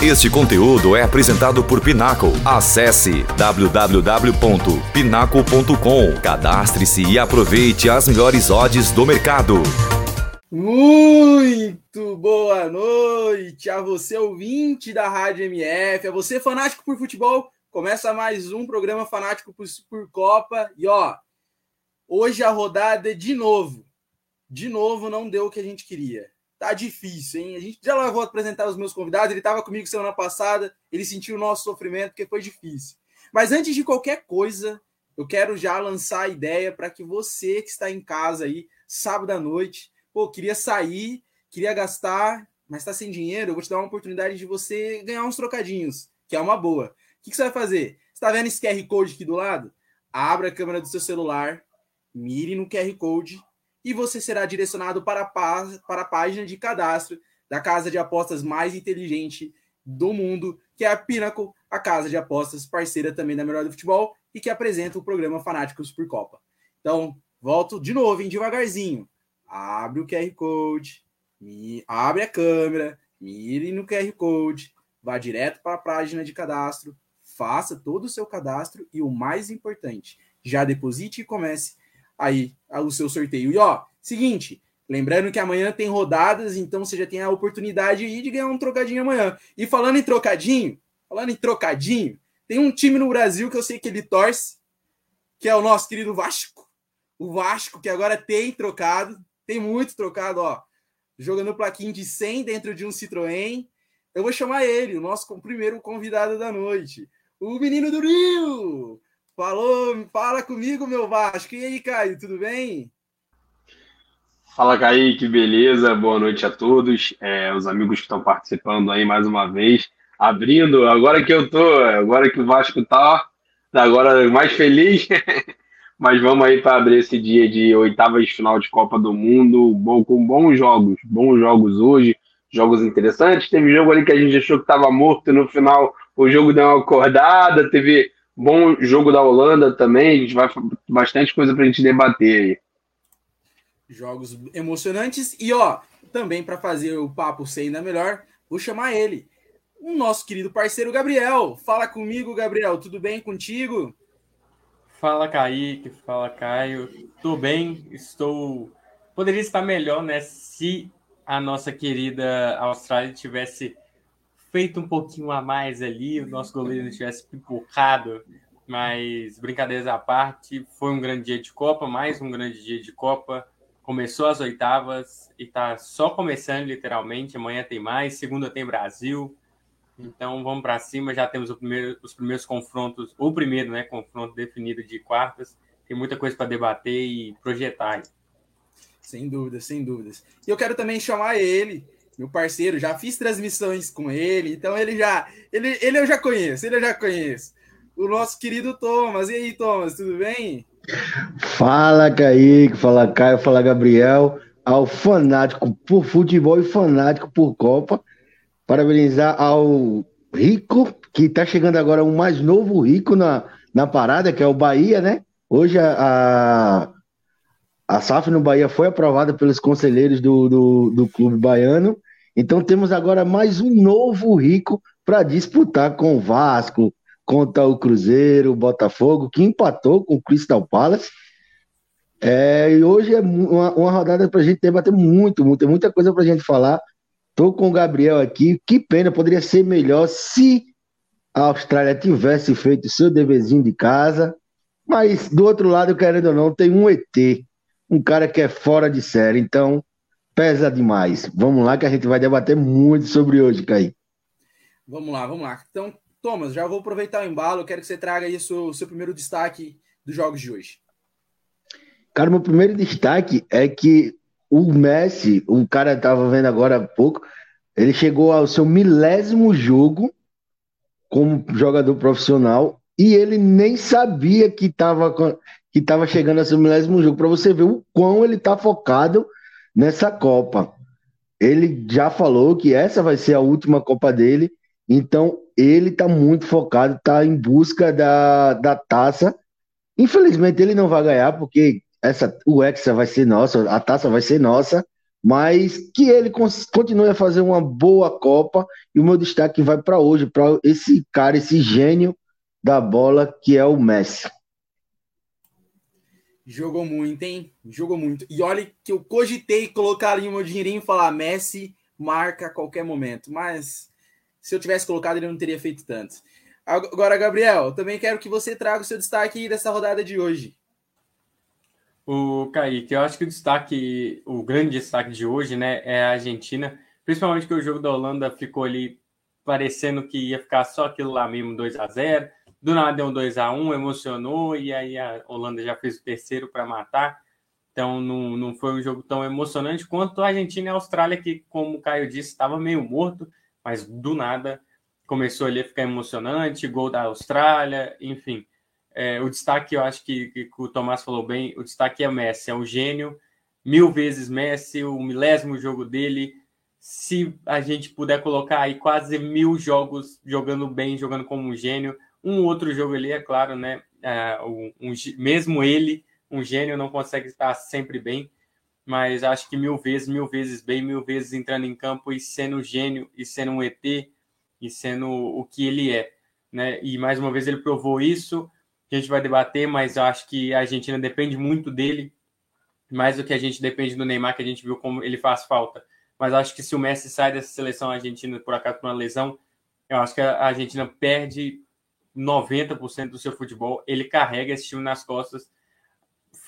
Este conteúdo é apresentado por Pinaco. Acesse www.pinaco.com. Cadastre-se e aproveite as melhores odds do mercado. Muito boa noite a você, ouvinte da Rádio MF, a você fanático por futebol. Começa mais um programa fanático por, por Copa. E ó, hoje a rodada é de novo. De novo não deu o que a gente queria tá difícil, hein? A gente já lá vou apresentar os meus convidados. Ele estava comigo semana passada, ele sentiu o nosso sofrimento, porque foi difícil. Mas antes de qualquer coisa, eu quero já lançar a ideia para que você que está em casa aí, sábado à noite, pô, queria sair, queria gastar, mas está sem dinheiro, eu vou te dar uma oportunidade de você ganhar uns trocadinhos, que é uma boa. O que, que você vai fazer? Está vendo esse QR Code aqui do lado? Abra a câmera do seu celular, mire no QR Code e você será direcionado para a, para a página de cadastro da casa de apostas mais inteligente do mundo, que é a Pinnacle, a casa de apostas parceira também da Melhor do Futebol e que apresenta o programa Fanáticos por Copa. Então, volto de novo, hein, devagarzinho. Abre o QR Code, abre a câmera, mire no QR Code, vá direto para a página de cadastro, faça todo o seu cadastro e o mais importante, já deposite e comece aí o seu sorteio. E ó, seguinte, lembrando que amanhã tem rodadas, então você já tem a oportunidade de ganhar um trocadinho amanhã. E falando em trocadinho, falando em trocadinho, tem um time no Brasil que eu sei que ele torce, que é o nosso querido Vasco. O Vasco, que agora tem trocado, tem muito trocado, ó. Jogando plaquinho de 100 dentro de um Citroën. Eu vou chamar ele, o nosso primeiro convidado da noite. O menino do Rio, Falou, fala comigo, meu Vasco. E aí, Caio, tudo bem? Fala, Kaique, beleza? Boa noite a todos. É, os amigos que estão participando aí mais uma vez. Abrindo, agora que eu tô, agora que o Vasco tá, agora mais feliz. Mas vamos aí para abrir esse dia de oitavas de final de Copa do Mundo, bom, com bons jogos, bons jogos hoje, jogos interessantes. Teve jogo ali que a gente achou que estava morto no final, o jogo deu uma acordada, teve Bom jogo da Holanda também, a gente vai bastante coisa para a gente debater aí. Jogos emocionantes e ó, também para fazer o papo ser ainda melhor, vou chamar ele, o nosso querido parceiro Gabriel. Fala comigo, Gabriel, tudo bem contigo? Fala Kaique, fala Caio, tudo bem? Estou. Poderia estar melhor, né? Se a nossa querida Austrália tivesse feito um pouquinho a mais ali, o nosso goleiro não tivesse pipocado, mas brincadeiras à parte, foi um grande dia de Copa, mais um grande dia de Copa. Começou as oitavas e está só começando literalmente. Amanhã tem mais, segunda tem Brasil. Então vamos para cima, já temos primeiro, os primeiros confrontos, o primeiro, né, confronto definido de quartas. Tem muita coisa para debater e projetar. Sem dúvidas, sem dúvidas. E eu quero também chamar ele, meu parceiro, já fiz transmissões com ele, então ele já, ele, ele eu já conheço, ele eu já conheço. O nosso querido Thomas. E aí, Thomas, tudo bem? Fala, Kaique, fala Caio, fala Gabriel, ao fanático por futebol e fanático por Copa. Parabenizar ao Rico, que está chegando agora um mais novo Rico na, na parada, que é o Bahia, né? Hoje a, a, a SAF no Bahia foi aprovada pelos conselheiros do, do, do clube baiano então temos agora mais um novo rico para disputar com o Vasco, contra o Cruzeiro, o Botafogo, que empatou com o Crystal Palace. É, e hoje é uma, uma rodada para a gente debater muito, muito, tem muita coisa para a gente falar. Estou com o Gabriel aqui. Que pena, poderia ser melhor se a Austrália tivesse feito seu deverzinho de casa. Mas do outro lado, querendo ou não, tem um ET, um cara que é fora de série. Então, pesa demais. Vamos lá que a gente vai debater muito sobre hoje, Caí. Vamos lá, vamos lá. Então, Thomas, já vou aproveitar o embalo, quero que você traga aí o seu, seu primeiro destaque dos jogos de hoje. Cara, meu primeiro destaque é que o Messi, o cara estava vendo agora há pouco, ele chegou ao seu milésimo jogo como jogador profissional e ele nem sabia que estava que tava chegando ao seu milésimo jogo, para você ver o quão ele está focado nessa Copa. Ele já falou que essa vai ser a última Copa dele, então ele está muito focado, está em busca da, da taça. Infelizmente ele não vai ganhar, porque essa, o Hexa vai ser nosso, a taça vai ser nossa, mas que ele continue a fazer uma boa Copa e o meu destaque vai para hoje, para esse cara, esse gênio da bola que é o Messi. Jogou muito, hein? Jogou muito. E olha que eu cogitei colocar ali o meu dinheirinho e falar Messi marca a qualquer momento, mas se eu tivesse colocado ele não teria feito tanto. Agora, Gabriel, também quero que você traga o seu destaque dessa rodada de hoje. O Kaique, eu acho que o destaque, o grande destaque de hoje, né, é a Argentina, principalmente que o jogo da Holanda ficou ali parecendo que ia ficar só aquilo lá mesmo, 2 a 0 do nada deu um 2 a 1 emocionou, e aí a Holanda já fez o terceiro para matar. Então não, não foi um jogo tão emocionante quanto a Argentina e a Austrália, que, como o Caio disse, estava meio morto, mas do nada começou ali a ficar emocionante, gol da Austrália, enfim. É, o destaque, eu acho que, que, o Tomás falou bem, o destaque é Messi, é um gênio, mil vezes Messi, o milésimo jogo dele. Se a gente puder colocar aí quase mil jogos jogando bem, jogando como um gênio. Um outro jogo ali, é claro, né? É, um, um, mesmo ele, um gênio, não consegue estar sempre bem, mas acho que mil vezes, mil vezes bem, mil vezes entrando em campo e sendo gênio, e sendo um ET, e sendo o que ele é. Né? E mais uma vez ele provou isso a gente vai debater, mas acho que a Argentina depende muito dele, mais do que a gente depende do Neymar, que a gente viu como ele faz falta. Mas acho que se o Messi sai dessa seleção argentina por acaso por uma lesão, eu acho que a Argentina perde 90% do seu futebol. Ele carrega esse time nas costas,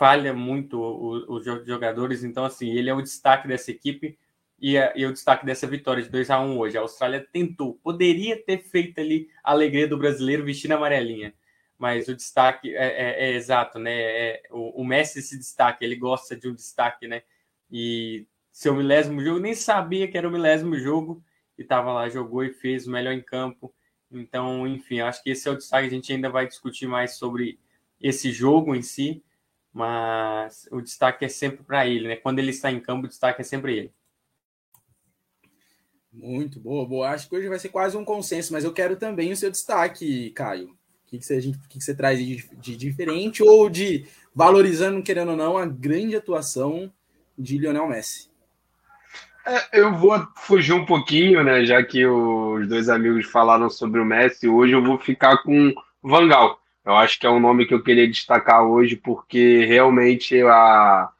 falha muito os jogadores. Então, assim, ele é o destaque dessa equipe e, é, e é o destaque dessa vitória de 2 a 1 hoje. A Austrália tentou, poderia ter feito ali a alegria do brasileiro vestindo a amarelinha mas o destaque é, é, é exato, né? É, o, o, Messi se destaca, ele gosta de um destaque, né? E seu milésimo jogo, nem sabia que era o milésimo jogo, e estava lá, jogou e fez o melhor em campo. Então, enfim, acho que esse é o destaque. A gente ainda vai discutir mais sobre esse jogo em si, mas o destaque é sempre para ele, né? Quando ele está em campo, o destaque é sempre ele. Muito boa, boa. Acho que hoje vai ser quase um consenso, mas eu quero também o seu destaque, Caio que, que, você, que, que você traz de, de diferente ou de valorizando, querendo ou não, a grande atuação de Lionel Messi? É, eu vou fugir um pouquinho, né? Já que os dois amigos falaram sobre o Messi, hoje eu vou ficar com Vangal. Eu acho que é um nome que eu queria destacar hoje, porque realmente a,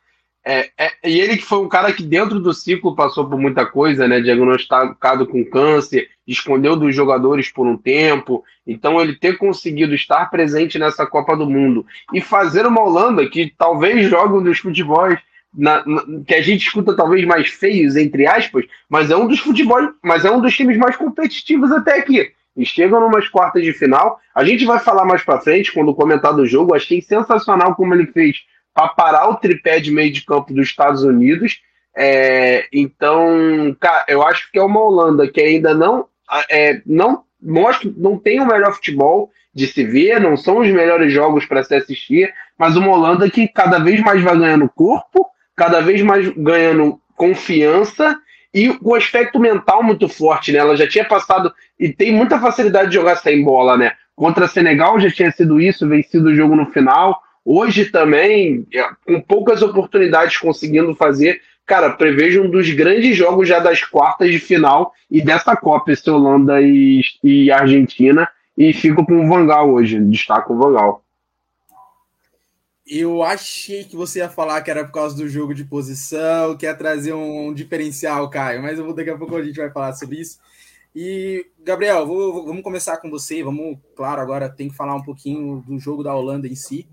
é, é, e ele que foi um cara que dentro do ciclo passou por muita coisa, né? Diagnosticado com câncer, escondeu dos jogadores por um tempo. Então ele ter conseguido estar presente nessa Copa do Mundo e fazer uma Holanda que talvez jogue um dos futebols na, na, que a gente escuta talvez mais feios, entre aspas, mas é um dos futebols, mas é um dos times mais competitivos até aqui. E chegam numas quartas de final. A gente vai falar mais para frente, quando comentar do jogo. Achei sensacional como ele fez para parar o tripé de meio de campo dos Estados Unidos. É, então, cara, eu acho que é uma Holanda que ainda não é, não mostra, não tem o melhor futebol de se ver, não são os melhores jogos para se assistir, mas uma Holanda que cada vez mais vai ganhando corpo, cada vez mais ganhando confiança e o aspecto mental muito forte, né? Ela já tinha passado e tem muita facilidade de jogar sem bola, né? Contra Senegal já tinha sido isso, vencido o jogo no final. Hoje também, é, com poucas oportunidades conseguindo fazer, cara, prevejo um dos grandes jogos já das quartas de final e dessa Copa, esse Holanda e, e Argentina. E fico com o Vangal hoje, destaco o Vangal. Eu achei que você ia falar que era por causa do jogo de posição, que ia trazer um, um diferencial, Caio, mas eu vou, daqui a pouco a gente vai falar sobre isso. E, Gabriel, vou, vou, vamos começar com você. Vamos, claro, agora tem que falar um pouquinho do jogo da Holanda em si.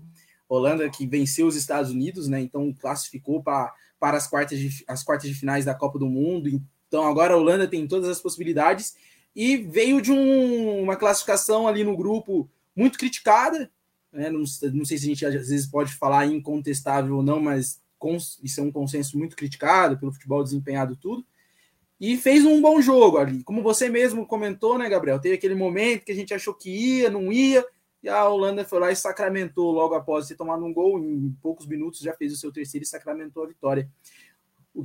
Holanda que venceu os Estados Unidos, né? Então classificou para, para as, quartas de, as quartas de finais da Copa do Mundo. Então agora a Holanda tem todas as possibilidades e veio de um, uma classificação ali no grupo muito criticada. Né? Não, não, sei se a gente às vezes pode falar incontestável ou não, mas isso é um consenso muito criticado pelo futebol desempenhado tudo. E fez um bom jogo ali. Como você mesmo comentou, né, Gabriel? Teve aquele momento que a gente achou que ia, não ia e a Holanda foi lá e sacramentou logo após ter tomado um gol, em poucos minutos já fez o seu terceiro e sacramentou a vitória.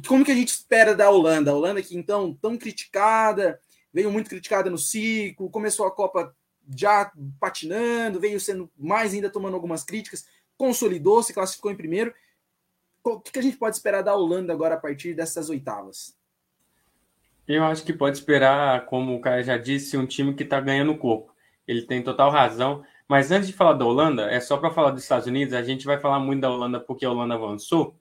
Como que a gente espera da Holanda? A Holanda que então tão criticada, veio muito criticada no ciclo, começou a Copa já patinando, veio sendo mais ainda tomando algumas críticas, consolidou, se classificou em primeiro. o que, a gente pode esperar da Holanda agora a partir dessas oitavas? Eu acho que pode esperar, como o cara já disse, um time que está ganhando corpo. Ele tem total razão. Mas antes de falar da Holanda, é só para falar dos Estados Unidos. A gente vai falar muito da Holanda porque a Holanda avançou.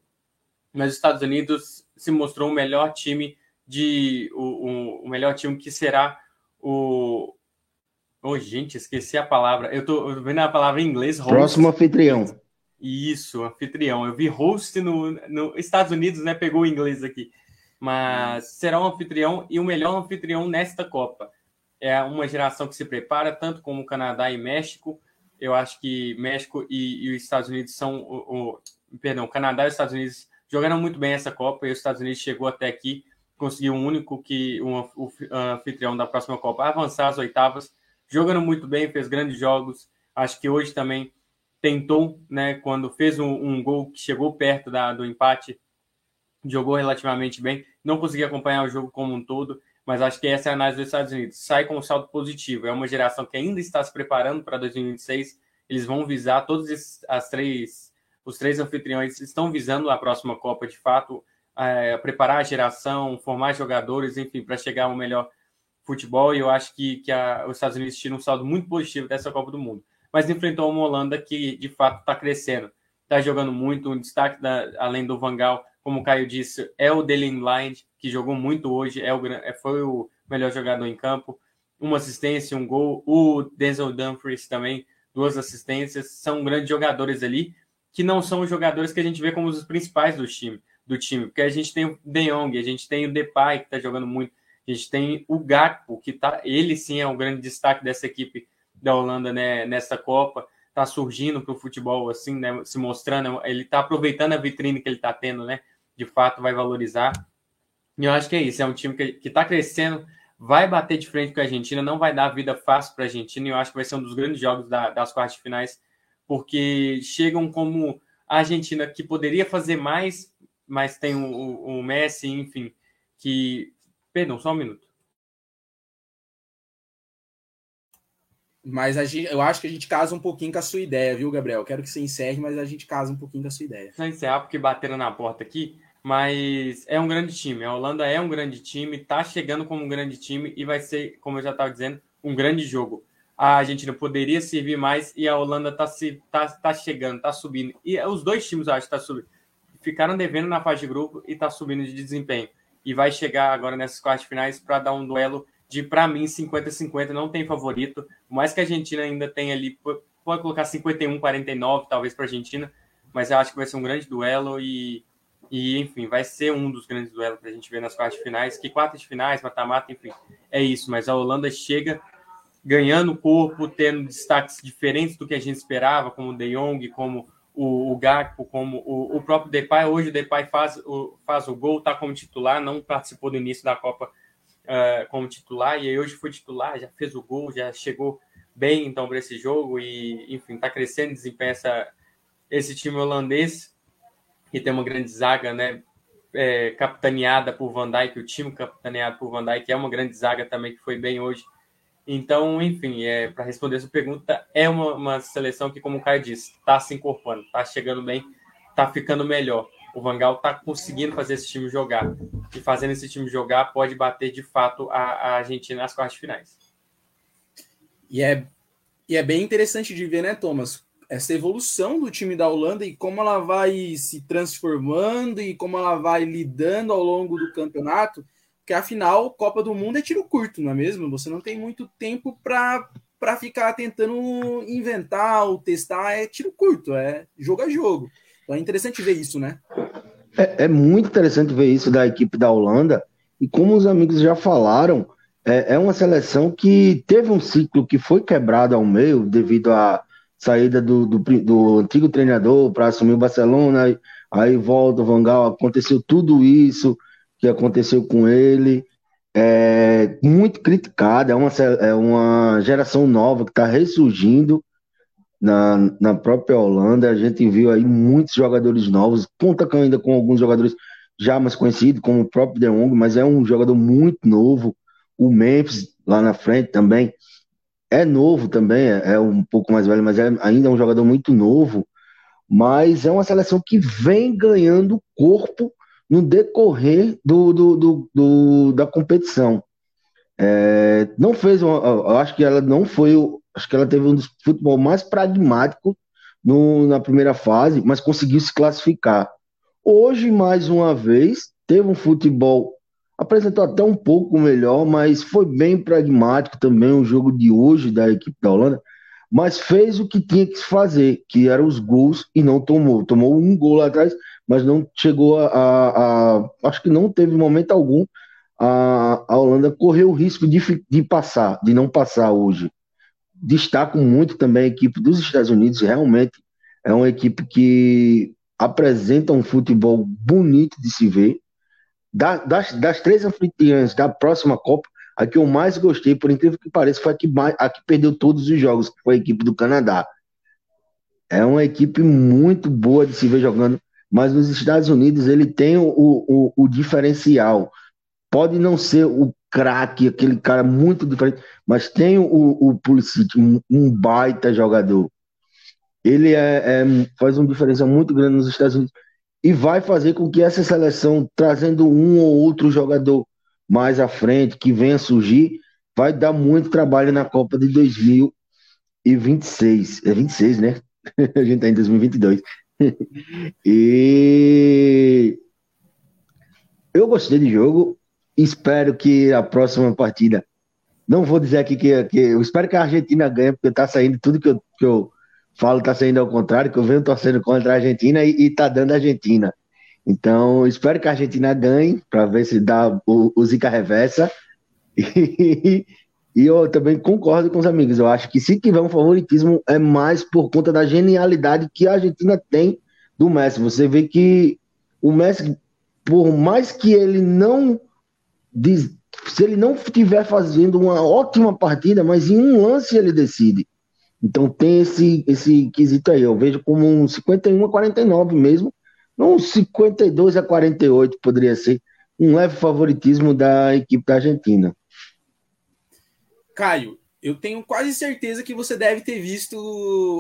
Mas os Estados Unidos se mostrou o melhor time de o, o, o melhor time que será o Oh, gente, esqueci a palavra. Eu tô vendo a palavra em inglês. Host. Próximo anfitrião. Isso, anfitrião. Eu vi host no, no Estados Unidos, né? Pegou o inglês aqui. Mas será um anfitrião e o melhor anfitrião nesta Copa. É uma geração que se prepara, tanto como o Canadá e México. Eu acho que México e, e os Estados Unidos são. O, o, perdão, Canadá e os Estados Unidos jogaram muito bem essa Copa e os Estados Unidos chegou até aqui, conseguiu um único que um, o anfitrião da próxima Copa avançar às oitavas jogando muito bem, fez grandes jogos. Acho que hoje também tentou, né? Quando fez um, um gol que chegou perto da, do empate, jogou relativamente bem. Não consegui acompanhar o jogo como um todo, mas acho que essa é a análise dos Estados Unidos. Sai com um saldo positivo. É uma geração que ainda está se preparando para 2026. Eles vão visar todos as três, os três anfitriões estão visando a próxima Copa de fato, é, preparar a geração, formar jogadores, enfim, para chegar ao melhor futebol e eu acho que, que a, os Estados Unidos tiram um saldo muito positivo dessa Copa do Mundo. Mas enfrentou uma Holanda que de fato está crescendo, está jogando muito. Um destaque da, além do Vangal, como o Caio disse, é o Dylan Blind, que jogou muito hoje, é o, é, foi o melhor jogador em campo. Uma assistência, um gol. O Denzel Dumfries também, duas assistências. São grandes jogadores ali, que não são os jogadores que a gente vê como os principais do time, do time. Porque a gente tem o De Jong, a gente tem o Depay, que está jogando muito a gente tem o Gakpo, que tá, ele sim é um grande destaque dessa equipe da Holanda né, nessa Copa. Está surgindo para o futebol, assim, né, se mostrando. Ele está aproveitando a vitrine que ele está tendo, né? De fato, vai valorizar. E eu acho que é isso. É um time que está crescendo, vai bater de frente com a Argentina, não vai dar vida fácil para a Argentina. E eu acho que vai ser um dos grandes jogos da, das quartas finais, porque chegam como a Argentina que poderia fazer mais, mas tem o, o, o Messi, enfim, que Perdão, só um minuto. Mas a gente, eu acho que a gente casa um pouquinho com a sua ideia, viu, Gabriel? Quero que você encerre, mas a gente casa um pouquinho com a sua ideia. Só encerrar porque bateram na porta aqui, mas é um grande time. A Holanda é um grande time, tá chegando como um grande time e vai ser, como eu já estava dizendo, um grande jogo. A Argentina poderia servir mais e a Holanda tá, se, tá, tá chegando, tá subindo. E os dois times, eu acho, tá subindo. Ficaram devendo na fase de grupo e tá subindo de desempenho e vai chegar agora nessas quartas finais para dar um duelo de, para mim, 50-50, não tem favorito. Mais que a Argentina ainda tenha ali, pode colocar 51-49, talvez para a Argentina, mas eu acho que vai ser um grande duelo e, e enfim, vai ser um dos grandes duelos para a gente ver nas quartas finais. Que quartas de finais, mata-mata, enfim, é isso. Mas a Holanda chega ganhando corpo, tendo destaques diferentes do que a gente esperava, como o De Jong, como o, o Gakpo, como o, o, próprio Depay. Hoje o Depay faz o, faz o gol, está como titular, não participou do início da Copa uh, como titular, e aí hoje foi titular, já fez o gol, já chegou bem então para esse jogo e, enfim, está crescendo, desempenha essa, esse time holandês, que tem uma grande zaga, né? É, capitaneada por Van Dijk, o time capitaneado por Van Dijk é uma grande zaga também que foi bem hoje então, enfim, é, para responder essa pergunta, é uma, uma, seleção que, como o Caio disse, está se incorporando, está chegando bem, está ficando melhor. O Vangal está conseguindo fazer esse time jogar. E fazendo esse time jogar, pode bater de fato a, a Argentina nas quartas finais. E é, e é bem interessante de ver, né, Thomas? Essa evolução do time da Holanda e como ela vai se transformando e como ela vai lidando ao longo do campeonato porque afinal, Copa do Mundo é tiro curto, não é mesmo? Você não tem muito tempo para ficar tentando inventar ou testar, é tiro curto, é jogo a jogo. Então é interessante ver isso, né? É, é muito interessante ver isso da equipe da Holanda. E como os amigos já falaram, é, é uma seleção que teve um ciclo que foi quebrado ao meio devido à saída do, do, do antigo treinador para assumir o Barcelona, aí, volta o Vangal, aconteceu tudo isso que aconteceu com ele. É muito criticada, é uma, é uma geração nova que está ressurgindo na, na própria Holanda. A gente viu aí muitos jogadores novos, conta ainda com alguns jogadores já mais conhecidos, como o próprio De Jong, mas é um jogador muito novo. O Memphis lá na frente também é novo também, é, é um pouco mais velho, mas é, ainda é um jogador muito novo. mas é uma seleção que vem ganhando corpo no decorrer do, do, do, do da competição. É, não fez, uma, eu acho que ela não foi, acho que ela teve um futebol mais pragmático no, na primeira fase, mas conseguiu se classificar. Hoje, mais uma vez, teve um futebol, apresentou até um pouco melhor, mas foi bem pragmático também o jogo de hoje da equipe da Holanda mas fez o que tinha que fazer, que eram os gols, e não tomou. Tomou um gol lá atrás, mas não chegou a. a, a acho que não teve momento algum. A, a Holanda correu o risco de, de passar, de não passar hoje. Destaco muito também a equipe dos Estados Unidos, realmente é uma equipe que apresenta um futebol bonito de se ver. Da, das, das três anfitriãs da próxima Copa, a que eu mais gostei, por incrível que pareça, foi a que, mais, a que perdeu todos os jogos, que foi a equipe do Canadá. É uma equipe muito boa de se ver jogando, mas nos Estados Unidos ele tem o, o, o diferencial. Pode não ser o craque, aquele cara muito diferente, mas tem o, o Pulisic, um, um baita jogador. Ele é, é, faz um diferencial muito grande nos Estados Unidos e vai fazer com que essa seleção, trazendo um ou outro jogador mais à frente, que venha surgir, vai dar muito trabalho na Copa de 2026. É 26, né? A gente está em 2022. e eu gostei do jogo. Espero que a próxima partida. Não vou dizer aqui que, que eu espero que a Argentina ganhe, porque tá saindo tudo que eu, que eu falo, tá saindo ao contrário, que eu venho torcendo contra a Argentina e, e tá dando a Argentina. Então, espero que a Argentina ganhe, para ver se dá o, o Zica reversa. E, e, eu também concordo com os amigos. Eu acho que se tiver um favoritismo, é mais por conta da genialidade que a Argentina tem do Messi. Você vê que o Messi, por mais que ele não. Diz, se ele não estiver fazendo uma ótima partida, mas em um lance ele decide. Então tem esse, esse quesito aí. Eu vejo como um 51 a 49 mesmo um 52 a 48 poderia ser um leve favoritismo da equipe da Argentina. Caio, eu tenho quase certeza que você deve ter visto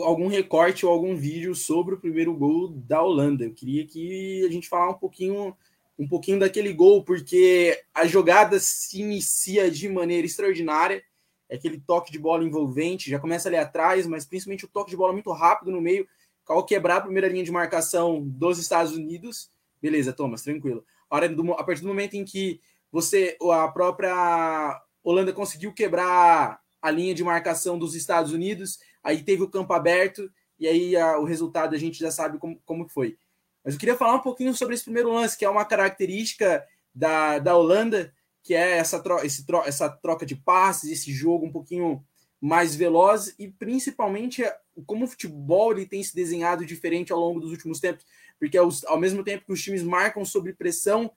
algum recorte ou algum vídeo sobre o primeiro gol da Holanda. Eu queria que a gente falasse um pouquinho, um pouquinho daquele gol, porque a jogada se inicia de maneira extraordinária. É aquele toque de bola envolvente, já começa ali atrás, mas principalmente o toque de bola muito rápido no meio ao quebrar a primeira linha de marcação dos Estados Unidos, beleza, Thomas, tranquilo. A, hora a partir do momento em que você, a própria Holanda conseguiu quebrar a linha de marcação dos Estados Unidos, aí teve o campo aberto, e aí a, o resultado a gente já sabe como, como foi. Mas eu queria falar um pouquinho sobre esse primeiro lance, que é uma característica da, da Holanda, que é essa, tro esse tro essa troca de passes, esse jogo um pouquinho mais veloz e principalmente como o futebol ele tem se desenhado diferente ao longo dos últimos tempos, porque aos, ao mesmo tempo que os times marcam sob pressão,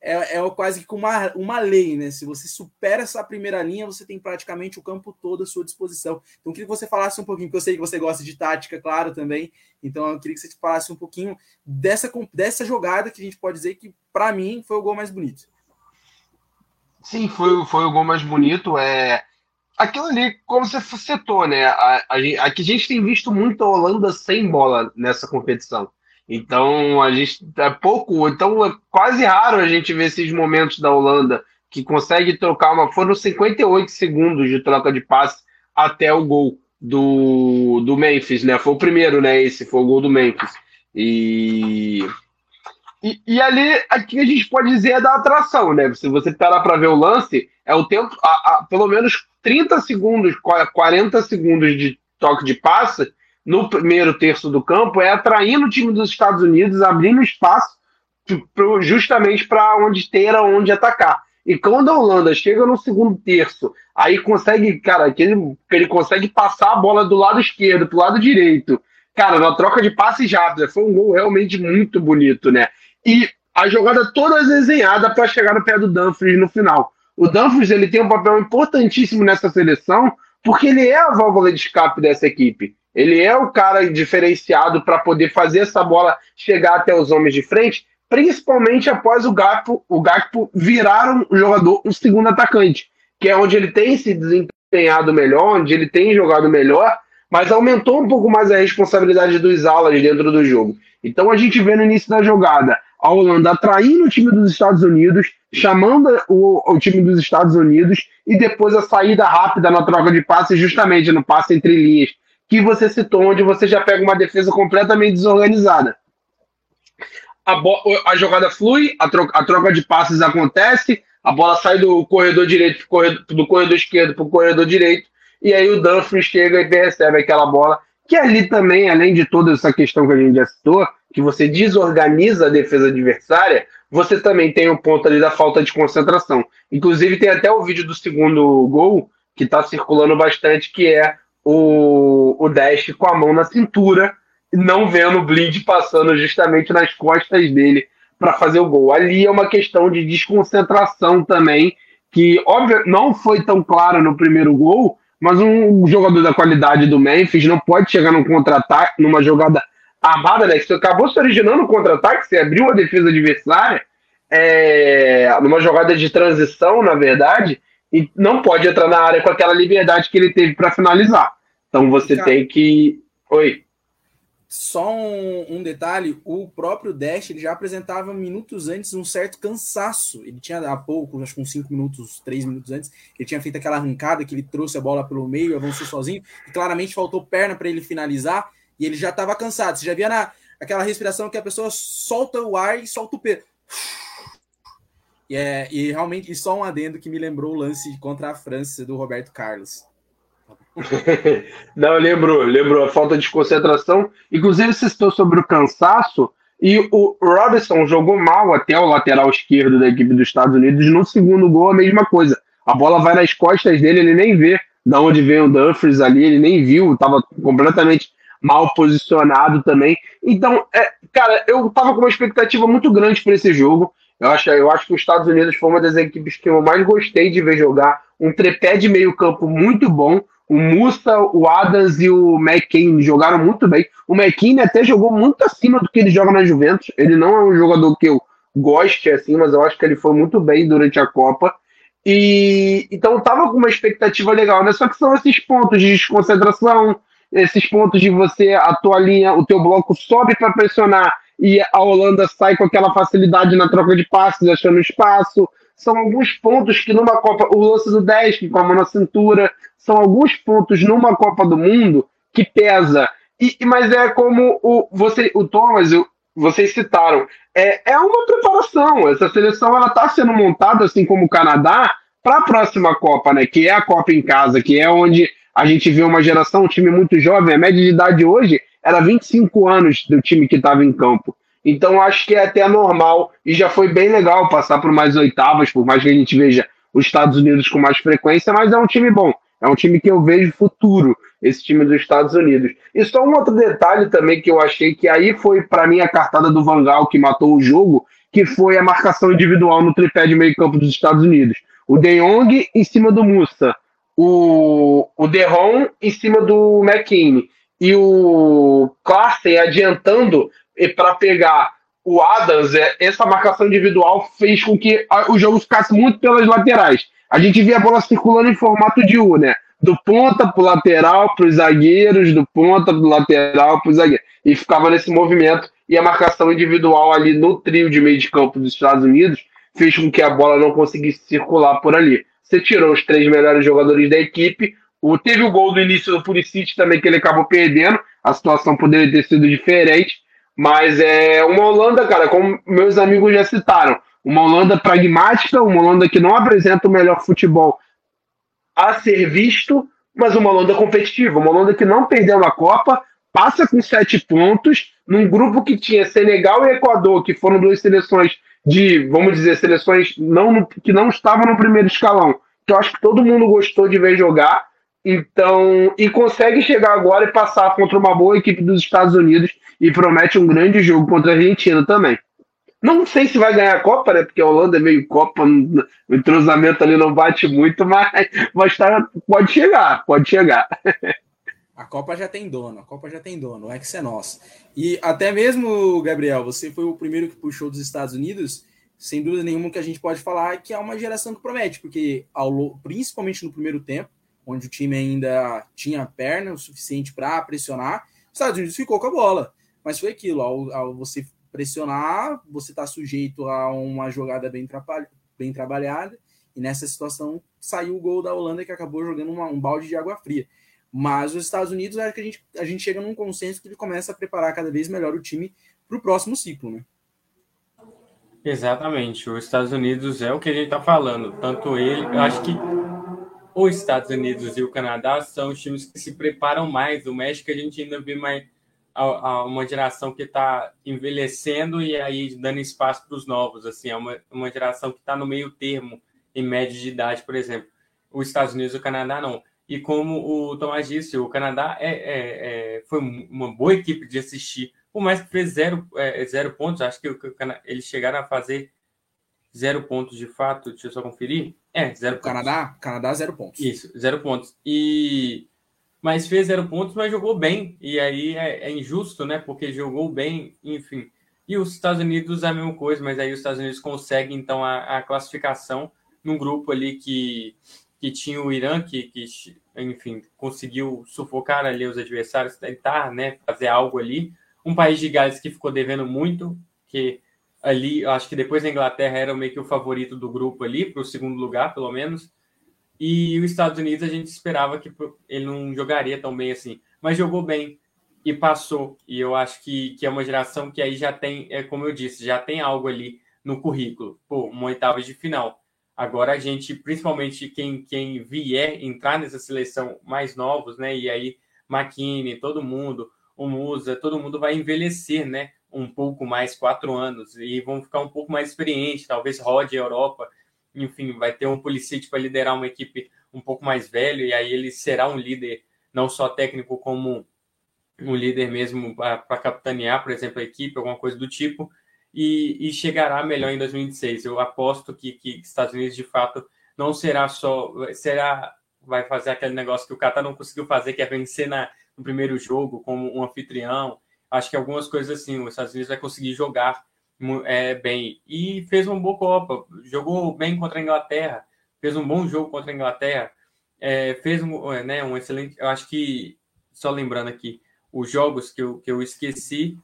é, é quase que uma, uma lei, né? Se você supera essa primeira linha, você tem praticamente o campo todo à sua disposição. Então, eu queria que você falasse um pouquinho, porque eu sei que você gosta de tática, claro, também. Então, eu queria que você falasse um pouquinho dessa, dessa jogada que a gente pode dizer que, para mim, foi o gol mais bonito. Sim, foi, foi o gol mais bonito. É, aquilo ali, como você citou, né? A, a, a gente tem visto muito a Holanda sem bola nessa competição. Então a gente é pouco, então é quase raro a gente ver esses momentos da Holanda que consegue trocar uma. Foram 58 segundos de troca de passe até o gol do, do Memphis, né? Foi o primeiro, né? Esse foi o gol do Memphis. E e, e, ali, aqui a gente pode dizer é da atração, né? Se você parar para ver o lance, é o tempo, a, a, pelo menos 30 segundos, 40 segundos de toque de passe no primeiro terço do campo é atraindo o time dos Estados Unidos, abrindo espaço justamente para onde ter onde atacar. E quando a Holanda chega no segundo terço, aí consegue, cara, que ele, que ele consegue passar a bola do lado esquerdo para o lado direito. Cara, na troca de passes rápida, foi um gol realmente muito bonito, né? e a jogada toda desenhada para chegar no pé do Dumfries no final. O Dumfries ele tem um papel importantíssimo nessa seleção, porque ele é a válvula de escape dessa equipe. Ele é o cara diferenciado para poder fazer essa bola chegar até os homens de frente, principalmente após o Gakpo, o Gakpo virar um jogador, um segundo atacante, que é onde ele tem se desempenhado melhor, onde ele tem jogado melhor, mas aumentou um pouco mais a responsabilidade dos alas dentro do jogo. Então a gente vê no início da jogada a Holanda atraindo o time dos Estados Unidos, chamando o, o, time dos Estados Unidos e depois a saída rápida na troca de passes, justamente no passe entre linhas, que você citou, onde você já pega uma defesa completamente desorganizada. A, a jogada flui, a troca, a troca de passes acontece, a bola sai do corredor direito, do corredor esquerdo para o corredor direito, e aí o Dumfries chega e recebe aquela bola, que ali também, além de toda essa questão que a gente já citou, que você desorganiza a defesa adversária, você também tem o ponto ali da falta de concentração. Inclusive, tem até o vídeo do segundo gol que está circulando bastante, que é o, o Dash com a mão na cintura, não vendo o Blind passando justamente nas costas dele para fazer o gol. Ali é uma questão de desconcentração também, que óbvio não foi tão clara no primeiro gol, mas um jogador da qualidade do Memphis não pode chegar num contra-ataque, numa jogada armada, né? Que acabou se originando um contra-ataque, você abriu a defesa adversária, é, numa jogada de transição, na verdade, e não pode entrar na área com aquela liberdade que ele teve para finalizar. Então você Cara, tem que. Oi. Só um, um, detalhe: o próprio Dash ele já apresentava minutos antes um certo cansaço. Ele tinha há pouco, acho que uns 5 minutos, 3 minutos antes, ele tinha feito aquela arrancada que ele trouxe a bola pelo meio, avançou sozinho, e claramente faltou perna para ele finalizar e ele já estava cansado. Você já via na, aquela respiração que a pessoa solta o ar e solta o peso. E, é, e realmente, e só um adendo que me lembrou o lance contra a França do Roberto Carlos. Não, lembrou, lembrou a falta de concentração. Inclusive, você citou sobre o cansaço. E o Robinson jogou mal até o lateral esquerdo da equipe dos Estados Unidos. No segundo gol, a mesma coisa. A bola vai nas costas dele, ele nem vê da onde vem o Dumfries ali, ele nem viu, estava completamente mal posicionado também. Então, é, cara, eu tava com uma expectativa muito grande para esse jogo. Eu acho, eu acho que os Estados Unidos foi uma das equipes que eu mais gostei de ver jogar. Um trepé de meio campo muito bom. O Musta, o Adams e o McKinney jogaram muito bem. O McKinney até jogou muito acima do que ele joga na Juventus. Ele não é um jogador que eu goste assim, mas eu acho que ele foi muito bem durante a Copa. E então tava com uma expectativa legal, né? Só que são esses pontos de desconcentração, esses pontos de você, a tua linha, o teu bloco sobe para pressionar e a Holanda sai com aquela facilidade na troca de passes, achando espaço. São alguns pontos que numa Copa, o lance do 10, que com a mão na cintura, são alguns pontos numa Copa do Mundo que pesa. E, mas é como o, você, o Thomas, vocês citaram, é, é uma preparação. Essa seleção ela está sendo montada, assim como o Canadá, para a próxima Copa, né? Que é a Copa em casa, que é onde a gente vê uma geração, um time muito jovem, a média de idade hoje era 25 anos do time que estava em campo. Então acho que é até normal e já foi bem legal passar por mais oitavas, por mais que a gente veja os Estados Unidos com mais frequência, mas é um time bom. É um time que eu vejo futuro, esse time dos Estados Unidos. E só um outro detalhe também que eu achei que aí foi para mim a cartada do Vangal que matou o jogo, que foi a marcação individual no tripé de meio campo dos Estados Unidos. O De Jong em cima do Mussa o, o Derron em cima do McKinney e o Clarkson adiantando para pegar o Adams, é, essa marcação individual fez com que o jogo ficasse muito pelas laterais. A gente via a bola circulando em formato de U, né? Do ponta para o lateral para os zagueiros, do ponta para o lateral para os zagueiros. E ficava nesse movimento. E a marcação individual ali no trio de meio de campo dos Estados Unidos fez com que a bola não conseguisse circular por ali. Você tirou os três melhores jogadores da equipe. O, teve o gol do início do Pulisic também que ele acabou perdendo. A situação poderia ter sido diferente. Mas é uma Holanda, cara, como meus amigos já citaram, uma Holanda pragmática, uma Holanda que não apresenta o melhor futebol a ser visto, mas uma Holanda competitiva, uma Holanda que não perdeu na Copa, passa com sete pontos, num grupo que tinha Senegal e Equador, que foram duas seleções de, vamos dizer, seleções não, que não estavam no primeiro escalão, que eu acho que todo mundo gostou de ver jogar. Então, e consegue chegar agora e passar contra uma boa equipe dos Estados Unidos e promete um grande jogo contra a Argentina também. Não sei se vai ganhar a Copa, né? Porque a Holanda é meio Copa, o entrosamento ali não bate muito, mas, mas tá, pode chegar, pode chegar. A Copa já tem dono, a Copa já tem dono, o X é nosso. E até mesmo, Gabriel, você foi o primeiro que puxou dos Estados Unidos, sem dúvida nenhuma que a gente pode falar que é uma geração que promete, porque ao, principalmente no primeiro tempo, onde o time ainda tinha perna o suficiente para pressionar, os Estados Unidos ficou com a bola. Mas foi aquilo, ao, ao você pressionar, você está sujeito a uma jogada bem, bem trabalhada, e nessa situação saiu o gol da Holanda que acabou jogando uma, um balde de água fria. Mas os Estados Unidos, acho que a gente, a gente chega num consenso que ele começa a preparar cada vez melhor o time para o próximo ciclo, né? Exatamente. Os Estados Unidos é o que a gente está falando. Tanto ele, acho que os Estados Unidos e o Canadá são os times que se preparam mais. O México a gente ainda vê mais uma geração que está envelhecendo e aí dando espaço para os novos. Assim, é uma, uma geração que está no meio termo em média de idade, por exemplo. Os Estados Unidos e o Canadá não. E como o Tomás disse, o Canadá é, é, é, foi uma boa equipe de assistir. Por mais que fez zero, é, zero pontos, acho que eles chegaram a fazer zero pontos de fato. Deixa eu só conferir. É, zero pontos. Canadá, Canadá, zero pontos. Isso, zero pontos. E mas fez zero pontos, mas jogou bem. E aí é, é, injusto, né? Porque jogou bem, enfim. E os Estados Unidos a mesma coisa, mas aí os Estados Unidos conseguem então a, a classificação num grupo ali que, que tinha o Irã, que, que, enfim, conseguiu sufocar ali os adversários, tentar né, fazer algo ali. Um país de Gales que ficou devendo muito, que ali, acho que depois da Inglaterra era meio que o favorito do grupo ali, para o segundo lugar, pelo menos. E os Estados Unidos a gente esperava que ele não jogaria tão bem assim, mas jogou bem e passou. E eu acho que, que é uma geração que aí já tem, é como eu disse, já tem algo ali no currículo. Pô, uma oitava de final. Agora a gente, principalmente quem, quem vier entrar nessa seleção mais novos, né? E aí McKinney, todo mundo, o Musa, todo mundo vai envelhecer, né? Um pouco mais, quatro anos, e vão ficar um pouco mais experientes, talvez rode a Europa, enfim, vai ter um Pulisic para liderar uma equipe um pouco mais velho, e aí ele será um líder, não só técnico, como um líder mesmo para capitanear, por exemplo, a equipe, alguma coisa do tipo e, e chegará melhor em 2026. Eu aposto que, que Estados Unidos, de fato, não será só. Será. Vai fazer aquele negócio que o Qatar não conseguiu fazer, que é vencer na, no primeiro jogo como um anfitrião. Acho que algumas coisas assim, os Estados Unidos vai conseguir jogar é, bem. E fez uma boa Copa, jogou bem contra a Inglaterra, fez um bom jogo contra a Inglaterra, é, fez um, é, né, um excelente. Eu acho que, só lembrando aqui, os jogos que eu, que eu esqueci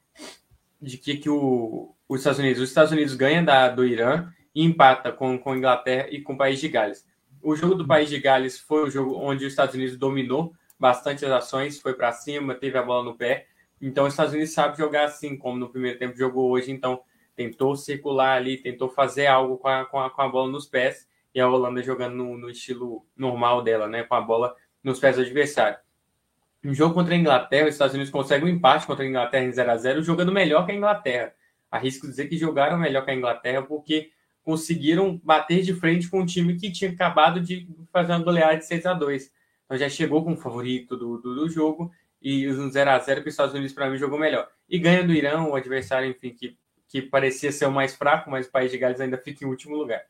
de que, que o, os Estados Unidos. Os Estados Unidos ganha da, do Irã e empata com, com a Inglaterra e com o País de Gales. O jogo do País de Gales foi o jogo onde os Estados Unidos dominou bastante as ações, foi para cima, teve a bola no pé. Então, os Estados Unidos sabe jogar assim, como no primeiro tempo jogou hoje. Então, tentou circular ali, tentou fazer algo com a, com a, com a bola nos pés. E a Holanda jogando no, no estilo normal dela, né? Com a bola nos pés do adversário. No jogo contra a Inglaterra, os Estados Unidos conseguem um empate contra a Inglaterra em 0 a 0 jogando melhor que a Inglaterra arrisco dizer que jogaram melhor que a Inglaterra porque conseguiram bater de frente com um time que tinha acabado de fazer uma goleada de 6 a 2 Então já chegou com o favorito do, do, do jogo e um 0 a 0 que os Estados Unidos, para mim, jogou melhor. E ganha do Irã, o adversário, enfim, que, que parecia ser o mais fraco, mas o País de Gales ainda fica em último lugar.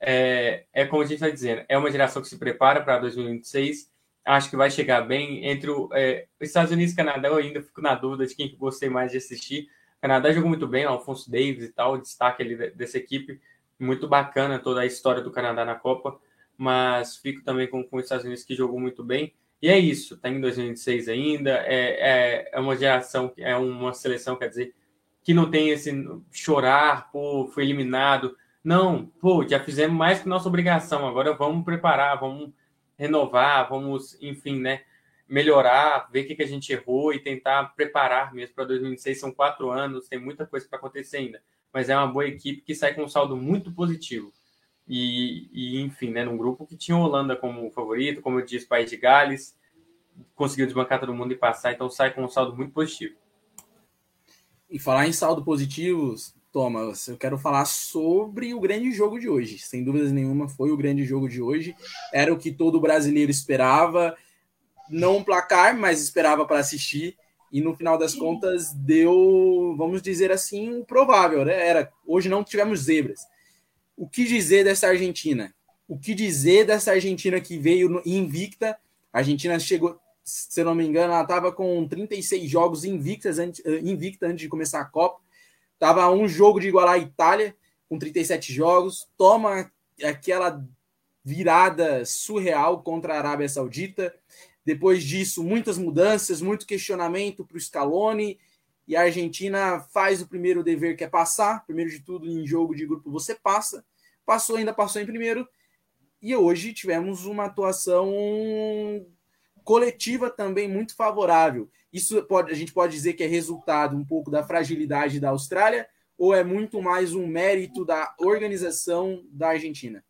É, é como a gente está dizendo, é uma geração que se prepara para 2026. Acho que vai chegar bem. Entre é, os Estados Unidos e Canadá, eu ainda fico na dúvida de quem que gostei mais de assistir o Canadá jogou muito bem, Alfonso Davis e tal, destaque ali dessa equipe. Muito bacana toda a história do Canadá na Copa, mas fico também com, com os Estados Unidos que jogou muito bem. E é isso, está em 2026 ainda, é, é, é uma geração, é uma seleção, quer dizer, que não tem esse chorar, pô, foi eliminado. Não, pô, já fizemos mais que nossa obrigação, agora vamos preparar, vamos renovar, vamos, enfim, né, melhorar, ver o que, que a gente errou e tentar preparar mesmo para 2026. São quatro anos, tem muita coisa para acontecer ainda. Mas é uma boa equipe que sai com um saldo muito positivo. E, e, enfim, né, num grupo que tinha a Holanda como favorito, como eu disse, País de Gales, conseguiu desbancar todo mundo e passar, então sai com um saldo muito positivo. E falar em saldo positivo, Thomas, eu quero falar sobre o grande jogo de hoje. Sem dúvidas nenhuma, foi o grande jogo de hoje. Era o que todo brasileiro esperava não um placar, mas esperava para assistir. E no final das contas deu, vamos dizer assim, o provável, né? Era hoje não tivemos zebras. O que dizer dessa Argentina? O que dizer dessa Argentina que veio invicta? A Argentina chegou, se não me engano, ela estava com 36 jogos invictas antes, eh, invicta antes de começar a Copa. Tava um jogo de igualar a Itália com 37 jogos. Toma aquela virada surreal contra a Arábia Saudita. Depois disso, muitas mudanças, muito questionamento para o Scaloni. E a Argentina faz o primeiro dever, que é passar. Primeiro de tudo, em jogo de grupo, você passa. Passou, ainda passou em primeiro. E hoje tivemos uma atuação coletiva também muito favorável. Isso pode, a gente pode dizer que é resultado um pouco da fragilidade da Austrália ou é muito mais um mérito da organização da Argentina?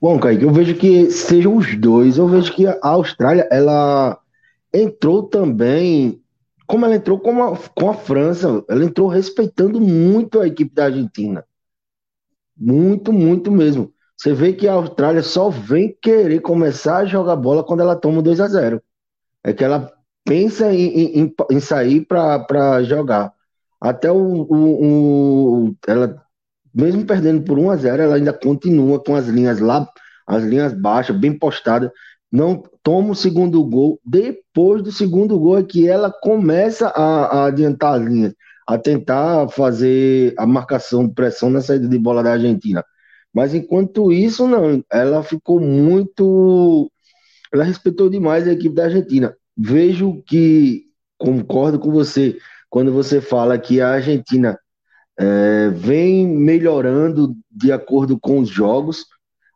Bom, Kaique, eu vejo que sejam os dois. Eu vejo que a Austrália, ela entrou também, como ela entrou com a, com a França, ela entrou respeitando muito a equipe da Argentina. Muito, muito mesmo. Você vê que a Austrália só vem querer começar a jogar bola quando ela toma 2 a 0 É que ela pensa em, em, em sair para jogar. Até o, o, o, ela, mesmo perdendo por 1 a 0 ela ainda continua com as linhas lá, as linhas baixas, bem postadas. Não toma o segundo gol. Depois do segundo gol é que ela começa a, a adiantar as linhas, a tentar fazer a marcação, pressão na saída de bola da Argentina. Mas enquanto isso, não, ela ficou muito. Ela respeitou demais a equipe da Argentina. Vejo que, concordo com você, quando você fala que a Argentina é, vem melhorando de acordo com os jogos,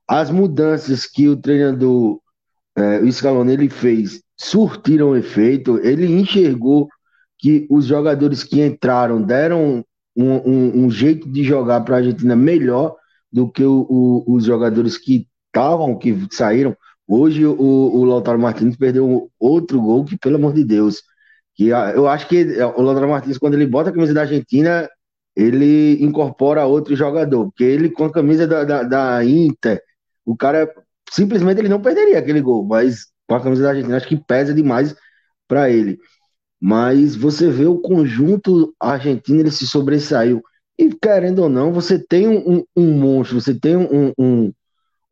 as mudanças que o treinador, é, o Scaloni, ele fez, surtiram efeito, ele enxergou que os jogadores que entraram deram um, um, um jeito de jogar para a Argentina melhor do que o, o, os jogadores que estavam, que saíram. Hoje o, o Lautaro Martins perdeu outro gol que, pelo amor de Deus, que eu acho que o Lautaro Martins, quando ele bota a camisa da Argentina, ele incorpora outro jogador, porque ele com a camisa da, da, da Inter, o cara simplesmente ele não perderia aquele gol, mas com a camisa da Argentina acho que pesa demais para ele. Mas você vê o conjunto argentino, ele se sobressaiu. E querendo ou não, você tem um, um monstro, você tem um, um,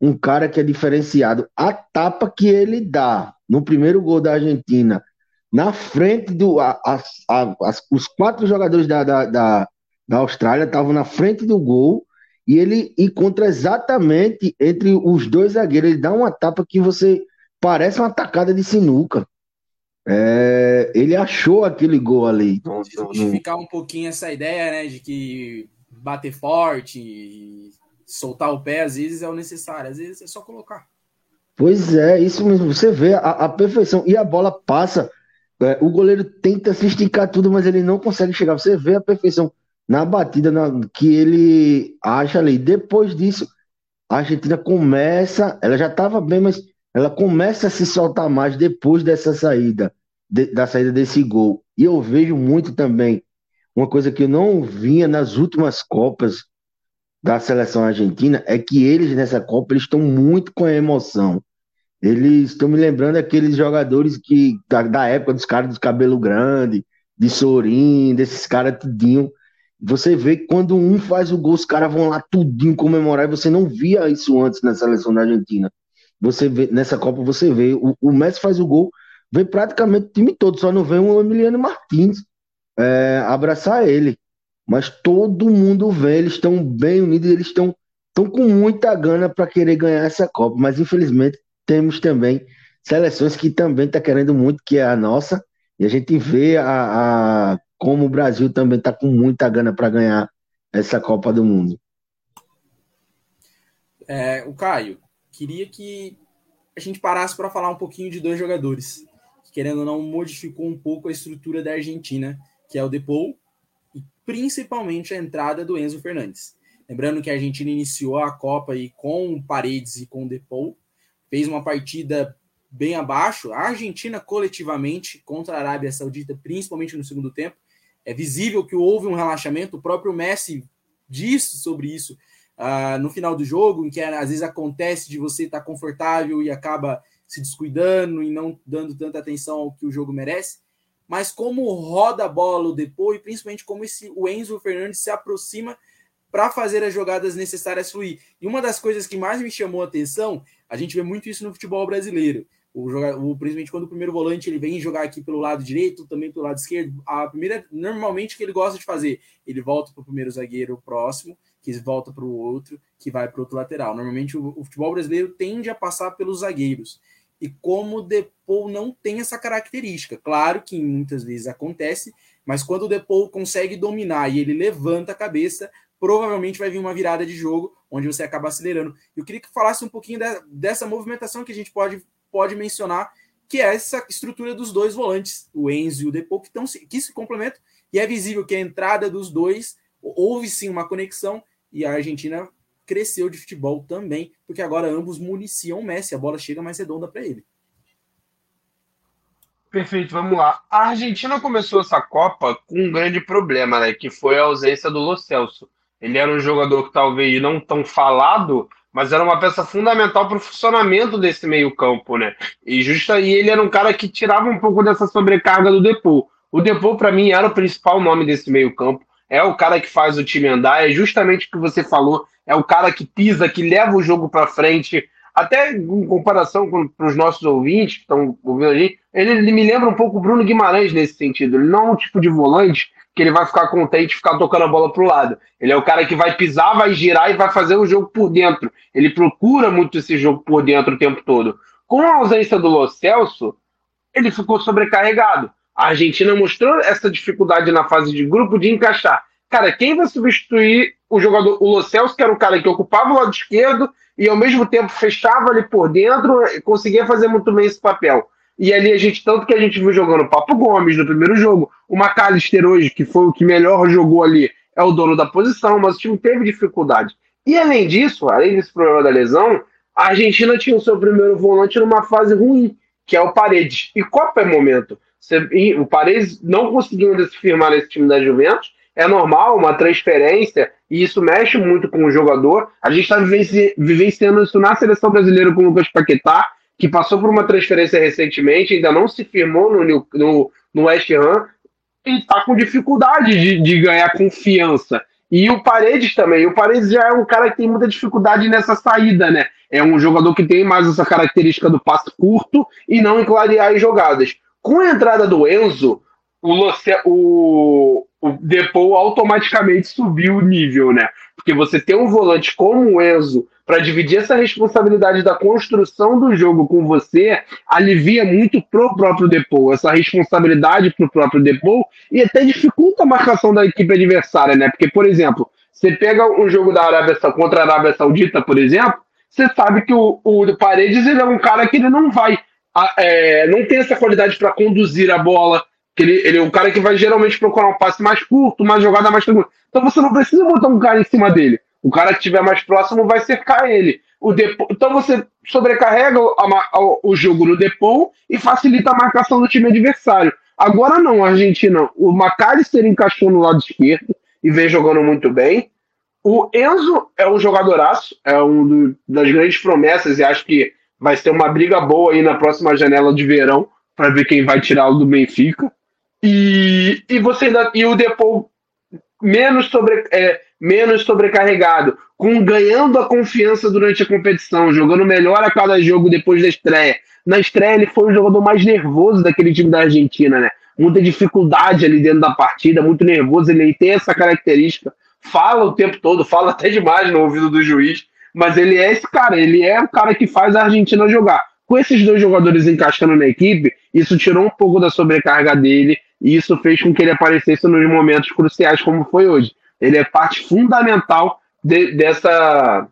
um cara que é diferenciado. A tapa que ele dá no primeiro gol da Argentina, na frente do. A, a, a, os quatro jogadores da, da, da, da Austrália estavam na frente do gol e ele encontra exatamente entre os dois zagueiros. Ele dá uma tapa que você parece uma tacada de sinuca. É, ele achou aquele gol ali. Justificar um pouquinho essa ideia, né, de que bater forte, soltar o pé, às vezes é o necessário, às vezes é só colocar. Pois é, isso mesmo. Você vê a, a perfeição e a bola passa. É, o goleiro tenta se esticar tudo, mas ele não consegue chegar. Você vê a perfeição na batida na, que ele acha ali. Depois disso, a Argentina começa. Ela já estava bem, mas ela começa a se soltar mais depois dessa saída, de, da saída desse gol. E eu vejo muito também uma coisa que eu não vinha nas últimas Copas da seleção argentina é que eles nessa Copa eles estão muito com a emoção. Eles estão me lembrando aqueles jogadores que da, da época dos caras dos cabelo grande, de Sorin, desses caras tudinho. Você vê que quando um faz o gol, os caras vão lá tudinho comemorar, e você não via isso antes na seleção da Argentina. Você vê, nessa Copa você vê, o, o Messi faz o gol, vê praticamente o time todo, só não vê o Emiliano Martins é, abraçar ele. Mas todo mundo vê, eles estão bem unidos, eles estão estão com muita gana para querer ganhar essa Copa. Mas infelizmente temos também seleções que também estão tá querendo muito, que é a nossa, e a gente vê a, a como o Brasil também está com muita gana para ganhar essa Copa do Mundo. É, o Caio, queria que a gente parasse para falar um pouquinho de dois jogadores que, querendo ou não, modificou um pouco a estrutura da Argentina, que é o Depou e principalmente a entrada do Enzo Fernandes. Lembrando que a Argentina iniciou a Copa aí com Paredes e com Depou, fez uma partida bem abaixo. A Argentina coletivamente contra a Arábia Saudita, principalmente no segundo tempo, é visível que houve um relaxamento. O próprio Messi disse sobre isso uh, no final do jogo, em que às vezes acontece de você estar tá confortável e acaba se descuidando e não dando tanta atenção ao que o jogo merece. Mas como roda a bola o depois, principalmente como esse, o Enzo Fernandes se aproxima para fazer as jogadas necessárias fluir. E uma das coisas que mais me chamou a atenção, a gente vê muito isso no futebol brasileiro. O o, principalmente quando o primeiro volante ele vem jogar aqui pelo lado direito, também pelo lado esquerdo, a primeira, normalmente, que ele gosta de fazer, ele volta para o primeiro zagueiro próximo, que volta para o outro, que vai para o outro lateral. Normalmente o, o, futebol brasileiro tende a passar pelos zagueiros. E como o Depou não tem essa característica, claro que muitas vezes acontece, mas quando o Depou consegue dominar e ele levanta a cabeça, provavelmente vai vir uma virada de jogo onde você acaba acelerando. Eu queria que falasse um pouquinho de, dessa movimentação que a gente pode, pode mencionar, que é essa estrutura dos dois volantes, o Enzo e o Depou, que, que se complementam, e é visível que a entrada dos dois houve sim uma conexão e a Argentina cresceu de futebol também, porque agora ambos municiam o Messi, a bola chega mais redonda para ele. Perfeito, vamos lá. A Argentina começou essa Copa com um grande problema, né? Que foi a ausência do Lo Celso. Ele era um jogador que talvez não tão falado, mas era uma peça fundamental para o funcionamento desse meio-campo, né? E justa e ele era um cara que tirava um pouco dessa sobrecarga do Depô. O Depô, para mim, era o principal nome desse meio-campo. É o cara que faz o time andar, é justamente o que você falou. É o cara que pisa, que leva o jogo para frente. Até em comparação com os nossos ouvintes que estão ouvindo ali, ele, ele, me lembra um pouco o Bruno Guimarães nesse sentido. Ele não é um tipo de volante que ele vai ficar contente ficar tocando a bola para o lado. Ele é o cara que vai pisar, vai girar e vai fazer o jogo por dentro. Ele procura muito esse jogo por dentro o tempo todo. Com a ausência do Lo Celso, ele ficou sobrecarregado. A Argentina mostrou essa dificuldade na fase de grupo de encaixar. Cara, quem vai substituir o jogador, o Lo Celso, que era o cara que ocupava o lado esquerdo e ao mesmo tempo fechava ali por dentro, conseguia fazer muito bem esse papel. E ali a gente, tanto que a gente viu jogando o Papo Gomes no primeiro jogo, o McAllister hoje, que foi o que melhor jogou ali, é o dono da posição, mas o time teve dificuldade. E além disso, além desse problema da lesão, a Argentina tinha o seu primeiro volante numa fase ruim, que é o Paredes. E Copa é momento. O Paredes não conseguiu ainda se firmar nesse time da Juventus. É normal, uma transferência, e isso mexe muito com o jogador. A gente está vivenciando isso na seleção brasileira com o Lucas Paquetá, que passou por uma transferência recentemente, ainda não se firmou no, no, no West Ham e está com dificuldade de, de, ganhar confiança. E o Paredes também. O Paredes já é um cara que tem muita dificuldade nessa saída, né? É um jogador que tem mais essa característica do passe curto e não em clarear as jogadas. Com a entrada do Enzo, o, Loce, o, o Depou automaticamente subiu o nível, né? Porque você ter um volante como o Enzo para dividir essa responsabilidade da construção do jogo com você alivia muito pro próprio Depou, essa responsabilidade pro próprio Depou e até dificulta a marcação da equipe adversária, né? Porque, por exemplo, você pega um jogo da Arábia contra a Arábia Saudita, por exemplo, você sabe que o, o Paredes ele é um cara que ele não vai, é, não tem essa qualidade para conduzir a bola, que ele, ele é um cara que vai geralmente procurar um passe mais curto, uma jogada mais tranquila. Então você não precisa botar um cara em cima dele. O cara que estiver mais próximo vai cercar ele. O depo... Então você sobrecarrega o, o jogo no depô e facilita a marcação do time adversário. Agora não, Argentina, o McAllister encaixou no lado esquerdo e vem jogando muito bem. O Enzo é um jogadoraço, é um do, das grandes promessas e acho que vai ser uma briga boa aí na próxima janela de verão para ver quem vai tirá-lo do Benfica. E, e você ainda, e o Depou menos sobre, é, menos sobrecarregado, com ganhando a confiança durante a competição, jogando melhor a cada jogo depois da estreia. Na estreia ele foi o jogador mais nervoso daquele time da Argentina, né? Muita dificuldade ali dentro da partida, muito nervoso, ele tem essa característica. Fala o tempo todo, fala até demais no ouvido do juiz, mas ele é esse cara, ele é o cara que faz a Argentina jogar. Com esses dois jogadores encaixando na equipe, isso tirou um pouco da sobrecarga dele e isso fez com que ele aparecesse nos momentos cruciais, como foi hoje. Ele é parte fundamental de, dessa,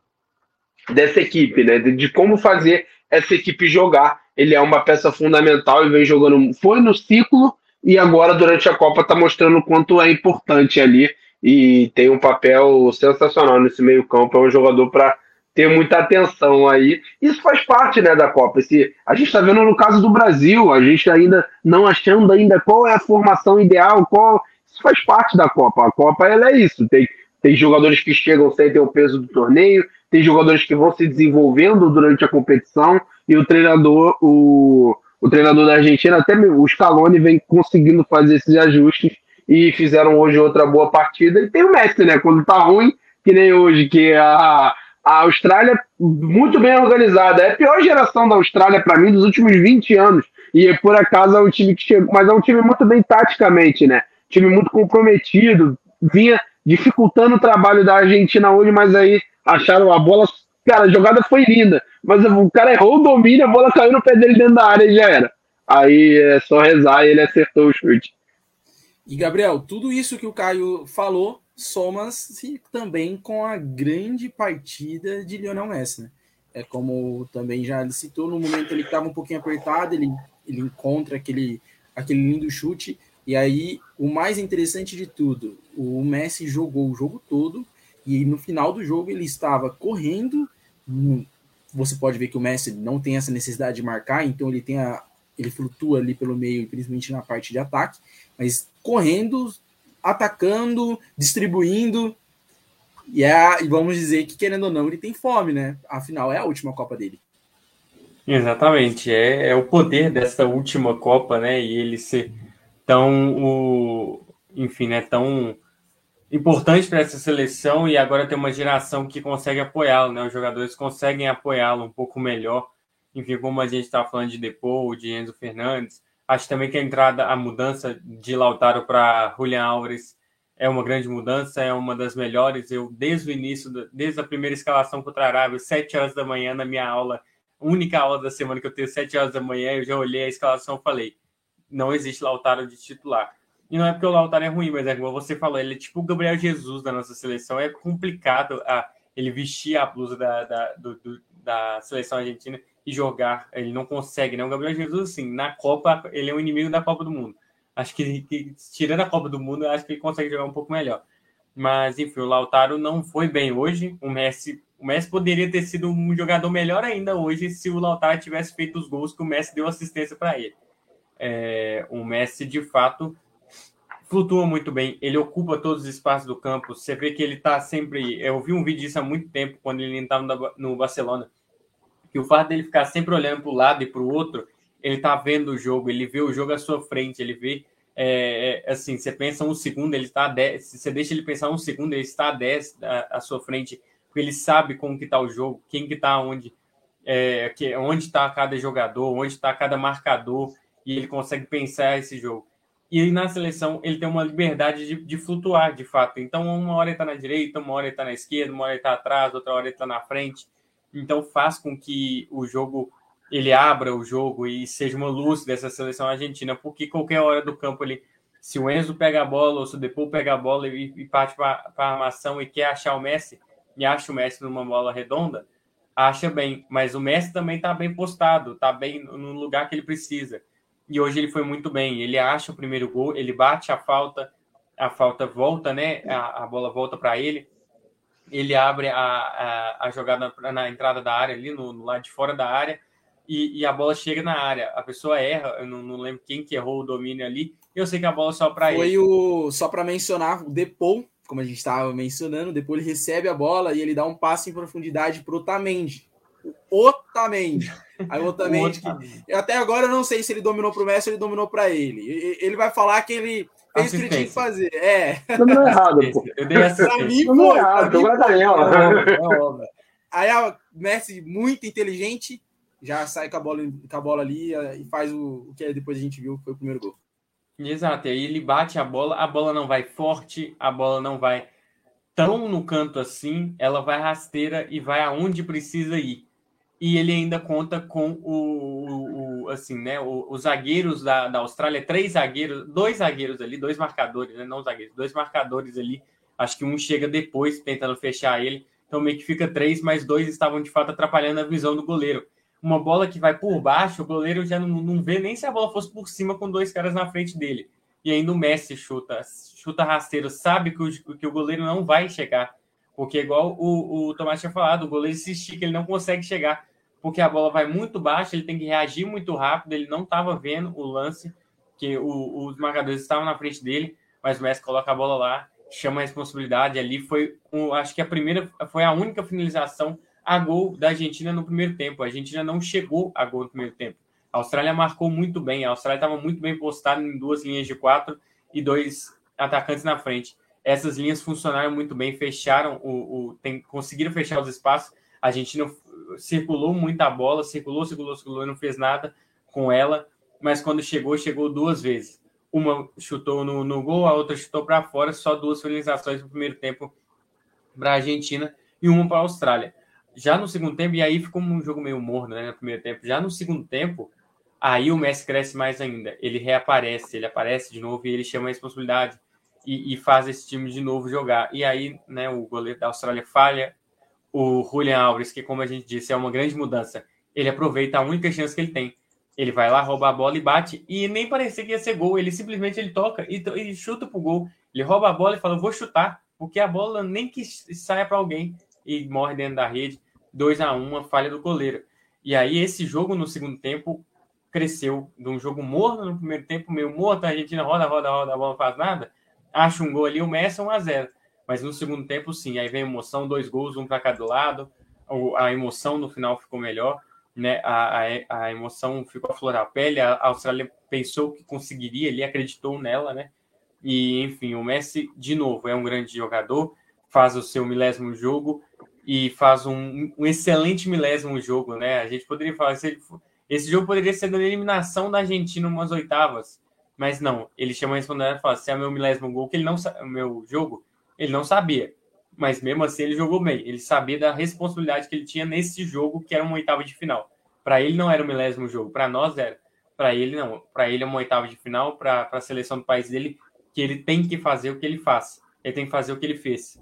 dessa equipe, né? De, de, como fazer essa equipe jogar. Ele é uma peça fundamental e vem jogando. Foi no ciclo e agora, durante a Copa, está mostrando o quanto é importante ali e tem um papel sensacional nesse meio-campo. É um jogador para ter muita atenção aí. Isso faz parte né, da Copa. Esse, a gente está vendo no caso do Brasil, a gente ainda não achando ainda qual é a formação ideal, qual isso faz parte da Copa. A Copa ela é isso. Tem, tem jogadores que chegam sem ter o peso do torneio, tem jogadores que vão se desenvolvendo durante a competição e o treinador, o, o treinador da Argentina, até o Scaloni vem conseguindo fazer esses ajustes e fizeram hoje outra boa partida. E tem o Messi, né? Quando tá ruim, que nem hoje, que a, a Austrália muito bem organizada. É a pior geração da Austrália para mim dos últimos 20 anos. E por acaso é um time que chegou, mas é um time muito bem taticamente, né? time muito comprometido, vinha dificultando o trabalho da Argentina hoje, mas aí acharam a bola. Cara, a jogada foi linda, mas o cara errou o domínio, a bola caiu no pé dele dentro da área e já era. Aí é só rezar e ele acertou o chute. E Gabriel, tudo isso que o Caio falou soma-se também com a grande partida de Lionel Messi, né? É como também já citou, no momento ele estava um pouquinho apertado, ele, ele encontra aquele, aquele lindo chute, e aí o mais interessante de tudo, o Messi jogou o jogo todo, e no final do jogo ele estava correndo, você pode ver que o Messi não tem essa necessidade de marcar, então ele tem a, ele flutua ali pelo meio, principalmente na parte de ataque, mas correndo, atacando, distribuindo. E, é, e vamos dizer que, querendo ou não, ele tem fome, né? Afinal, é a última Copa dele. Exatamente, é, é o poder dessa última Copa, né? E ele ser tão, o, enfim, né? Tão importante para essa seleção e agora tem uma geração que consegue apoiá-lo, né? Os jogadores conseguem apoiá-lo um pouco melhor. Enfim, como a gente estava falando de Depou, de Enzo Fernandes, Acho também que a entrada, a mudança de Lautaro para Julian Alves é uma grande mudança, é uma das melhores. Eu, desde o início, desde a primeira escalação contra a Arábia, 7 horas da manhã, na minha aula, única aula da semana que eu tenho 7 horas da manhã, eu já olhei a escalação e falei: não existe Lautaro de titular. E não é porque o Lautaro é ruim, mas é como você falou, ele é tipo o Gabriel Jesus da nossa seleção. É complicado a, ele vestir a blusa da, da, do, do, da seleção argentina e jogar. Ele não consegue, né? O Gabriel Jesus, assim, na Copa, ele é um inimigo da Copa do Mundo. Acho que, que tirando a Copa do Mundo, acho que ele consegue jogar um pouco melhor. Mas, enfim, o Lautaro não foi bem hoje. O Messi, o Messi poderia ter sido um jogador melhor ainda hoje se o Lautaro tivesse feito os gols que o Messi deu assistência para ele. É, o Messi, de fato, flutua muito bem. Ele ocupa todos os espaços do campo. Você vê que ele está sempre. Eu vi um vídeo disso há muito tempo, quando ele estava no Barcelona que o fato dele ficar sempre olhando para o lado e para o outro, ele tá vendo o jogo, ele vê o jogo à sua frente, ele vê. É, é assim, você pensa um segundo, ele está a 10. Se você deixa ele pensar um segundo, ele está a 10 à, à sua frente, porque ele sabe como que está o jogo, quem que está onde, é, que, onde está cada jogador, onde está cada marcador, e ele consegue pensar esse jogo. E na seleção ele tem uma liberdade de, de flutuar, de fato. Então, uma hora ele está na direita, uma hora ele está na esquerda, uma hora ele está atrás, outra hora ele está na frente então faz com que o jogo ele abra o jogo e seja uma luz dessa seleção argentina, porque qualquer hora do campo ele se o Enzo pega a bola ou se o Depou pega a bola e, e parte para a armação e quer achar o Messi e acha o Messi numa bola redonda, acha bem, mas o Messi também está bem postado, está bem no lugar que ele precisa. E hoje ele foi muito bem. Ele acha o primeiro gol, ele bate a falta, a falta volta, né? A, a bola volta para ele ele abre a, a, a jogada na, na, entrada da área, ali no, no, lado de fora da área, e, e, a bola chega na área. A pessoa erra, eu não, não lembro quem que errou o domínio ali, eu sei que a bola só para ele. Foi o. Só para mencionar, o Depou, como a gente estava mencionando, depois ele recebe a bola e ele dá um passe em profundidade para o Otamendi. O Otamendi. Aí o Otamendi, que, até agora eu não sei se ele dominou para o Messi ou ele dominou para ele. Ele vai falar que ele Fez o que ele tinha que fazer. É. Não é errado, pô. Eu dei assistência. Pra mim, não é errado. Agora Aí a Messi, muito inteligente, já sai com a bola, com a bola ali e faz o, o que depois a gente viu foi o primeiro gol. Exato, e aí ele bate a bola, a bola não vai forte, a bola não vai tão no canto assim, ela vai rasteira e vai aonde precisa ir e ele ainda conta com o, o assim, né, os zagueiros da, da Austrália, três zagueiros, dois zagueiros ali, dois marcadores, né, não zagueiros, dois marcadores ali, acho que um chega depois tentando fechar ele, então meio que fica três, mas dois estavam de fato atrapalhando a visão do goleiro. Uma bola que vai por baixo, o goleiro já não, não vê nem se a bola fosse por cima com dois caras na frente dele. E ainda o Messi chuta, chuta rasteiro, sabe que o, que o goleiro não vai chegar. Porque, igual o, o Tomás tinha falado, o goleiro se estica, ele não consegue chegar porque a bola vai muito baixa, ele tem que reagir muito rápido, ele não estava vendo o lance, que o, os marcadores estavam na frente dele, mas o Messi coloca a bola lá, chama a responsabilidade ali, foi, acho que a primeira, foi a única finalização a gol da Argentina no primeiro tempo, a Argentina não chegou a gol no primeiro tempo, a Austrália marcou muito bem, a Austrália estava muito bem postada em duas linhas de quatro e dois atacantes na frente, essas linhas funcionaram muito bem, fecharam o, o tem, conseguiram fechar os espaços, a Argentina circulou muita bola, circulou, circulou, circulou, não fez nada com ela, mas quando chegou, chegou duas vezes. uma chutou no, no gol, a outra chutou para fora, só duas finalizações no primeiro tempo para a Argentina e uma para a Austrália. Já no segundo tempo, e aí ficou um jogo meio morno né, no primeiro tempo, já no segundo tempo, aí o Messi cresce mais ainda. Ele reaparece, ele aparece de novo e ele chama a responsabilidade e, e faz esse time de novo jogar. E aí né, o goleiro da Austrália falha, o Julian Alves, que como a gente disse, é uma grande mudança, ele aproveita a única chance que ele tem. Ele vai lá, rouba a bola e bate, e nem parecia que ia ser gol. Ele simplesmente ele toca e, e chuta pro gol. Ele rouba a bola e fala: Vou chutar, porque a bola nem que saia para alguém e morre dentro da rede. 2 a 1 uma falha do goleiro. E aí, esse jogo no segundo tempo cresceu de um jogo morno no primeiro tempo, meio morto, a Argentina roda, roda, roda, a bola não faz nada. Acha um gol ali, o Messi 1 a 0 Mas no segundo tempo, sim, aí vem emoção, dois gols, um para cada lado. A emoção no final ficou melhor, né? A, a, a emoção ficou a flor à pele. A Austrália pensou que conseguiria, ele acreditou nela, né? E enfim, o Messi, de novo, é um grande jogador, faz o seu milésimo jogo e faz um, um excelente milésimo jogo, né? A gente poderia falar, se esse jogo poderia ser da eliminação da Argentina umas oitavas, mas não, ele chama a responsabilidade e fala: se é meu milésimo gol, que ele não meu jogo, ele não sabia. Mas mesmo assim ele jogou bem. Ele sabia da responsabilidade que ele tinha nesse jogo, que era uma oitava de final. Para ele não era o milésimo jogo, para nós era. Para ele não. Para ele é uma oitava de final, para a seleção do país dele, que ele tem que fazer o que ele faz. Ele tem que fazer o que ele fez.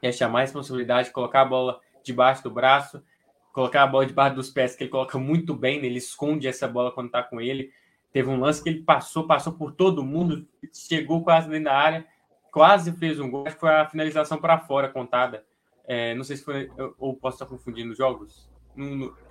É chamar a responsabilidade, colocar a bola debaixo do braço, colocar a bola debaixo dos pés, que ele coloca muito bem, né? ele esconde essa bola quando está com ele. Teve um lance que ele passou, passou por todo mundo, chegou quase dentro da área, quase fez um gol. Acho que foi a finalização para fora contada. É, não sei se foi, ou posso estar confundindo jogos,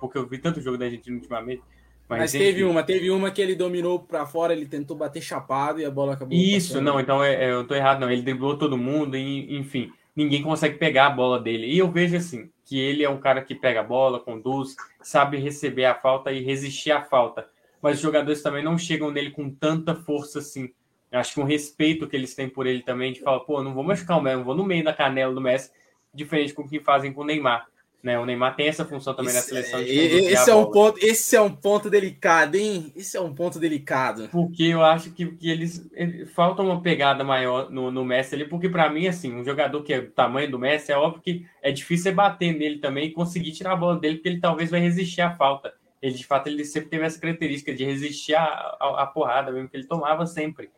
porque eu vi tanto jogo da Argentina ultimamente. Mas, mas teve uma, teve uma que ele dominou para fora, ele tentou bater chapado e a bola acabou. Isso, passando. não, então é, é, eu tô errado, não. Ele driblou todo mundo, e, enfim, ninguém consegue pegar a bola dele. E eu vejo assim, que ele é um cara que pega a bola, conduz, sabe receber a falta e resistir à falta mas os jogadores também não chegam nele com tanta força assim. Acho que um respeito que eles têm por ele também, de falar, pô, não vou machucar o Messi, vou no meio da canela do Messi, diferente com o que fazem com o Neymar. Né? O Neymar tem essa função também esse, na seleção. esse é um ponto, esse é um ponto delicado, hein? Esse é um ponto delicado. Porque eu acho que, que eles, falta uma pegada maior no, no Messi ali, porque para mim assim, um jogador que é do tamanho do Messi, é óbvio que é difícil bater nele também e conseguir tirar a bola dele, porque ele talvez vai resistir à falta ele de fato ele sempre teve essa característica de resistir à, porrada, mesmo que ele tomava sempre.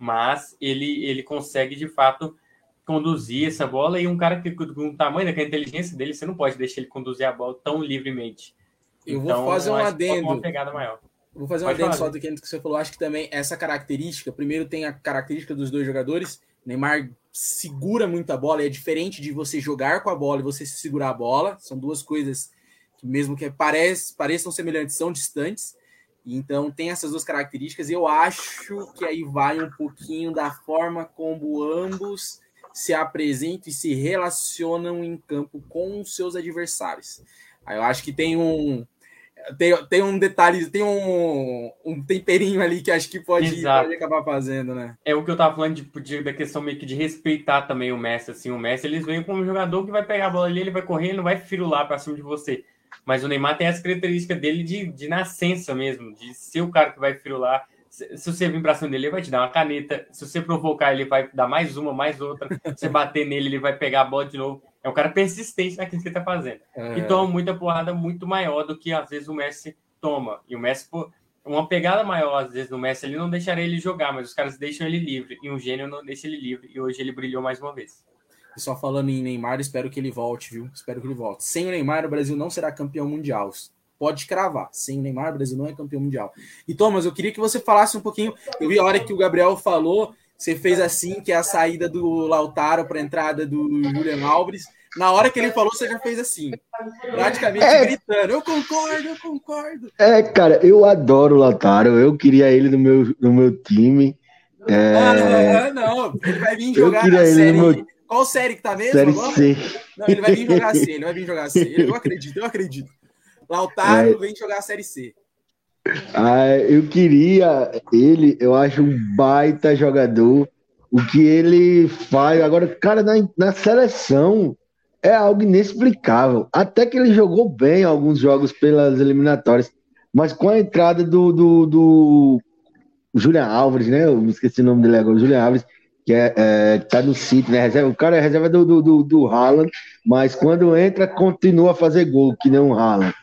Mas ele, ele consegue de fato conduzir essa bola e um cara que com o tamanho daquela inteligência dele, você não pode deixar ele conduzir a bola tão livremente. Eu então, vou fazer um adendo. Uma pegada maior. Vou fazer um pode adendo falar. só do que você falou. Acho que também essa característica, primeiro tem a característica dos dois jogadores. Neymar segura muito a bola, é diferente de você jogar com a bola e você segurar a bola. São duas coisas que mesmo que parece, pareçam semelhantes, são distantes. Então tem essas duas características. Eu acho que aí vai um pouquinho da forma como ambos se apresentam e se relacionam em campo com os seus adversários. Aí eu acho que tem um tem, tem um detalhe, tem um, um temperinho ali que acho que pode, pode acabar fazendo, né? É o que eu tava falando de, de, da questão meio que de respeitar também o Messi, assim, o Messi, eles vêm como um jogador que vai pegar a bola ali, ele vai correr, ele não vai firular para cima de você. Mas o Neymar tem essa característica dele de, de nascença mesmo, de ser o cara que vai firular. Se, se você vir pra cima dele, ele vai te dar uma caneta. Se você provocar, ele vai dar mais uma, mais outra. Se você bater nele, ele vai pegar a bola de novo. É um cara persistente naquilo que ele tá fazendo. É. E toma muita porrada muito maior do que às vezes o Messi toma. E o Messi, uma pegada maior, às vezes, no Messi, ele não deixaria ele jogar, mas os caras deixam ele livre. E um gênio não deixa ele livre. E hoje ele brilhou mais uma vez. E só falando em Neymar, espero que ele volte, viu? Espero que ele volte. Sem o Neymar, o Brasil não será campeão mundial. Pode cravar. Sem o Neymar, o Brasil não é campeão mundial. E Thomas, eu queria que você falasse um pouquinho. Eu vi a hora que o Gabriel falou, você fez assim, que é a saída do Lautaro para a entrada do Julian Alves. Na hora que ele falou, você já fez assim, praticamente é, gritando. Eu concordo, eu concordo. É, cara, eu adoro o Lautaro. Eu queria ele no meu, no meu time. É... Ah, não, ele vai vir jogar eu queria ele série. No meu qual série que tá mesmo? Série agora? C. Não, ele vai vir jogar C, ele vai vir jogar C. Eu acredito, eu acredito. Lautaro é. vem jogar a Série C. Ah, eu queria ele, eu acho um baita jogador. O que ele faz agora, cara, na, na seleção é algo inexplicável. Até que ele jogou bem alguns jogos pelas eliminatórias, mas com a entrada do, do, do Julian Álvares, né? Eu me esqueci o nome dele agora, Julian Álvares, que é, é, tá no City, né? Reserva, o cara é reserva do, do, do, do Haaland, mas quando entra, continua a fazer gol, que nem um Haaland.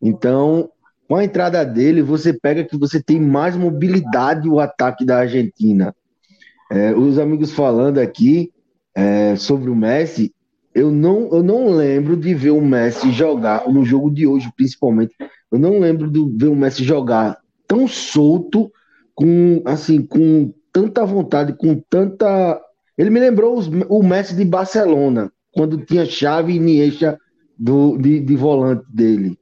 Então, com a entrada dele, você pega que você tem mais mobilidade o ataque da Argentina. É, os amigos falando aqui é, sobre o Messi, eu não, eu não lembro de ver o Messi jogar, no jogo de hoje principalmente, eu não lembro de ver o Messi jogar tão solto, com assim, com tanta vontade, com tanta. Ele me lembrou os, o Messi de Barcelona, quando tinha chave e Iniesta do, de, de volante dele.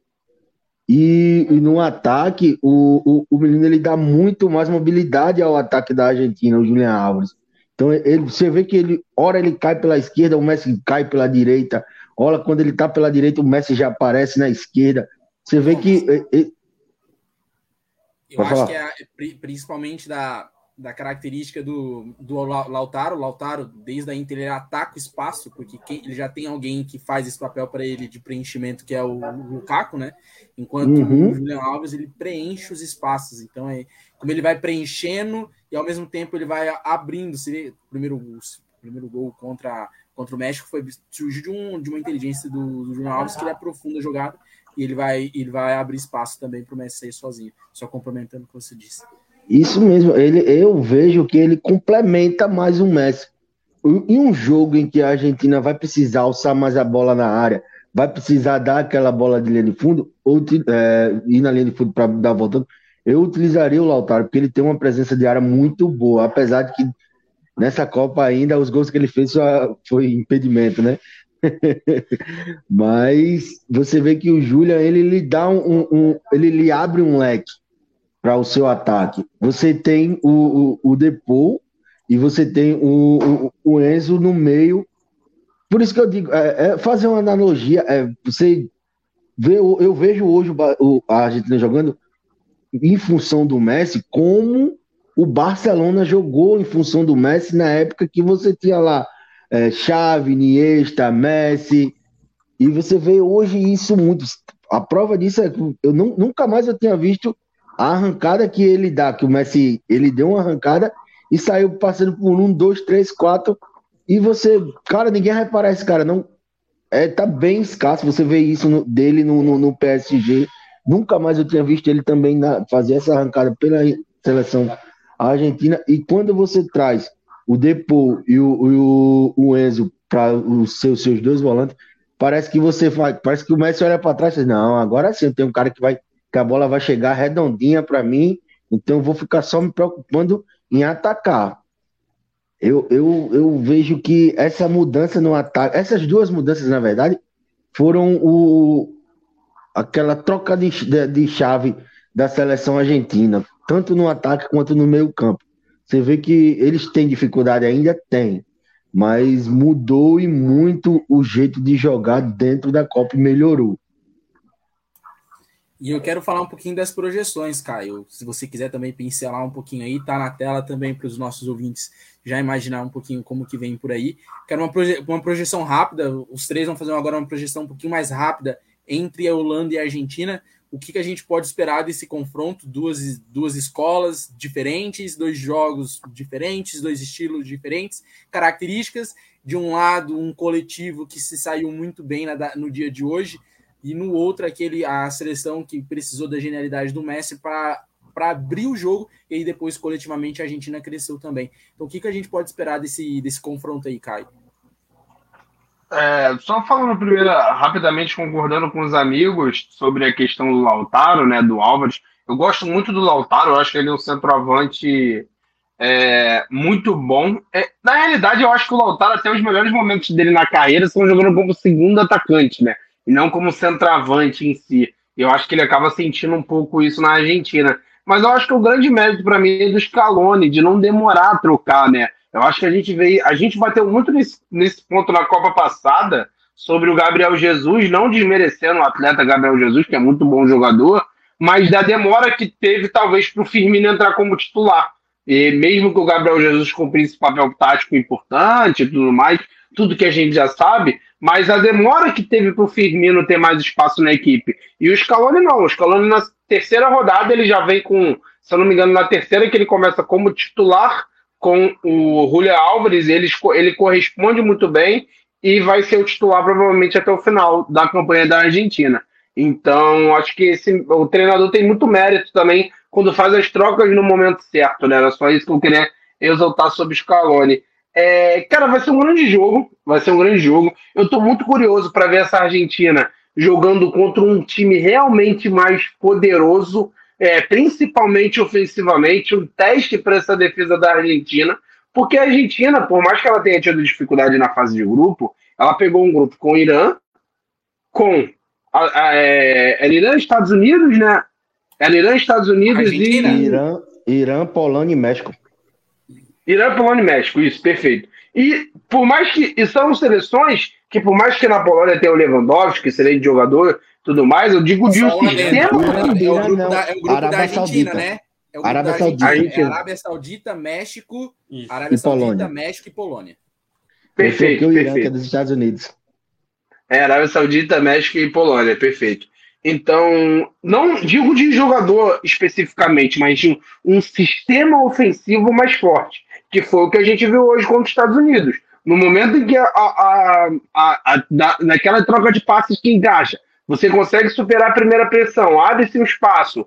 E, e no ataque, o, o, o, menino ele dá muito mais mobilidade ao ataque da Argentina, o Julian Alves. Então ele, você vê que ele, hora ele cai pela esquerda, o Messi cai pela direita. Hora quando ele tá pela direita, o Messi já aparece na esquerda. Você vê que. Eu acho que é principalmente da, da característica do, do Lautaro. Lautaro, desde a Inter, ele ataca o espaço, porque quem, ele já tem alguém que faz esse papel para ele de preenchimento, que é o, o Lukaku, né? Enquanto uhum. o Julian Alves, ele preenche os espaços. Então, é como ele vai preenchendo e, ao mesmo tempo, ele vai abrindo. O primeiro, o primeiro gol contra, contra o México foi surgiu de, um, de uma inteligência do, do Julian Alves, que ele aprofunda a jogada e ele vai, ele vai abrir espaço também para o Messi sozinho. Só complementando o que você disse. Isso mesmo, ele, eu vejo que ele complementa mais o Messi. Em um jogo em que a Argentina vai precisar alçar mais a bola na área, vai precisar dar aquela bola de linha de fundo, ou é, ir na linha de fundo para dar voltando, eu utilizaria o Lautaro, porque ele tem uma presença de área muito boa, apesar de que nessa Copa ainda os gols que ele fez só foi impedimento, né? Mas você vê que o Julian ele lhe dá um, um ele lhe abre um leque para o seu ataque. Você tem o, o, o Depou e você tem o, o, o, Enzo no meio. Por isso que eu digo, é, é fazer uma analogia, é, você vê, eu vejo hoje o, a Argentina jogando em função do Messi, como o Barcelona jogou em função do Messi na época que você tinha lá é, Xavi, Iniesta, Messi, e você vê hoje isso muito. A prova disso é que eu não, nunca mais eu tinha visto a arrancada que ele dá, que o Messi ele deu uma arrancada e saiu passando por um, dois, três, quatro. E você, cara, ninguém repara esse cara, não. É, tá bem escasso você vê isso no, dele no, no, no, PSG. Nunca mais eu tinha visto ele também na, fazer essa arrancada pela seleção argentina. E quando você traz o Depô e o, e o, o Enzo para os seus, seus dois volantes, parece que você faz, parece que o Messi olha para trás e diz, não, agora sim tem um cara que vai que a bola vai chegar redondinha para mim, então eu vou ficar só me preocupando em atacar. Eu, eu, eu vejo que essa mudança no ataque, essas duas mudanças, na verdade, foram o, aquela troca de, de, de chave da seleção argentina, tanto no ataque quanto no meio campo. Você vê que eles têm dificuldade ainda? Tem. Mas mudou e muito o jeito de jogar dentro da Copa e melhorou. E eu quero falar um pouquinho das projeções, Caio. Se você quiser também pincelar um pouquinho aí, tá na tela também para os nossos ouvintes já imaginar um pouquinho como que vem por aí. Quero uma, proje uma projeção rápida. Os três vão fazer agora uma projeção um pouquinho mais rápida entre a Holanda e a Argentina. O que, que a gente pode esperar desse confronto? Duas, duas escolas diferentes, dois jogos diferentes, dois estilos diferentes, características. De um lado, um coletivo que se saiu muito bem na, no dia de hoje, e no outro aquele a seleção que precisou da genialidade do Messi para para abrir o jogo e aí depois coletivamente a Argentina cresceu também. Então o que, que a gente pode esperar desse, desse confronto aí, Caio? É, só falando primeiro, rapidamente concordando com os amigos sobre a questão do Lautaro, né, do Álvares. Eu gosto muito do Lautaro, eu acho que ele é um centroavante é, muito bom. É, na realidade, eu acho que o Lautaro, até os melhores momentos dele na carreira, são jogando como segundo atacante, né? E não como centroavante em si. Eu acho que ele acaba sentindo um pouco isso na Argentina. Mas eu acho que o grande mérito para mim é do Scaloni, de não demorar a trocar, né? Eu acho que a gente veio, a gente bateu muito nesse, nesse ponto na Copa passada sobre o Gabriel Jesus, não desmerecendo o atleta Gabriel Jesus, que é muito bom jogador, mas da demora que teve talvez para o Firmino entrar como titular. E mesmo que o Gabriel Jesus cumprisse papel tático importante e tudo mais, tudo que a gente já sabe, mas a demora que teve para o Firmino ter mais espaço na equipe. E o Scaloni não. O Scaloni na terceira rodada ele já vem com se eu não me engano, na terceira que ele começa como titular com o Julio Álvares, ele, ele corresponde muito bem e vai ser o titular provavelmente até o final da campanha da Argentina. Então, acho que esse, o treinador tem muito mérito também quando faz as trocas no momento certo, né? Era só isso que eu queria exaltar sobre o Scaloni. É, cara, vai ser um grande jogo, vai ser um grande jogo. Eu estou muito curioso para ver essa Argentina jogando contra um time realmente mais poderoso, é, principalmente ofensivamente, um teste para essa defesa da Argentina, porque a Argentina, por mais que ela tenha tido dificuldade na fase de grupo, ela pegou um grupo com o Irã, com a, a, é, é Irã, Estados Unidos, né? É Irã, Estados Unidos Argentina. e. Irã, Irã, Polônia e México. Irã, Polônia e México, isso, perfeito. E por mais que. E são seleções que, por mais que na Polônia tenha o Lewandowski, excelente jogador tudo mais, eu digo de um sistema. É o grupo da, é o grupo da Argentina, Saudita. né? É o Arábia Saudita. Argentina. É Arábia Saudita, México, Isso. Arábia e Saudita, Polônia. México e Polônia. Perfeito, o Irã, perfeito. que é dos Estados Unidos. É, Arábia Saudita, México e Polônia, perfeito. Então, não digo de jogador especificamente, mas de um, um sistema ofensivo mais forte, que foi o que a gente viu hoje contra os Estados Unidos. No momento em que a, a, a, a na, naquela troca de passes que encaixa, você consegue superar a primeira pressão, abre-se um espaço.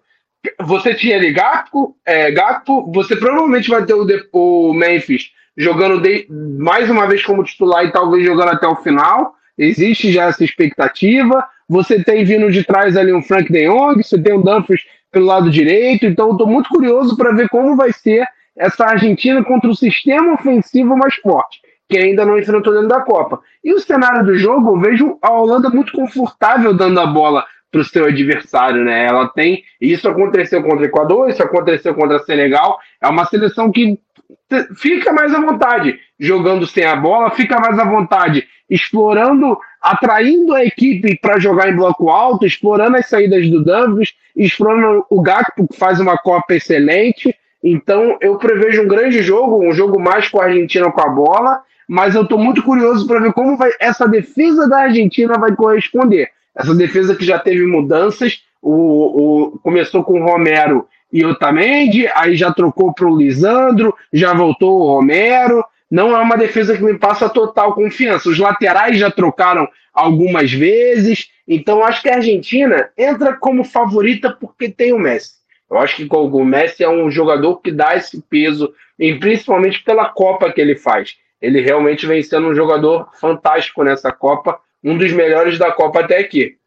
Você tinha ali Gakpo, é, Gakpo, você provavelmente vai ter o, o Memphis jogando de, mais uma vez como titular e talvez jogando até o final. Existe já essa expectativa. Você tem vindo de trás ali um Frank De Jong, você tem um Dumfries pelo lado direito. Então, estou muito curioso para ver como vai ser essa Argentina contra o sistema ofensivo mais forte, que ainda não enfrentou dentro da Copa. E o cenário do jogo, eu vejo a Holanda muito confortável dando a bola para o seu adversário, né? Ela tem. Isso aconteceu contra o Equador, isso aconteceu contra a Senegal. É uma seleção que fica mais à vontade jogando sem a bola, fica mais à vontade explorando, atraindo a equipe para jogar em bloco alto, explorando as saídas do Dumfries, explorando o Gakpo, que faz uma Copa excelente. Então, eu prevejo um grande jogo, um jogo mais com a Argentina com a bola, mas eu estou muito curioso para ver como vai, essa defesa da Argentina vai corresponder. Essa defesa que já teve mudanças, o, o começou com o Romero e Otamendi, aí já trocou para o Lisandro, já voltou o Romero. Não é uma defesa que me passa total confiança. Os laterais já trocaram algumas vezes, então acho que a Argentina entra como favorita porque tem o Messi. Eu acho que o Messi é um jogador que dá esse peso, e principalmente pela Copa que ele faz. Ele realmente vem sendo um jogador fantástico nessa Copa, um dos melhores da Copa até aqui.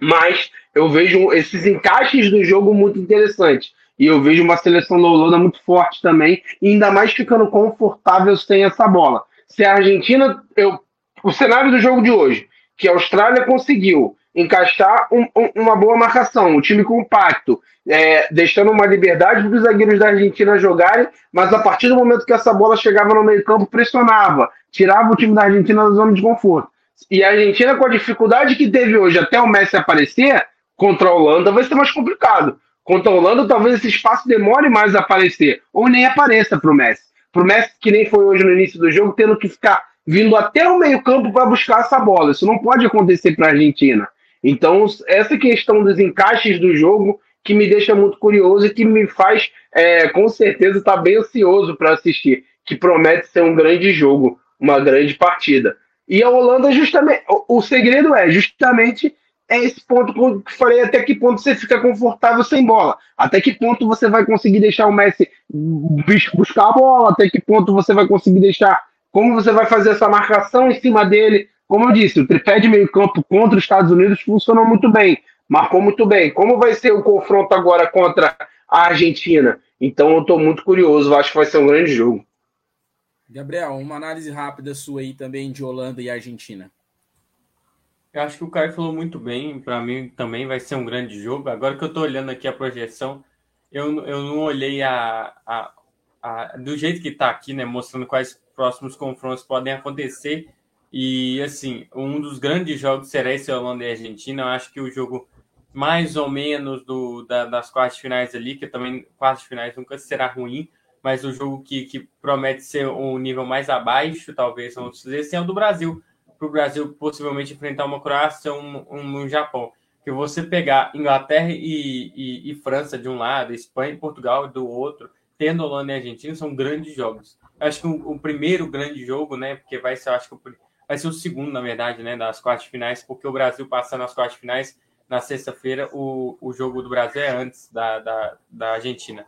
Mas eu vejo esses encaixes do jogo muito interessantes. E eu vejo uma seleção da Holanda muito forte também, ainda mais ficando confortável sem essa bola. Se a Argentina, eu, o cenário do jogo de hoje, que a Austrália conseguiu encaixar um, um, uma boa marcação, um time compacto, é, deixando uma liberdade para os zagueiros da Argentina jogarem, mas a partir do momento que essa bola chegava no meio-campo, pressionava, tirava o time da Argentina da zona de conforto. E a Argentina, com a dificuldade que teve hoje até o Messi aparecer, contra a Holanda vai ser mais complicado. Contra a Holanda, talvez esse espaço demore mais a aparecer, ou nem apareça para o Messi. Para o Messi, que nem foi hoje no início do jogo, tendo que ficar vindo até o meio-campo para buscar essa bola. Isso não pode acontecer para a Argentina. Então, essa questão dos encaixes do jogo que me deixa muito curioso e que me faz, é, com certeza, estar tá bem ansioso para assistir, que promete ser um grande jogo, uma grande partida. E a Holanda, justamente, o, segredo é justamente é esse ponto que eu falei, até que ponto você fica confortável sem bola, até que ponto você vai conseguir deixar o Messi buscar a bola, até que ponto você vai conseguir deixar, como você vai fazer essa marcação em cima dele, como eu disse, o tripé de meio campo contra os Estados Unidos funcionou muito bem, marcou muito bem, como vai ser o confronto agora contra a Argentina? Então eu estou muito curioso, acho que vai ser um grande jogo. Gabriel, uma análise rápida sua aí também de Holanda e Argentina. Eu acho que o Caio falou muito bem. Para mim também vai ser um grande jogo. Agora que eu estou olhando aqui a projeção, eu, eu não olhei a, a, a do jeito que está aqui, né? Mostrando quais próximos confrontos podem acontecer. E assim, um dos grandes jogos será esse Holanda e Argentina. Eu acho que o jogo mais ou menos do, da, das quartas finais ali, que também quartas finais nunca será ruim, mas o jogo que, que promete ser um nível mais abaixo, talvez, vamos dizer, esse é o do Brasil para o Brasil possivelmente enfrentar uma Croácia ou um, um, um, Japão. que você pegar Inglaterra e, e, e França de um lado, Espanha e Portugal do outro, tendo Holanda e Argentina, são grandes jogos. Eu acho que o, o, primeiro grande jogo, né? Porque vai ser, eu acho que o, vai ser o segundo, na verdade, né? Das quartas finais, porque o Brasil passando nas quartas finais na sexta-feira, o, o jogo do Brasil é antes da, da, da Argentina.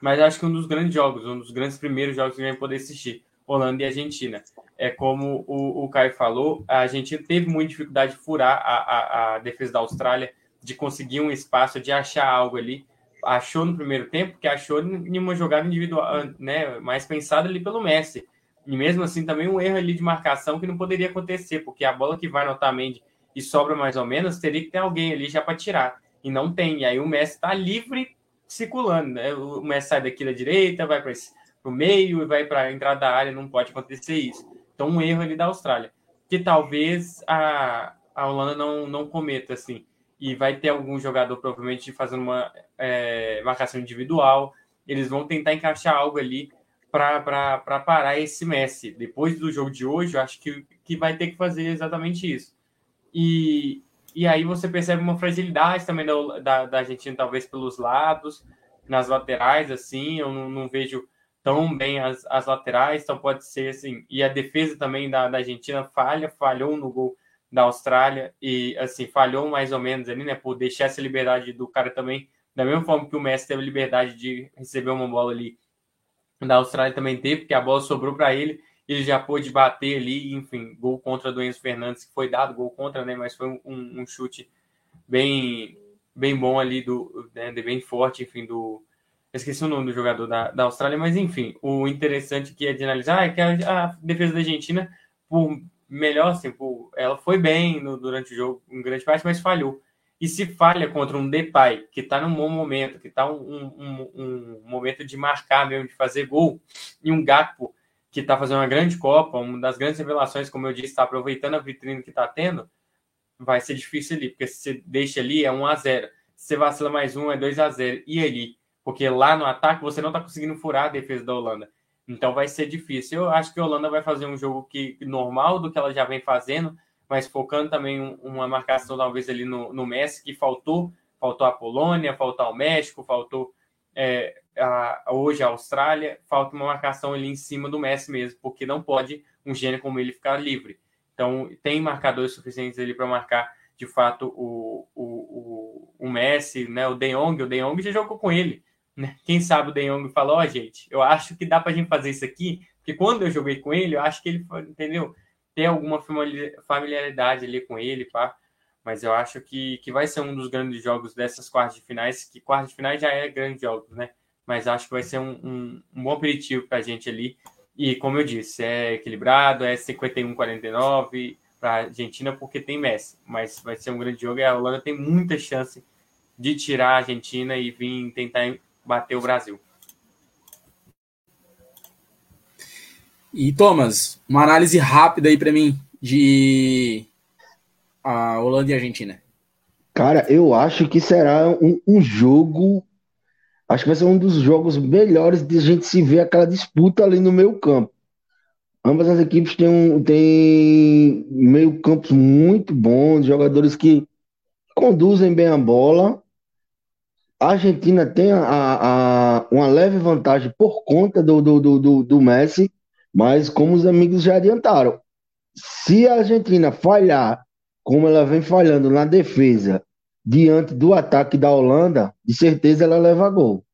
Mas acho que um dos grandes jogos, um dos grandes primeiros jogos que a gente vai poder assistir, Holanda e Argentina. É como o, o Caio falou, a Argentina teve muita dificuldade de furar a, a, a defesa da Austrália, de conseguir um espaço, de achar algo ali. Achou no primeiro tempo, que achou em uma jogada individual, né, mais pensada ali pelo Messi. E mesmo assim, também um erro ali de marcação que não poderia acontecer, porque a bola que vai no Otamendi e sobra mais ou menos, teria que ter alguém ali já para tirar. E não tem. E aí o Messi está livre circulando. Né? O Messi sai daqui da direita, vai para o meio e vai para a entrada da área. Não pode acontecer isso. Então, um erro ali da Austrália. Que talvez a, a Holanda não, não cometa, assim. E vai ter algum jogador, provavelmente, fazendo uma é, marcação individual. Eles vão tentar encaixar algo ali para parar esse Messi. Depois do jogo de hoje, eu acho que, que vai ter que fazer exatamente isso. E, e aí você percebe uma fragilidade também da, da, da Argentina, talvez pelos lados, nas laterais, assim, eu não, não vejo tão bem as, as laterais, então pode ser assim. E a defesa também da, da Argentina falha, falhou no gol da Austrália e assim falhou mais ou menos ali, né, por deixar essa liberdade do cara também, da mesma forma que o Messi teve liberdade de receber uma bola ali, da Austrália também teve, porque a bola sobrou para ele, ele já pôde bater ali, enfim, gol contra do Enzo Fernandes, que foi dado gol contra, né, mas foi um, um chute bem bem bom ali do, né, bem forte, enfim, do esqueci o nome do jogador da, da Austrália, mas enfim, o interessante que é de analisar é que a, a defesa da Argentina, por melhor, assim, por, ela foi bem no, durante o jogo, em grande parte, mas falhou. E se falha contra um Depay, que está num bom momento, que está um, um, um, momento de marcar mesmo, de fazer gol, e um Gakpo, que está fazendo uma grande Copa, uma das grandes revelações, como eu disse, está aproveitando a vitrine que está tendo, vai ser difícil ali, porque se você deixa ali é 1 a 0 Se você vacila mais um, é 2 a 0 E ali? porque lá no ataque você não está conseguindo furar a defesa da Holanda. Então vai ser difícil. Eu acho que a Holanda vai fazer um jogo que normal do que ela já vem fazendo, mas focando também uma marcação talvez ali no, no Messi que faltou, faltou a Polônia, faltou o México, faltou é, a, hoje a Austrália, falta uma marcação ali em cima do Messi mesmo, porque não pode um gênio como ele ficar livre. Então tem marcadores suficientes ali para marcar de fato o, o, o, o Messi, né? O De Jong, o De Jong já jogou com ele. Né? Quem sabe o De Jong falou, ó, oh, gente, eu acho que dá pra gente fazer isso aqui, porque quando eu joguei com ele, eu acho que ele, entendeu? Tem alguma familiaridade ali com ele, pá. Mas eu acho que, que vai ser um dos grandes jogos dessas quartas de finais, que quartas de finais já é grandes jogos, né? Mas acho que vai ser um, um, um bom aperitivo pra gente ali. E como eu disse, é equilibrado, é 51-49 para a Argentina porque tem Messi, mas vai ser um grande jogo e a Holanda tem muita chance de tirar a Argentina e vir tentar bater o Brasil. E Thomas, uma análise rápida aí para mim de a Holanda e a Argentina. Cara, eu acho que será um, um, jogo. Acho que vai ser um dos jogos melhores de a gente se ver aquela disputa ali no meio campo. Ambas as equipes têm, um, têm meio campos muito bons, jogadores que conduzem bem a bola a Argentina tem a, a, uma leve vantagem por conta do, do, do, do Messi, mas como os amigos já adiantaram, se a Argentina falhar, como ela vem falhando na defesa, diante do ataque da Holanda, de certeza ela leva gol.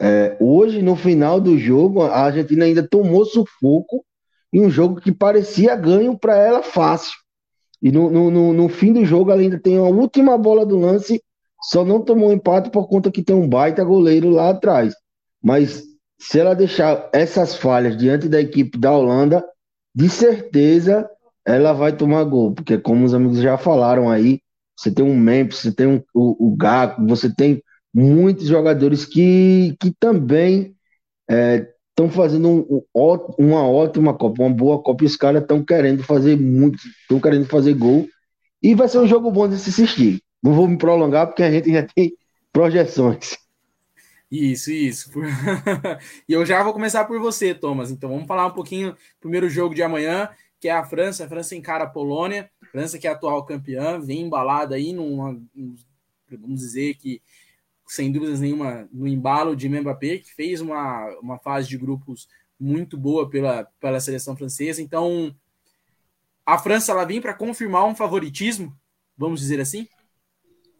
É, hoje, no final do jogo, a Argentina ainda tomou sufoco em um jogo que parecia ganho para ela fácil. E no, no, no, no, fim do jogo, ela ainda tem a última bola do lance só não tomou empate por conta que tem um baita goleiro lá atrás. Mas se ela deixar essas falhas diante da equipe da Holanda, de certeza ela vai tomar gol, porque como os amigos já falaram aí, você tem um Memphis, você tem um, o, o Gato, você tem muitos jogadores que, que também estão é, fazendo um, uma ótima Copa, uma boa Copa, e os caras estão querendo fazer muito, estão querendo fazer gol, e vai ser um jogo bom de se assistir. Não vou me prolongar porque a gente já tem projeções. Isso, isso. e eu já vou começar por você, Thomas. Então vamos falar um pouquinho primeiro jogo de amanhã, que é a França. A França encara a Polônia, a França que é atual campeã, vem embalada aí numa, vamos dizer que sem dúvidas nenhuma no embalo de Mbappé, que fez uma, uma fase de grupos muito boa pela, pela seleção francesa. Então, a França ela vem para confirmar um favoritismo, vamos dizer assim?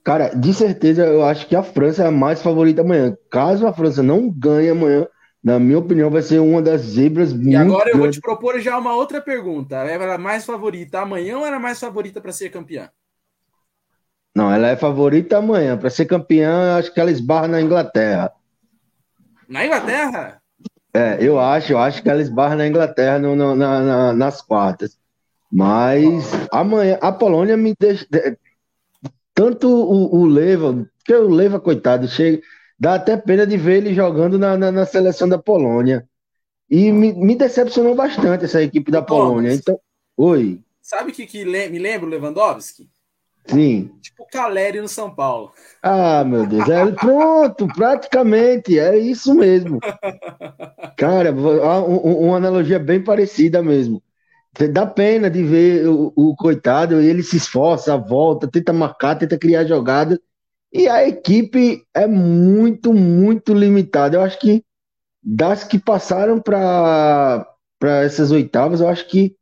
Cara, de certeza eu acho que a França é a mais favorita amanhã. Caso a França não ganhe amanhã, na minha opinião, vai ser uma das zebras e muito. E agora eu vou te propor já uma outra pergunta. Ela é mais favorita amanhã ou era mais favorita para ser campeã? Não, ela é favorita amanhã. Para ser campeã, acho que ela esbarra na Inglaterra. Na Inglaterra? É, eu acho, eu acho que ela esbarra na Inglaterra no, no, na, na, nas quartas. Mas amanhã, a Polônia me deixa. Tanto o, o Leva, que o Leva, coitado, chega, dá até pena de ver ele jogando na, na, na seleção da Polônia. E me, me, decepcionou bastante essa equipe da Polônia. Então, oi. Sabe o que, que me lembra o Lewandowski? Sim. Tipo Caleri no São Paulo. Ah, meu Deus. É, pronto, praticamente. É isso mesmo. Cara, uma analogia bem parecida mesmo. Dá pena de ver o, o coitado, ele se esforça, volta, tenta marcar, tenta criar jogada. E a equipe é muito, muito limitada. Eu acho que das que passaram para essas oitavas, eu acho que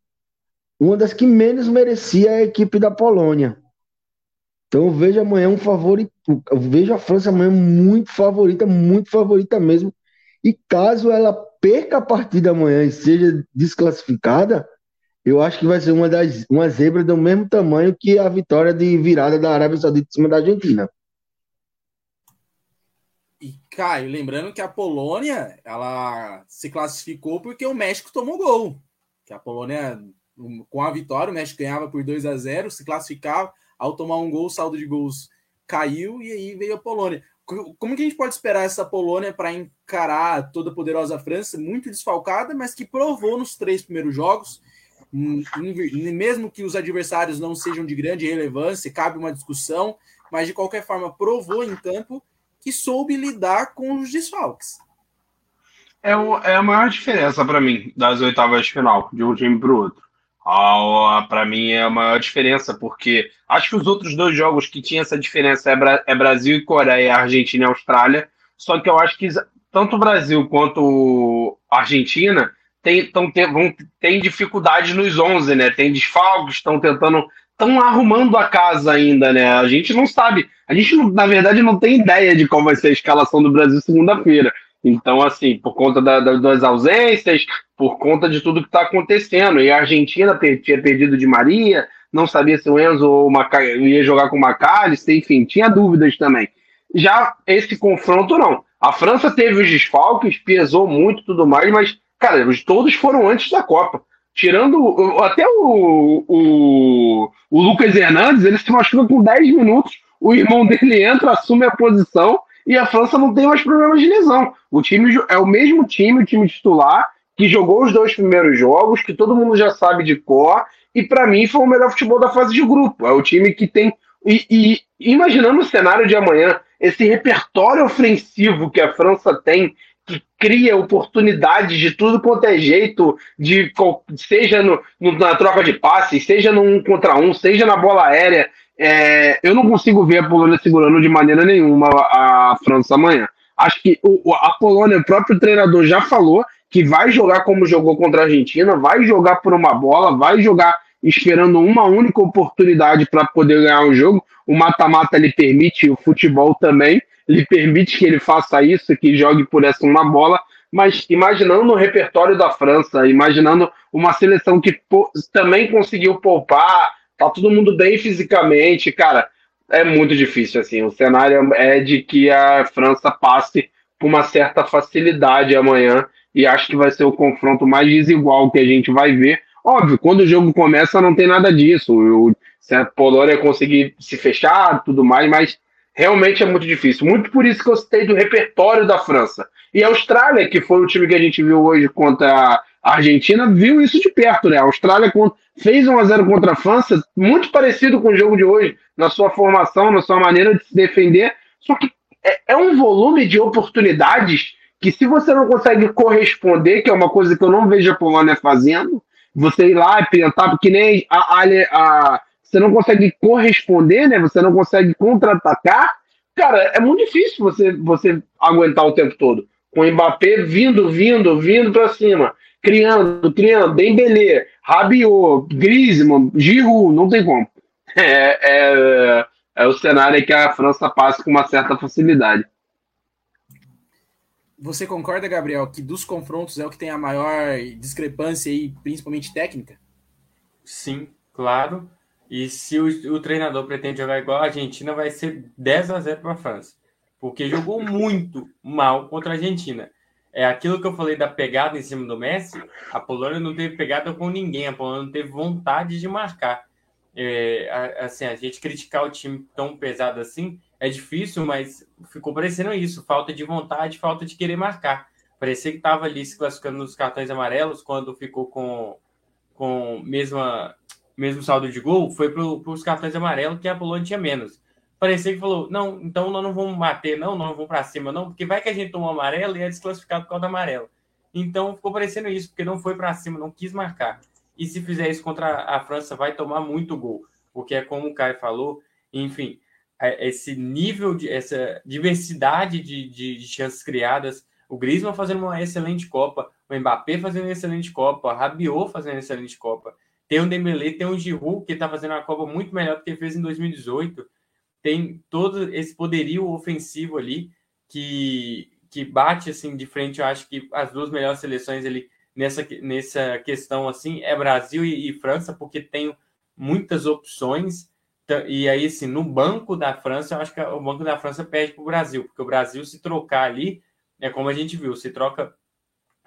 uma das que menos merecia é a equipe da Polônia. Então eu vejo amanhã um favorito, eu vejo a França amanhã muito favorita, muito favorita mesmo. E caso ela perca a partida amanhã e seja desclassificada, eu acho que vai ser uma das uma zebra do mesmo tamanho que a vitória de virada da Arábia Saudita em cima da Argentina. E Caio, lembrando que a Polônia ela se classificou porque o México tomou gol. Que a Polônia com a vitória, o México ganhava por 2 a 0, se classificava ao tomar um gol, o saldo de gols caiu e aí veio a Polônia. Como que a gente pode esperar essa Polônia para encarar toda a poderosa França, muito desfalcada, mas que provou nos três primeiros jogos, mesmo que os adversários não sejam de grande relevância, cabe uma discussão, mas de qualquer forma provou em campo que soube lidar com os desfalques. É, o, é a maior diferença para mim das oitavas de final, de um time para o outro. Para mim é a maior diferença, porque acho que os outros dois jogos que tinha essa diferença é, Bra é Brasil e Coreia, Argentina e Austrália. Só que eu acho que tanto o Brasil quanto a Argentina tem, tão, tem, vão, tem dificuldade nos 11, né? Tem desfalques, estão tentando, estão arrumando a casa ainda, né? A gente não sabe, a gente na verdade não tem ideia de qual vai ser a escalação do Brasil segunda-feira. Então, assim, por conta da, da, das ausências, por conta de tudo que está acontecendo. E a Argentina tinha perdido de Maria, não sabia se o Enzo ou Maca... ia jogar com o Macalister, enfim, tinha dúvidas também. Já esse confronto, não. A França teve os desfalques, pesou muito tudo mais, mas, cara, todos foram antes da Copa. Tirando até o, o, o Lucas Hernandes, ele se machuca com 10 minutos, o irmão dele entra, assume a posição e a França não tem mais problemas de lesão. O time é o mesmo time, o time titular, que jogou os dois primeiros jogos, que todo mundo já sabe de cor, e para mim foi o melhor futebol da fase de grupo. É o time que tem. E, e imaginando o cenário de amanhã, esse repertório ofensivo que a França tem, que cria oportunidades de tudo quanto é jeito, de seja no, no, na troca de passes, seja no um contra um, seja na bola aérea, é, eu não consigo ver a Polônia segurando de maneira nenhuma a, a França amanhã. Acho que o, a Polônia, o próprio treinador já falou que vai jogar como jogou contra a Argentina, vai jogar por uma bola, vai jogar esperando uma única oportunidade para poder ganhar o jogo. O mata-mata lhe permite, o futebol também lhe permite que ele faça isso, que jogue por essa uma bola. Mas imaginando o repertório da França, imaginando uma seleção que também conseguiu poupar tá todo mundo bem fisicamente, cara, é muito difícil, assim, o cenário é de que a França passe com uma certa facilidade amanhã, e acho que vai ser o confronto mais desigual que a gente vai ver. Óbvio, quando o jogo começa não tem nada disso, o, se a Polônia conseguir se fechar, tudo mais, mas realmente é muito difícil. Muito por isso que eu citei do repertório da França. E a Austrália, que foi o time que a gente viu hoje contra a Argentina viu isso de perto, né? A Austrália fez 1 a 0 contra a França, muito parecido com o jogo de hoje, na sua formação, na sua maneira de se defender. Só que é, é um volume de oportunidades que, se você não consegue corresponder, que é uma coisa que eu não vejo a Polônia fazendo, você ir lá e tentar, porque nem a, a, a, você não consegue corresponder, né? Você não consegue contra-atacar. Cara, é muito difícil você, você aguentar o tempo todo. Com o Mbappé vindo, vindo, vindo para cima, criando, criando, Dembélé, Rabiot, Griezmann, Giroud, não tem como. É, é, é o cenário que a França passa com uma certa facilidade. Você concorda, Gabriel, que dos confrontos é o que tem a maior discrepância aí, principalmente técnica? Sim, claro. E se o, o treinador pretende jogar igual a Argentina, vai ser 10 a 0 para a França. Porque jogou muito mal contra a Argentina. É aquilo que eu falei da pegada em cima do Messi. A Polônia não teve pegada com ninguém. A Polônia não teve vontade de marcar. É, assim, a gente criticar o time tão pesado assim é difícil, mas ficou parecendo isso: falta de vontade, falta de querer marcar. Parecia que estava ali se classificando nos cartões amarelos quando ficou com, com mesma, mesmo saldo de gol, foi para os cartões amarelos que a Polônia tinha menos. Parecia que falou: não, então nós não vamos bater, não, nós não vamos para cima, não, porque vai que a gente toma amarelo e é desclassificado por causa do amarelo. Então ficou parecendo isso, porque não foi para cima, não quis marcar. E se fizer isso contra a França, vai tomar muito gol, porque é como o Caio falou, enfim, é, esse nível de essa diversidade de, de, de chances criadas. O Griezmann fazendo uma excelente Copa, o Mbappé fazendo uma excelente Copa, o Rabiot fazendo uma excelente Copa. Tem o Dembélé, tem o Giroud que está fazendo uma Copa muito melhor do que fez em 2018. Tem todo esse poderio ofensivo ali que, que bate assim de frente. Eu acho que as duas melhores seleções ali nessa, nessa questão assim é Brasil e, e França, porque tem muitas opções então, e aí, assim, no banco da França, eu acho que o banco da França perde para o Brasil, porque o Brasil, se trocar ali, é como a gente viu, se troca,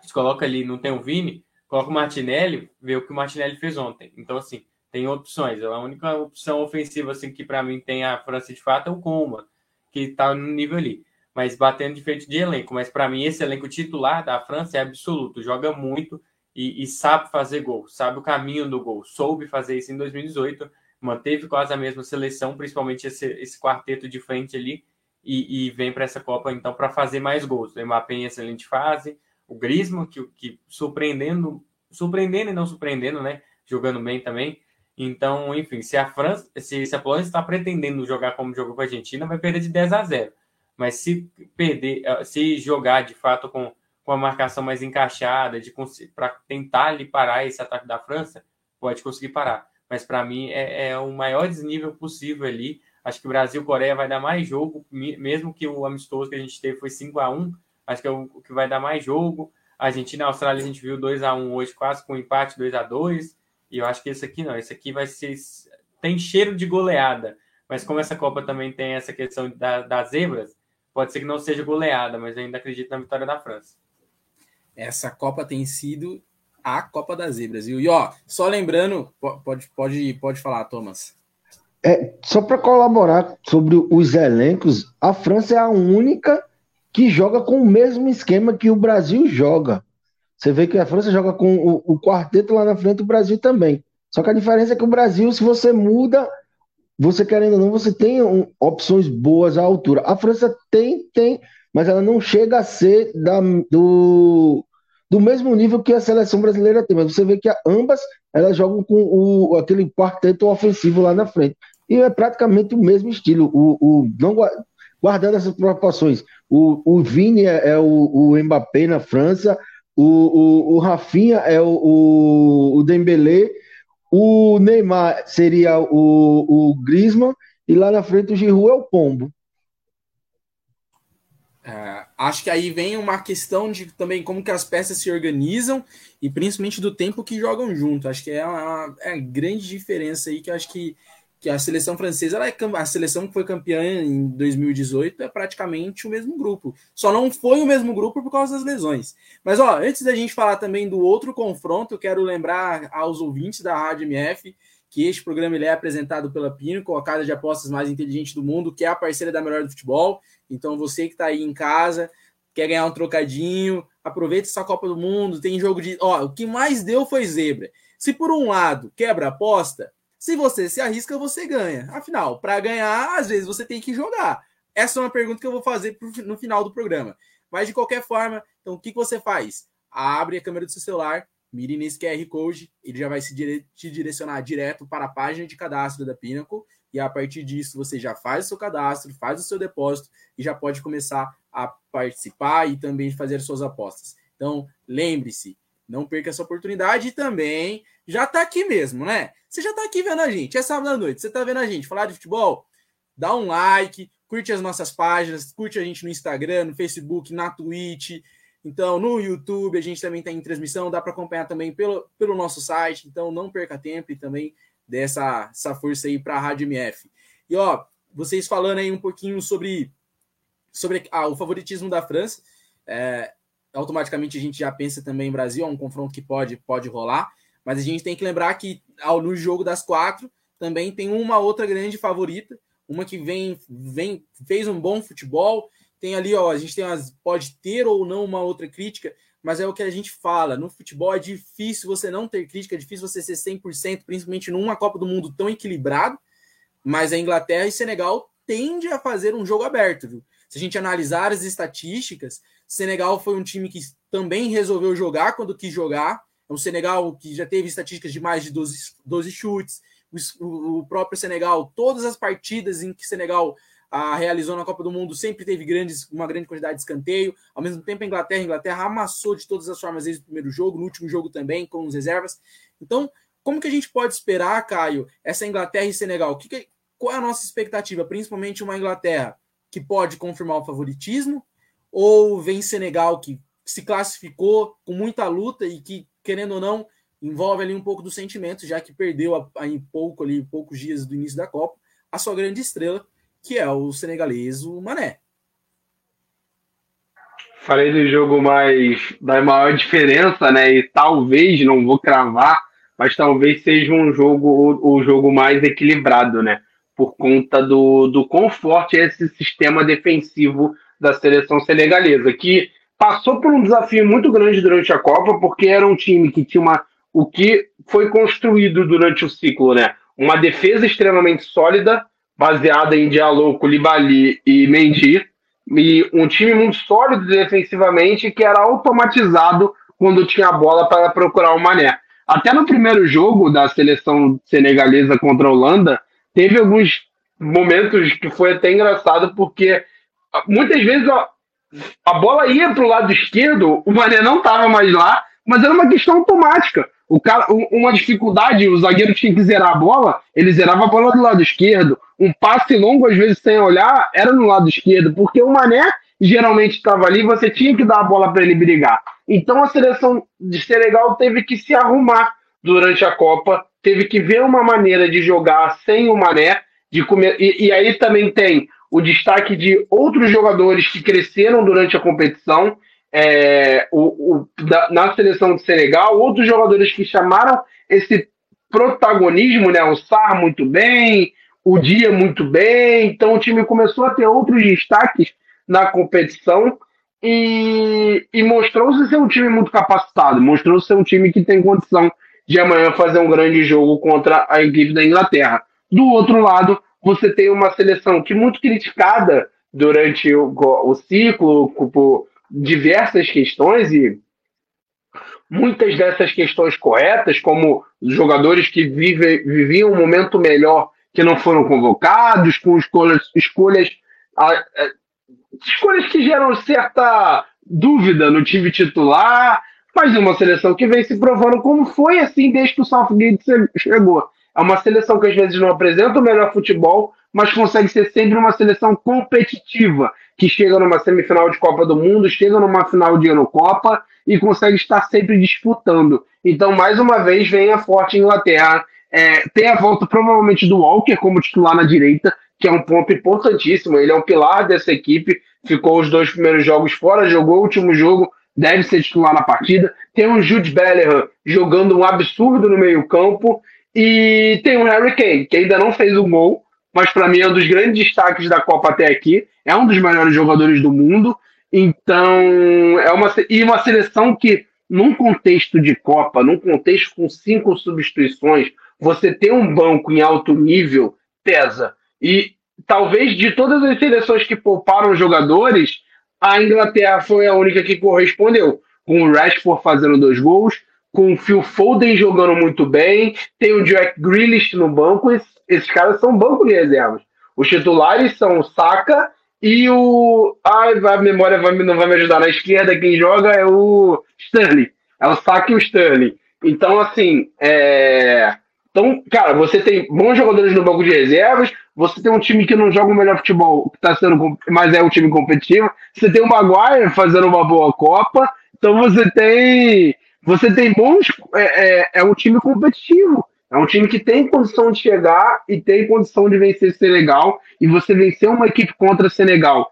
se coloca ali, não tem o Vini, coloca o Martinelli, vê o que o Martinelli fez ontem. Então, assim, tem opções. A única opção ofensiva, assim, que para mim tem a França de fato é o Coma, que está no nível ali. Mas batendo de frente de elenco. Mas para mim, esse elenco titular da França é absoluto. Joga muito e, e sabe fazer gol, sabe o caminho do gol. Soube fazer isso em 2018 manteve quase a mesma seleção, principalmente esse, esse quarteto de frente ali, e, e vem para essa Copa então para fazer mais gols. O Mbappé em excelente fase, o Griezmann que, que surpreendendo, surpreendendo e não surpreendendo, né? Jogando bem também. Então, enfim, se a França, se, se a Polônia está pretendendo jogar como jogou com a Argentina, vai perder de 10 a 0. Mas se perder, eh, se jogar de fato com, com a marcação mais encaixada, de para tentar ali parar esse ataque da França, pode conseguir parar mas para mim é, é, o maior desnível possível ali. Acho que o Brasil-Coreia vai dar mais jogo, mesmo que o amistoso que a gente teve foi 5 a 1 acho que é o que vai dar mais jogo. A Argentina e a Austrália a gente viu 2 a 1 hoje, quase com empate 2 a 2 e eu acho que esse aqui não, esse aqui vai ser. tem cheiro de goleada, mas como essa Copa também tem essa questão da, das zebras, pode ser que não seja goleada, mas eu ainda acredito na vitória da França. Essa Copa tem sido a Copa das Zebras. E ó, só lembrando, pode, pode, pode falar, Thomas. É, só para colaborar sobre os elencos, a França é a única que joga com o mesmo esquema que o Brasil joga. Você vê que a França joga com o, o quarteto lá na frente, o Brasil também. Só que a diferença é que o Brasil, se você muda, você querendo ou não, você tem um, opções boas à altura. A França tem, tem, mas ela não chega a ser da, do, do mesmo nível que a seleção brasileira tem, mas você vê que ambas elas jogam com o, aquele quarteto ofensivo lá na frente. E é praticamente o mesmo estilo. O, o não guardando essas proporções, o, o Vini é, é o, o Mbappé na França, o, o, o Rafinha é o, o, o Dembélé, o Neymar seria o, o Griezmann e lá na frente o Giroud é o Pombo. É, acho que aí vem uma questão de também como que as peças se organizam e principalmente do tempo que jogam junto. Acho que é uma, é grande diferença aí que acho que, que a seleção francesa, ela é, a seleção que foi campeã em 2018 é praticamente o mesmo grupo. Só não foi o mesmo grupo por causa das lesões. Mas ó, antes da gente falar também do outro confronto, eu quero lembrar aos ouvintes da Rádio MF que este programa ele é apresentado pela Pinnacle, a casa de apostas mais inteligente do mundo, que é a parceira da Melhor do Futebol. Então, você que está aí em casa, quer ganhar um trocadinho, aproveita essa Copa do Mundo, tem jogo de... Ó, o que mais deu foi zebra. Se por um lado quebra a aposta, se você se arrisca, você ganha. Afinal, para ganhar, às vezes você tem que jogar. Essa é uma pergunta que eu vou fazer no final do programa. Mas, de qualquer forma, então, o que você faz? Abre a câmera do seu celular, mire nesse QR Code, ele já vai dire te direcionar direto para a página de cadastro da Pinnacle, e a partir disso você já faz o seu cadastro, faz o seu depósito e já pode começar a participar e também fazer suas apostas. Então, lembre-se, não perca essa oportunidade e também já está aqui mesmo, né? Você já está aqui vendo a gente, é sábado à noite, você está vendo a gente falar de futebol? Dá um like, curte as nossas páginas, curte a gente no Instagram, no Facebook, na Twitch, então, no YouTube, a gente também está em transmissão, dá para acompanhar também pelo, pelo nosso site. Então, não perca tempo e também dê essa, essa força aí para a Rádio MF. E, ó, vocês falando aí um pouquinho sobre, sobre ah, o favoritismo da França, é, automaticamente a gente já pensa também em Brasil, é um confronto que pode, pode rolar, mas a gente tem que lembrar que ao, no jogo das quatro também tem uma outra grande favorita, uma que vem, vem fez um bom futebol, tem ali, ó, a gente tem umas, pode ter ou não uma outra crítica, mas é o que a gente fala. No futebol é difícil você não ter crítica, é difícil você ser 100%, principalmente numa Copa do Mundo tão equilibrado. Mas a Inglaterra e Senegal tende a fazer um jogo aberto, viu? Se a gente analisar as estatísticas, Senegal foi um time que também resolveu jogar quando quis jogar. É um Senegal que já teve estatísticas de mais de 12, 12 chutes. O, o próprio Senegal, todas as partidas em que Senegal a, realizou na Copa do Mundo sempre teve grandes, uma grande quantidade de escanteio. Ao mesmo tempo, a Inglaterra, a Inglaterra amassou de todas as formas desde o primeiro jogo, no último jogo também, com os reservas. Então, como que a gente pode esperar, Caio, essa Inglaterra e Senegal? Que que, qual é a nossa expectativa? Principalmente uma Inglaterra que pode confirmar o favoritismo, ou vem Senegal que se classificou com muita luta e que, querendo ou não, envolve ali um pouco do sentimento, já que perdeu em pouco ali, poucos dias do início da Copa, a sua grande estrela, que é o senegalês, o Mané. Falei do jogo mais da maior diferença, né? E talvez, não vou cravar, mas talvez seja um jogo o, jogo mais equilibrado, né? Por conta do, do conforto esse sistema defensivo da seleção senegalesa, que passou por um desafio muito grande durante a Copa, porque era um time que tinha uma, o que foi construído durante o ciclo, né? Uma defesa extremamente sólida, baseada em Diallo, Koulibaly e Mendy, e um time muito sólido defensivamente que era automatizado quando tinha a bola para procurar o Mané. Até no primeiro jogo da seleção senegalesa contra a Holanda, teve alguns momentos que foi até engraçado, porque muitas vezes a, a bola ia para o lado esquerdo, o Mané não estava mais lá, mas era uma questão automática. O cara, uma dificuldade, o zagueiro tinha que zerar a bola, ele zerava a bola do lado esquerdo. Um passe longo, às vezes, sem olhar, era no lado esquerdo, porque o Mané geralmente estava ali, você tinha que dar a bola para ele brigar. Então a seleção de Senegal teve que se arrumar durante a Copa, teve que ver uma maneira de jogar sem o Mané, de comer. E, e aí também tem o destaque de outros jogadores que cresceram durante a competição é, o, o, da, na seleção de Senegal, outros jogadores que chamaram esse protagonismo, né? O Sar muito bem, o Dia muito bem, então o time começou a ter outros destaques na competição e, e mostrou-se ser um time muito capacitado, mostrou-se ser um time que tem condição de amanhã fazer um grande jogo contra a equipe da Inglaterra. Do outro lado, você tem uma seleção que muito criticada durante o, o ciclo por diversas questões e muitas dessas questões corretas, como jogadores que vive, viviam um momento melhor que não foram convocados, com escolhas, escolhas, escolhas que geram certa dúvida no time titular, mas uma seleção que vem se provando como foi assim desde que o Southgate chegou. É uma seleção que às vezes não apresenta o melhor futebol, mas consegue ser sempre uma seleção competitiva, que chega numa semifinal de Copa do Mundo, chega numa final de Eurocopa e consegue estar sempre disputando. Então, mais uma vez, vem a forte Inglaterra. É, tem a volta provavelmente do Walker como titular na direita, que é um ponto importantíssimo. Ele é um pilar dessa equipe. Ficou os dois primeiros jogos fora, jogou o último jogo, deve ser titular na partida. Tem o Jude Bellingham jogando um absurdo no meio-campo. E tem o Harry Kane, que ainda não fez o gol, mas para mim é um dos grandes destaques da Copa até aqui. É um dos melhores jogadores do mundo. Então, é uma, e uma seleção que, num contexto de Copa, num contexto com cinco substituições, você ter um banco em alto nível pesa. E talvez de todas as seleções que pouparam jogadores, a Inglaterra foi a única que correspondeu, com o Rashford fazendo dois gols, com o Phil Foden jogando muito bem, tem o Jack Grealish no banco, esses, esses caras são banco de reservas. Os titulares são o Saka e o. Ai, a memória vai, não vai me ajudar. Na esquerda, quem joga é o Sterling. É o Saka e o Sterling. Então, assim, é. Então, cara, você tem bons jogadores no banco de reservas, você tem um time que não joga o melhor futebol, que tá sendo, mas é um time competitivo. Você tem o Maguire fazendo uma boa Copa. Então você tem. Você tem bons. É, é, é um time competitivo. É um time que tem condição de chegar e tem condição de vencer Senegal. E você vencer uma equipe contra Senegal,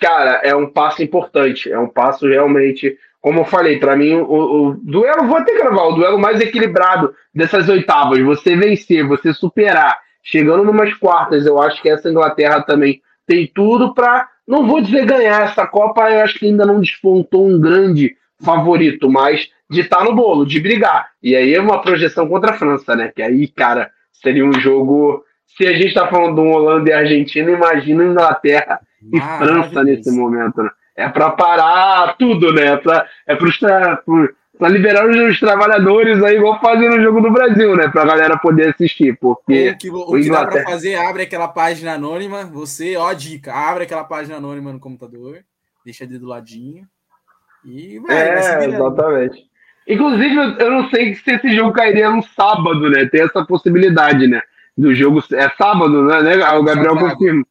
cara, é um passo importante. É um passo realmente, como eu falei, para mim, o, o, duelo, vou até gravar, o duelo mais equilibrado dessas oitavas. Você vencer, você superar, chegando numas quartas, eu acho que essa Inglaterra também tem tudo para. Não vou dizer ganhar essa Copa, eu acho que ainda não despontou um grande favorito, mas de estar tá no bolo, de brigar. E aí é uma projeção contra a França, né? Que aí, cara, seria um jogo. Se a gente está falando de um Holanda e Argentina, imagina Inglaterra e ah, França nesse momento, né? É para parar tudo, né? É para é liberar os, trabalhadores aí, igual fazer no jogo do Brasil, né? Para a galera poder assistir. Porque o que, o o que dá para fazer, abre aquela página anônima. Você, ó, dica, abre aquela página anônima no computador, deixa ali do ladinho. E vai, é, vai exatamente. Inclusive, eu não sei se esse jogo cairia no sábado, né? Tem essa possibilidade, né? Do jogo. É sábado, né? O Gabriel confirma.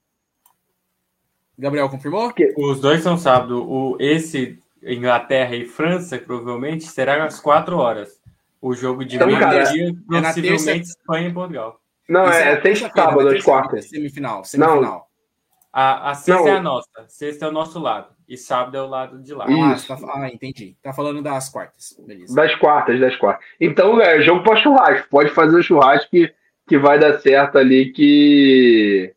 Gabriel confirmou? Os dois são sábado. O, esse, Inglaterra e França, provavelmente, será às quatro horas. O jogo de então, meio-dia, é possivelmente terça... Espanha e Portugal. Não, é, é sexta sábado, às quartas. Semifinal, semifinal. Não. A, a sexta não. é a nossa. Sexta é o nosso lado. E sábado é o lado de lá. Ah, tá, ah, entendi. Tá falando das quartas. Beleza. Das quartas, das quartas. Então, é jogo para churrasco. Pode fazer o churrasco que, que vai dar certo ali, que.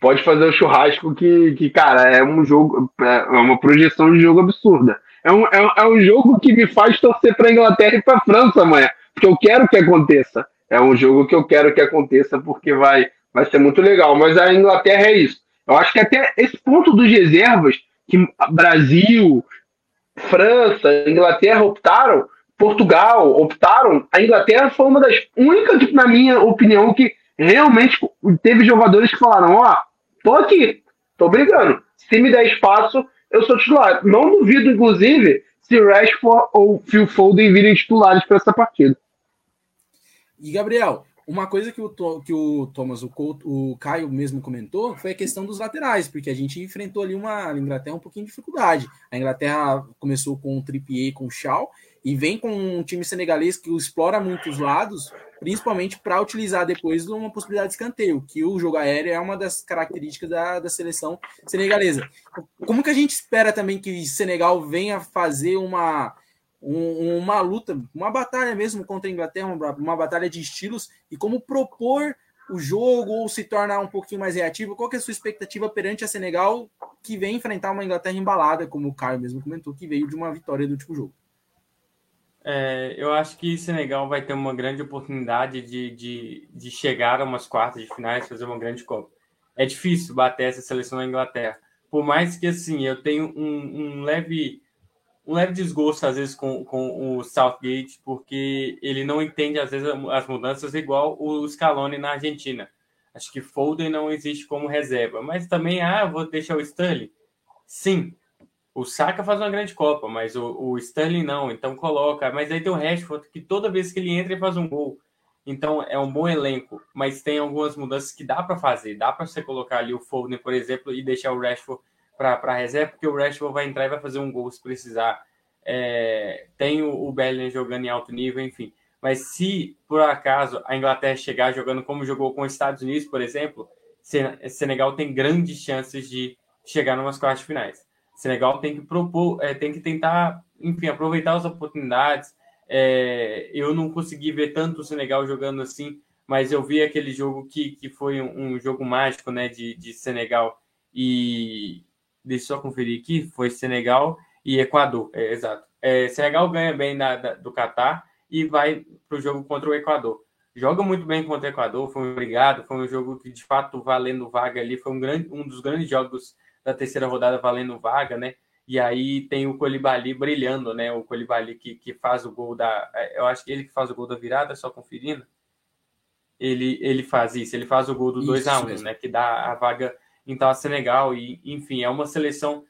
Pode fazer o churrasco que, que cara, é um jogo. É uma projeção de jogo absurda. É um, é, é um jogo que me faz torcer para Inglaterra e para França amanhã. Porque eu quero que aconteça. É um jogo que eu quero que aconteça porque vai, vai ser muito legal. Mas a Inglaterra é isso. Eu acho que até esse ponto dos reservas que Brasil, França, Inglaterra optaram, Portugal optaram, a Inglaterra foi uma das únicas, na minha opinião, que realmente teve jogadores que falaram: Ó, oh, tô aqui, tô brigando. Se me der espaço, eu sou titular. Não duvido, inclusive, se Rashford ou Phil Foden virem titulares para essa partida. E Gabriel, uma coisa que o, que o Thomas, o, Couto, o Caio mesmo comentou, foi a questão dos laterais, porque a gente enfrentou ali uma Inglaterra um pouquinho de dificuldade. A Inglaterra começou com o Trippier com o Shaw, e vem com um time senegalês que explora muitos lados, principalmente para utilizar depois uma possibilidade de escanteio, que o jogo aéreo é uma das características da, da seleção senegalesa. Como que a gente espera também que Senegal venha fazer uma um, uma luta, uma batalha mesmo contra a Inglaterra, uma, uma, batalha de estilos e como propor o jogo ou se tornar um pouquinho mais reativo. Qual que é a sua expectativa perante a Senegal que vem enfrentar uma Inglaterra embalada, como o Caio mesmo comentou, que veio de uma vitória do último jogo? É, eu acho que Senegal vai ter uma grande oportunidade de, de, de chegar a umas quartas de finais, fazer uma grande Copa. É difícil bater essa seleção da Inglaterra. Por mais que assim eu tenho um, um leve um leve desgosto, às vezes, com, com o Southgate, porque ele não entende, às vezes, as mudanças igual o Scaloni na Argentina. Acho que Foden não existe como reserva. Mas também, ah, vou deixar o Sterling. Sim, o Saka faz uma grande Copa, mas o, o Sterling não. Então coloca. Mas aí tem o Rashford, que toda vez que ele entra, ele faz um gol. Então é um bom elenco, mas tem algumas mudanças que dá para fazer. Dá para você colocar ali o Foden, por exemplo, e deixar o Rashford para a reserva, porque o Rashford vai entrar e vai fazer um gol se precisar. É, tem o, o Bellingham jogando em alto nível, enfim. Mas se por acaso a Inglaterra chegar jogando como jogou com os Estados Unidos, por exemplo, Senegal tem grandes chances de chegar numas quartas finais. Senegal tem que propor, é, tem que tentar, enfim, aproveitar as oportunidades. É, eu não consegui ver tanto o Senegal jogando assim, mas eu vi aquele jogo que, que foi um, um jogo mágico, né, de, de Senegal e, deixa eu só conferir aqui, foi Senegal e Equador, é, exato. É, Senegal ganha bem na, da, do Catar e vai para o jogo contra o Equador. Joga muito bem contra o Equador, foi um obrigado, foi um jogo que de fato valendo vaga ali, foi um, grande, um dos grandes jogos da terceira rodada valendo vaga, né? E aí tem o Colibali brilhando, né? O Colibali que, que faz o gol da. É, eu acho que ele que faz o gol da virada, só conferindo. Ele, ele faz isso, ele faz o gol do 2 a 1 um, né? Que dá a vaga então a Senegal. E, enfim, é uma seleção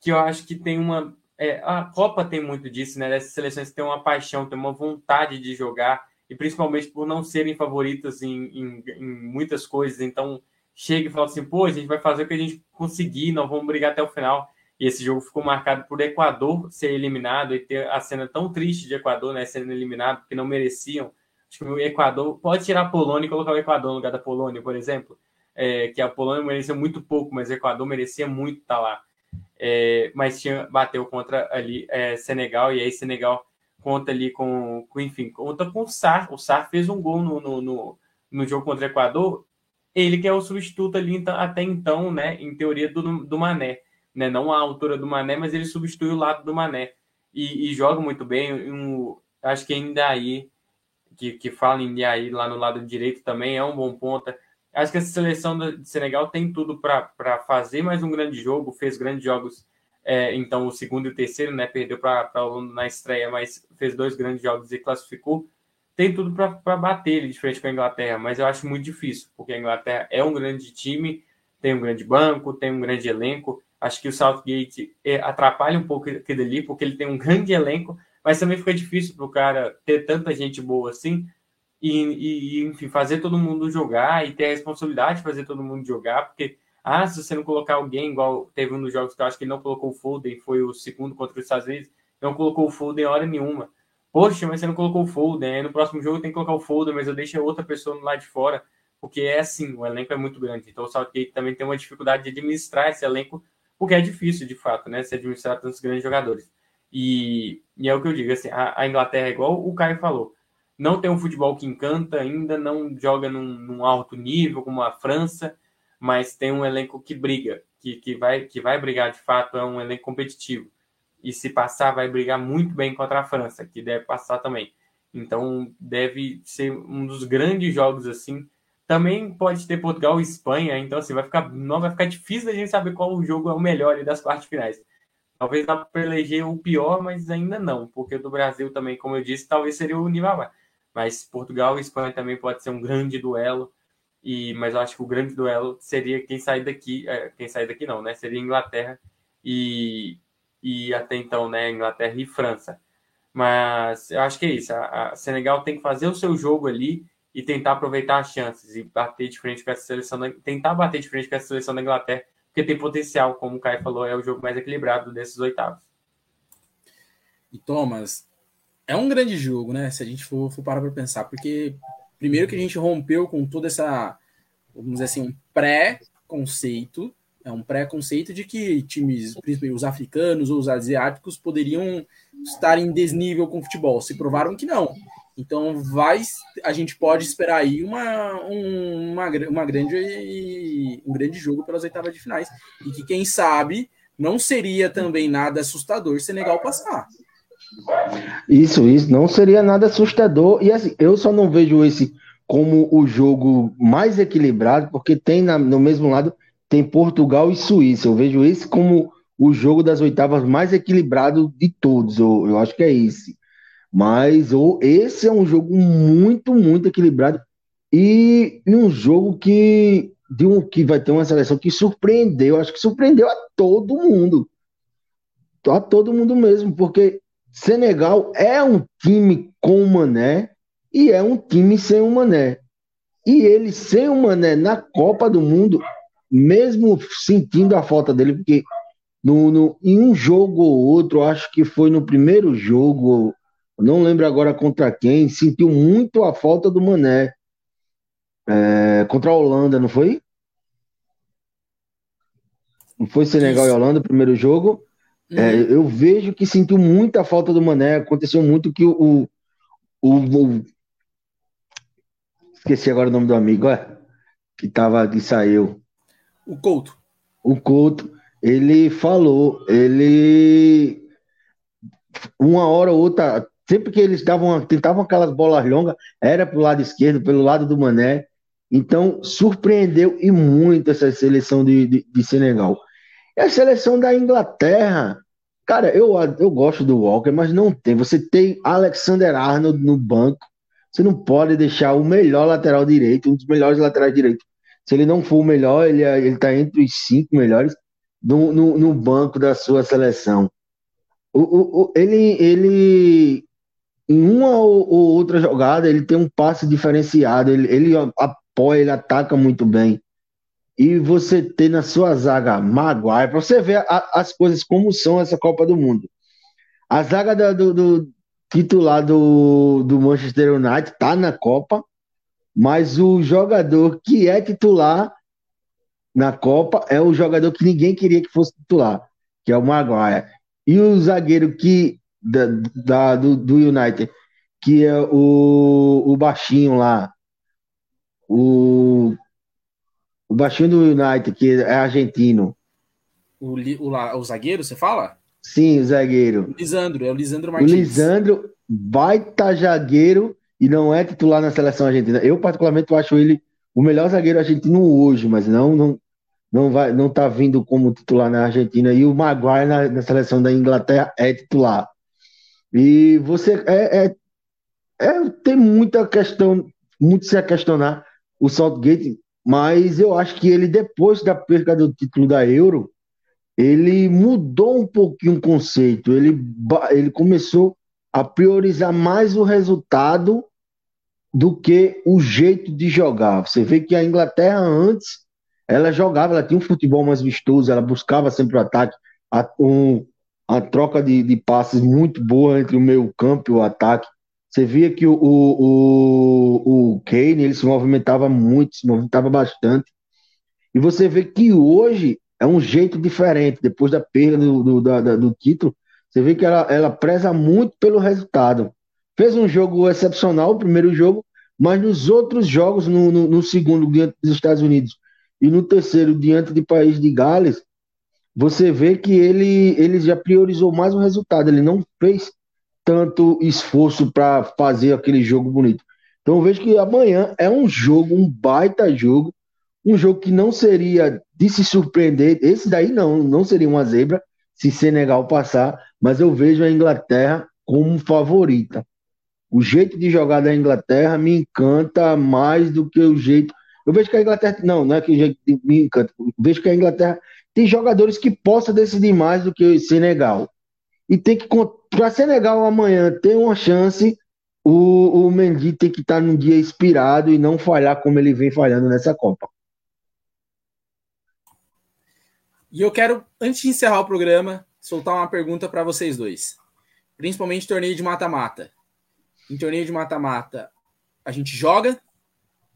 que eu acho que tem uma. É, a Copa tem muito disso, né? Essas seleções têm uma paixão, têm uma vontade de jogar, e principalmente por não serem favoritas em, em, em muitas coisas. Então, chega e fala assim: pô, a gente vai fazer o que a gente conseguir, nós vamos brigar até o final. E esse jogo ficou marcado por Equador ser eliminado e ter a cena tão triste de Equador, né, sendo eliminado, porque não mereciam. Acho que o Equador pode tirar a Polônia e colocar o Equador no lugar da Polônia, por exemplo. É, que a Polônia merecia muito pouco, mas o Equador merecia muito estar lá. É, mas tinha, bateu contra ali é, Senegal, e aí Senegal conta ali com, com, enfim, conta com o Sar. O Sar fez um gol no, no, no, no jogo contra o Equador. Ele que é o substituto ali então, até então, né, em teoria, do, do Mané né? Não a altura do Mané, mas ele substitui o lado do Mané e, e joga muito bem. Um, acho que ainda aí que, que fala em aí lá no lado direito também é um bom ponta. Acho que essa seleção de Senegal tem tudo para fazer mais um grande jogo, fez grandes jogos. É, então, o segundo e o terceiro, né? Perdeu para na estreia, mas fez dois grandes jogos e classificou. Tem tudo para bater ele de frente com a Inglaterra, mas eu acho muito difícil, porque a Inglaterra é um grande time, tem um grande banco, tem um grande elenco. Acho que o Southgate é, atrapalha um pouco aquele ali, porque ele tem um grande elenco, mas também fica difícil para o cara ter tanta gente boa assim e, e, enfim, fazer todo mundo jogar e ter a responsabilidade de fazer todo mundo jogar, porque, ah, se você não colocar alguém, igual teve um dos jogos que eu acho que ele não colocou o Foden, foi o segundo contra os Estados Unidos, não colocou o Foden hora nenhuma. Poxa, mas você não colocou o Foden, aí no próximo jogo tem que colocar o Foden, mas eu deixo outra pessoa lado de fora, porque é assim, o elenco é muito grande. Então o Southgate também tem uma dificuldade de administrar esse elenco porque é difícil, de fato, né, se administrar tantos grandes jogadores. E, e é o que eu digo, assim, a, a, Inglaterra é igual o Caio falou, não tem um futebol que encanta ainda, não joga num, num, alto nível como a França, mas tem um elenco que briga, que, que, vai, que vai brigar de fato, é um elenco competitivo. E se passar, vai brigar muito bem contra a França, que deve passar também. Então, deve ser um dos grandes jogos assim também pode ter Portugal e Espanha, então assim, vai ficar, não vai ficar difícil a gente saber qual o jogo é o melhor das quartas finais. Talvez dá para eleger o pior, mas ainda não, porque o do Brasil também, como eu disse, talvez seria o mais. Mas Portugal e Espanha também pode ser um grande duelo. E, mas eu acho que o grande duelo seria quem sair daqui, é, quem sair daqui não, né? Seria Inglaterra e, e até então, né? Inglaterra e França. Mas eu acho que é isso. A, a Senegal tem que fazer o seu jogo ali e tentar aproveitar as chances e bater de frente com essa seleção, da, tentar bater de frente com essa seleção da Inglaterra, porque tem potencial, como o Caio falou, é o jogo mais equilibrado desses oitavos. E Thomas, é um grande jogo, né? Se a gente for, for parar para pensar, porque primeiro que a gente rompeu com toda essa, vamos dizer assim, um pré-conceito, é um pré-conceito de que times, principalmente os africanos ou os asiáticos, poderiam estar em desnível com o futebol. Se provaram que não. Então vai, a gente pode esperar aí uma, uma, uma grande, um grande jogo pelas oitavas de finais. E que, quem sabe, não seria também nada assustador Senegal passar. Isso, isso, não seria nada assustador. E assim, eu só não vejo esse como o jogo mais equilibrado, porque tem na, no mesmo lado tem Portugal e Suíça. Eu vejo esse como o jogo das oitavas mais equilibrado de todos. Eu, eu acho que é esse. Mas ou, esse é um jogo muito, muito equilibrado e, e um jogo que, de um, que vai ter uma seleção que surpreendeu, acho que surpreendeu a todo mundo. A todo mundo mesmo, porque Senegal é um time com o Mané e é um time sem o Mané. E ele sem o Mané na Copa do Mundo, mesmo sentindo a falta dele, porque no, no, em um jogo ou outro, acho que foi no primeiro jogo não lembro agora contra quem, sentiu muito a falta do Mané. É, contra a Holanda, não foi? Não foi Senegal Isso. e Holanda o primeiro jogo? Uhum. É, eu vejo que sentiu muita falta do Mané. Aconteceu muito que o, o, o, esqueci agora o nome do amigo, é, que tava que saiu. O Couto. O Couto, ele falou, ele uma hora ou outra Sempre que eles davam, tentavam aquelas bolas longas, era para o lado esquerdo, pelo lado do Mané. Então, surpreendeu e muito essa seleção de, de, de Senegal. E a seleção da Inglaterra, Cara, eu, eu gosto do Walker, mas não tem. Você tem Alexander Arnold no banco. Você não pode deixar o melhor lateral direito, um dos melhores laterais direitos. Se ele não for o melhor, ele, ele tá entre os cinco melhores no, no, no banco da sua seleção. O, o, o, ele, ele, em uma ou, ou, outra jogada, ele tem um passe diferenciado, ele, ele apoia, ele ataca muito bem. E você ter na sua zaga Maguire, para você ver a, as coisas como são essa Copa do Mundo. A zaga do, do titular do, do Manchester United tá na Copa, mas o jogador que é titular na Copa é o jogador que ninguém queria que fosse titular, que é o Maguire. E o zagueiro que da, da do, do, United, que é o, o baixinho lá, o, o baixinho do United, que é argentino. O, o, o zagueiro, você fala? Sim, o zagueiro. O Lisandro, é o Lisandro Martins. O Lisandro, baita zagueiro e não é titular na seleção argentina. Eu, particularmente, acho ele o melhor zagueiro argentino hoje, mas não, não, não vai, não tá vindo como titular na Argentina e o Maguire na, na seleção da Inglaterra é titular. E você é, é, é, tem muita questão, muito se a questionar o Saltgate, mas eu acho que ele depois da perda do título da Euro, ele mudou um pouquinho o conceito, ele, ele começou a priorizar mais o resultado do que o jeito de jogar. Você vê que a Inglaterra antes ela jogava, ela tinha um futebol mais vistoso, ela buscava sempre o ataque, a, um, a troca de, de, passes muito boa entre o meio campo e o ataque. Você via que o, o, o, Kane ele se movimentava muito, se movimentava bastante. E você vê que hoje é um jeito diferente, depois da perda do, do, da, do título, você vê que ela, ela preza muito pelo resultado. Fez um jogo excepcional, o primeiro jogo, mas nos outros jogos, no, no, no segundo, diante dos Estados Unidos, e no terceiro, diante de País de Gales, você vê que ele, ele já priorizou mais o resultado, ele não fez tanto esforço para fazer aquele jogo bonito. Então eu vejo que amanhã é um jogo, um baita jogo, um jogo que não seria de se surpreender. Esse daí não, não seria uma zebra se Senegal passar, mas eu vejo a Inglaterra como favorita. O jeito de jogar da Inglaterra me encanta mais do que o jeito eu vejo que a Inglaterra. Não, não é que me encanta. Eu vejo que a Inglaterra tem jogadores que possam decidir mais do que o Senegal. E tem que. Para Senegal amanhã ter uma chance, o, o Mendy tem que estar num dia inspirado e não falhar como ele vem falhando nessa Copa. E eu quero, antes de encerrar o programa, soltar uma pergunta para vocês dois. Principalmente torneio de mata-mata. Em torneio de mata-mata, a gente joga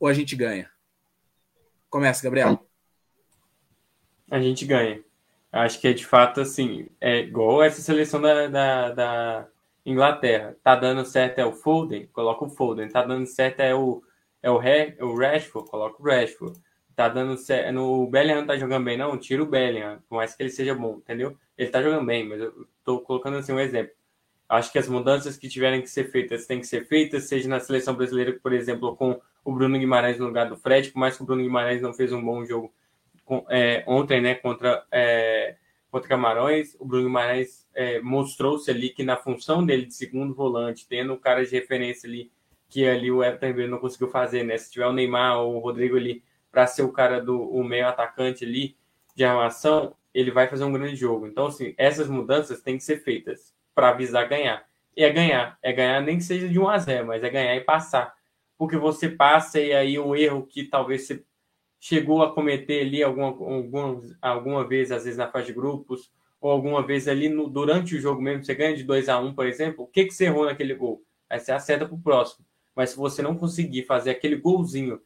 ou a gente ganha? Começa, Gabriel. A gente ganha. Acho que é de fato assim, é igual essa seleção da, da, da Inglaterra. Tá dando certo é o Foden, coloca o Foden. Tá dando certo é o, é o, Re, o Rashford, coloca o Rashford. Tá dando certo. No, o Bellingham tá jogando bem, não? Tira o Bellingham, por mais que ele seja bom, entendeu? Ele tá jogando bem, mas eu tô colocando assim um exemplo. Acho que as mudanças que tiverem que ser feitas têm que ser feitas, seja na seleção brasileira, por exemplo, com o Bruno Guimarães no lugar do Fred, por mais que o Bruno Guimarães não fez um bom jogo é, ontem, né, contra, é, contra Camarões, o Bruno Guimarães é, mostrou-se ali que na função dele de segundo volante, tendo um cara de referência ali, que ali o Everton Ribeiro não conseguiu fazer, né, se tiver o Neymar ou o Rodrigo ali para ser o cara do o meio atacante ali de armação, ele vai fazer um grande jogo. Então, assim, essas mudanças têm que ser feitas para avisar ganhar. E é ganhar, é ganhar nem que seja de 1 a 0, mas é ganhar e passar porque você passa e aí o erro que talvez você chegou a cometer ali alguma, alguma, alguma vez, às vezes na fase de grupos, ou alguma vez ali no, durante o jogo mesmo, você ganha de 2 a 1 um, por exemplo, o que, que você errou naquele gol? Aí você acerta para o próximo. Mas se você não conseguir fazer aquele golzinho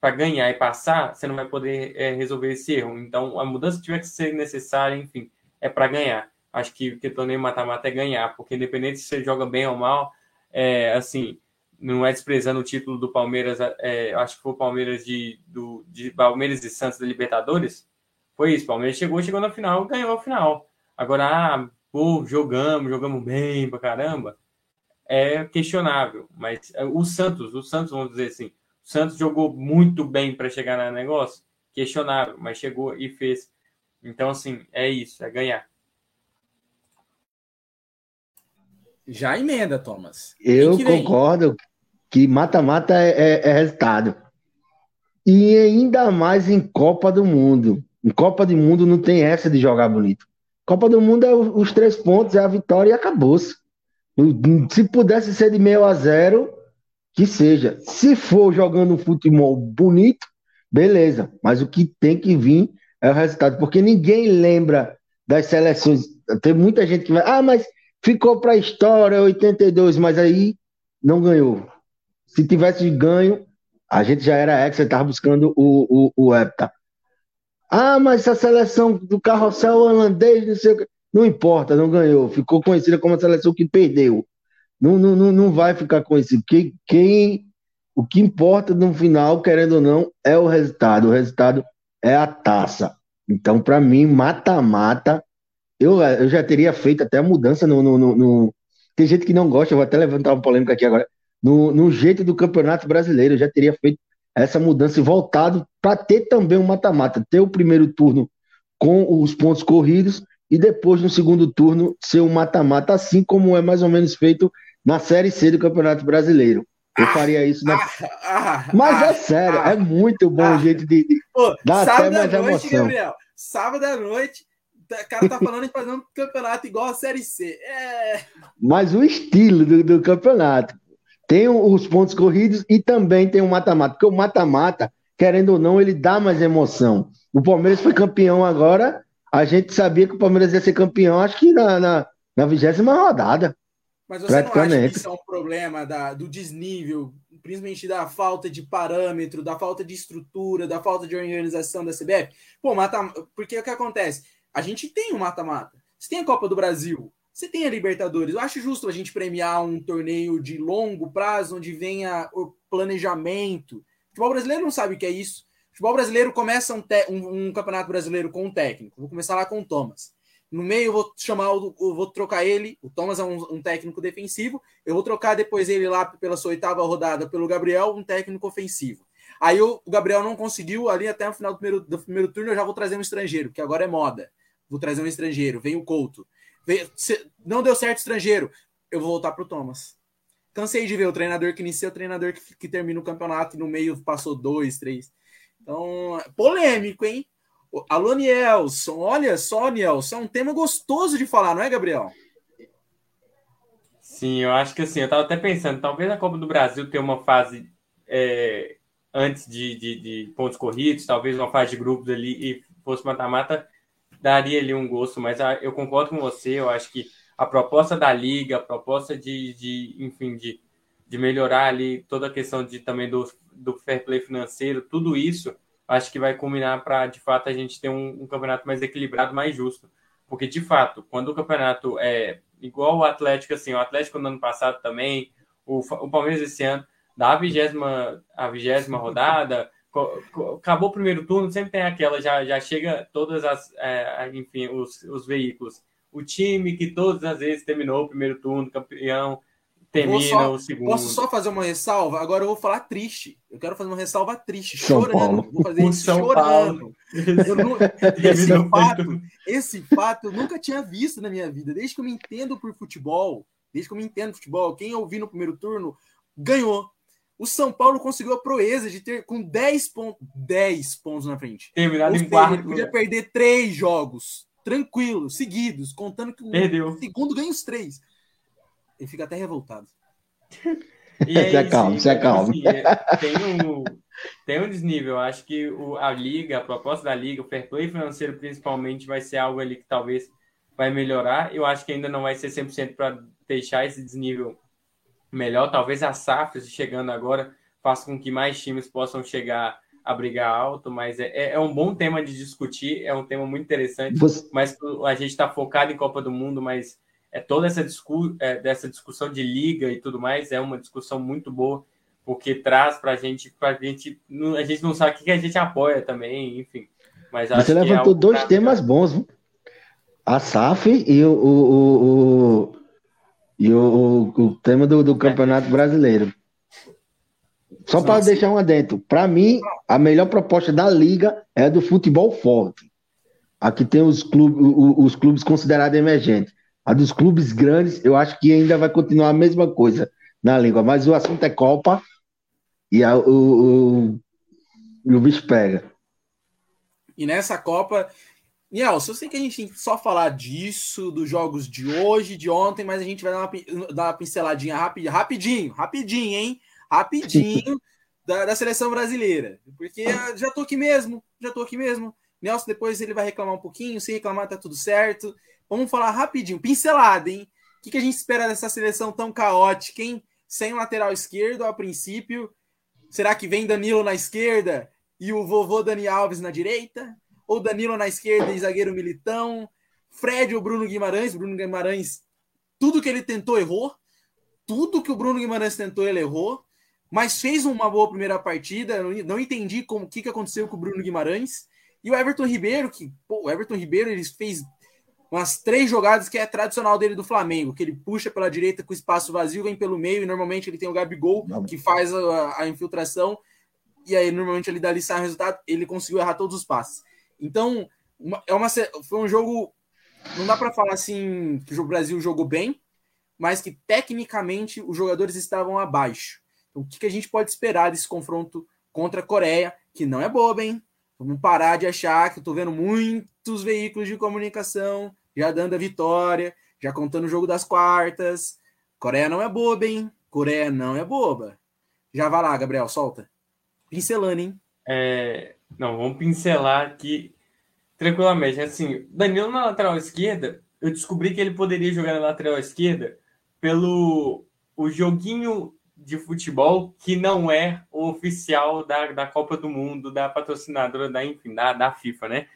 para ganhar e passar, você não vai poder é, resolver esse erro. Então, a mudança tiver que ser necessária, enfim, é para ganhar. Acho que o torneio mata-mata é ganhar, porque independente se você joga bem ou mal, é, assim, não é desprezando o título do Palmeiras, é, acho que foi o Palmeiras de, do, de Palmeiras e Santos da Libertadores. Foi isso, Palmeiras chegou, chegou na final, ganhou a final. Agora, ah, pô, jogamos, jogamos bem pra caramba. É questionável, mas é, o Santos, o Santos, vamos dizer assim, o Santos jogou muito bem para chegar no negócio, questionável, mas chegou e fez. Então, assim, é isso, é ganhar. Já emenda, Thomas. Eu que concordo que mata-mata é, é, é, resultado. E ainda mais em Copa do Mundo. Em Copa do Mundo não tem essa de jogar bonito. Copa do Mundo é os três pontos, é a vitória e acabou-se. Se pudesse ser de meio a zero, que seja. Se for jogando um futebol bonito, beleza. Mas o que tem que vir é o resultado. Porque ninguém lembra das seleções. Tem muita gente que vai. Ah, mas ficou para a história 82, mas aí não ganhou. Se tivesse ganho, a gente já era ex, estava buscando o, o, o Hepta. Ah, mas a seleção do carrossel holandês, não sei o que. Não importa, não ganhou. Ficou conhecida como a seleção que perdeu. Não, não, não, não vai ficar conhecido. Quem, quem, o que importa no final, querendo ou não, é o resultado. O resultado é a taça. Então, para mim, mata-mata. Eu, eu já teria feito até a mudança no, no, no, no, Tem gente que não gosta, eu vou até levantar uma polêmica aqui agora no, no jeito do Campeonato Brasileiro. Eu já teria feito essa mudança e voltado para ter também um mata-mata, ter o primeiro turno com os pontos corridos e depois no segundo turno ser um mata-mata, assim como é mais ou menos feito na Série C do Campeonato Brasileiro. Eu faria isso na. Ah, ah, Mas é ah, sério, é muito bom o jeito de. de Pô, dar até mais noite, emoção. Gabriel, sábado à noite, o cara tá falando de fazer um campeonato igual a Série C. É... Mas o estilo do, do campeonato. Tem os pontos corridos e também tem o mata-mata, porque o mata-mata, querendo ou não, ele dá mais emoção. O Palmeiras foi campeão agora, a gente sabia que o Palmeiras ia ser campeão, acho que na, na, na vigésima rodada. Mas você não acha que isso é um problema da, do desnível, principalmente da falta de parâmetro, da falta de estrutura, da falta de organização da CBF? Pô, mata, porque o que acontece? A gente tem o mata-mata. Você tem a Copa do Brasil, você tem a Libertadores. Eu acho justo a gente premiar um torneio de longo prazo, onde venha o planejamento. O futebol brasileiro não sabe o que é isso. O futebol brasileiro começa um, um, um campeonato brasileiro com um técnico. Vou começar lá com o Thomas. No meio, eu vou chamar o. Eu vou trocar ele. O Thomas é um, um, técnico defensivo. Eu vou trocar depois ele lá pela sua oitava rodada pelo Gabriel, um técnico ofensivo. Aí o, o Gabriel não conseguiu ali até o final do primeiro, do primeiro turno. Eu já vou trazer um estrangeiro, que agora é moda. Vou trazer um estrangeiro. Vem o Couto. Não deu certo estrangeiro. Eu vou voltar para o Thomas. Cansei de ver o treinador que inicia o treinador que, que termina o campeonato e no meio passou dois, três. Então, polêmico, hein? Alô, Nielson. Olha só, Nielson, é um tema gostoso de falar, não é, Gabriel? Sim, eu acho que assim, eu estava até pensando, talvez a Copa do Brasil tenha uma fase é, antes de, de, de, pontos corridos, talvez uma fase de grupos ali e fosse mata-mata, daria ali um gosto, mas ah, eu concordo com você, eu acho que a proposta da liga, a proposta de, de enfim, de, de melhorar ali toda a questão de também do, do fair play financeiro, tudo isso, acho que vai culminar para, de fato, a gente ter um, um, campeonato mais equilibrado, mais justo. Porque, de fato, quando o campeonato é igual o Atlético, assim, o Atlético no ano passado também, o, o Palmeiras esse ano, da vigésima, a vigésima rodada, acabou o primeiro turno, sempre tem aquela, já, já chega todas as, é, enfim, os, os veículos. O time que todas as vezes terminou o primeiro turno, campeão, termina só, o segundo. Posso só fazer uma ressalva? Agora eu vou falar triste. Eu quero fazer uma ressalva triste, São chorando. Paulo. Vou fazer isso São chorando. Não, esse, fato, esse fato eu nunca tinha visto na minha vida. Desde que eu me entendo por futebol, desde que eu me entendo por futebol, quem eu vi no primeiro turno ganhou o São Paulo conseguiu a proeza de ter com 10 pontos, 10 pontos na frente. Terminado em quarto. Ele podia perder três jogos tranquilos, seguidos, contando que o Perdeu. segundo ganha os três. Ele fica até revoltado. E aí, se acalma, se acalma. Assim, é, tem, um, tem um desnível. Acho que o, a liga, a proposta da liga, o fair play financeiro principalmente, vai ser algo ali que talvez vai melhorar. Eu acho que ainda não vai ser 100% para deixar esse desnível melhor. Talvez a SAF chegando agora faça com que mais times possam chegar a brigar alto, mas é, é, é um bom tema de discutir, é um tema muito interessante, Você... mas a gente está focado em Copa do Mundo, mas é toda essa, discu é, dessa discussão de liga e tudo mais é uma discussão muito boa, porque traz para a gente, pra gente, a gente não sabe o que a gente apoia também, enfim. Mas Você levantou é dois temas bons, viu? a SAF e o, o, o, e o, o, tema do, do Campeonato Brasileiro. Só para deixar um adentro, para mim, a melhor proposta da liga é a do futebol forte. Aqui tem os clubes, os clubes considerados emergentes. A dos clubes grandes, eu acho que ainda vai continuar a mesma coisa na língua, mas o assunto é Copa e a, o, o, o bicho pega. E nessa Copa, Nielson, eu sei que a gente tem que só falar disso, dos jogos de hoje, de ontem, mas a gente vai dar uma, dar uma pinceladinha rapidinho, rapidinho, rapidinho, hein? Rapidinho da, da, seleção brasileira. Porque já tô aqui mesmo, já tô aqui mesmo. Nelson depois ele vai reclamar um pouquinho, se reclamar tá tudo certo. Vamos falar rapidinho, pincelada, hein? O que, que a gente espera dessa seleção tão caótica, hein? Sem lateral esquerdo a princípio. Será que vem Danilo na esquerda e o vovô Dani Alves na direita? Ou Danilo na esquerda e zagueiro Militão? Fred ou Bruno Guimarães? Bruno Guimarães, tudo que ele tentou errou. Tudo que o Bruno Guimarães tentou, ele errou. Mas fez uma boa primeira partida. Não entendi como que, que aconteceu com o Bruno Guimarães. E o Everton Ribeiro, que pô, o Everton Ribeiro ele fez umas três jogadas que é tradicional dele do Flamengo, que ele puxa pela direita com espaço vazio, vem pelo meio, e normalmente ele tem o Gabigol que faz a, a infiltração, e aí normalmente ele dali sai o resultado, ele conseguiu errar todos os passes. Então, é uma, foi um jogo. Não dá para falar assim que o Brasil jogou bem, mas que tecnicamente os jogadores estavam abaixo. Então, o que, que a gente pode esperar desse confronto contra a Coreia, que não é boba, hein? Vamos parar de achar que eu tô vendo muitos veículos de comunicação já dando a vitória, já contando o jogo das quartas. Coreia não é boba, hein? Coreia não é boba. Já vai lá, Gabriel, solta. Pincelando, hein? É, não, vamos pincelar aqui tranquilamente. Assim, Danilo na lateral esquerda, eu descobri que ele poderia jogar na lateral esquerda pelo o joguinho de futebol que não é o oficial da, da Copa do Mundo, da patrocinadora, da, enfim, da, da FIFA, né?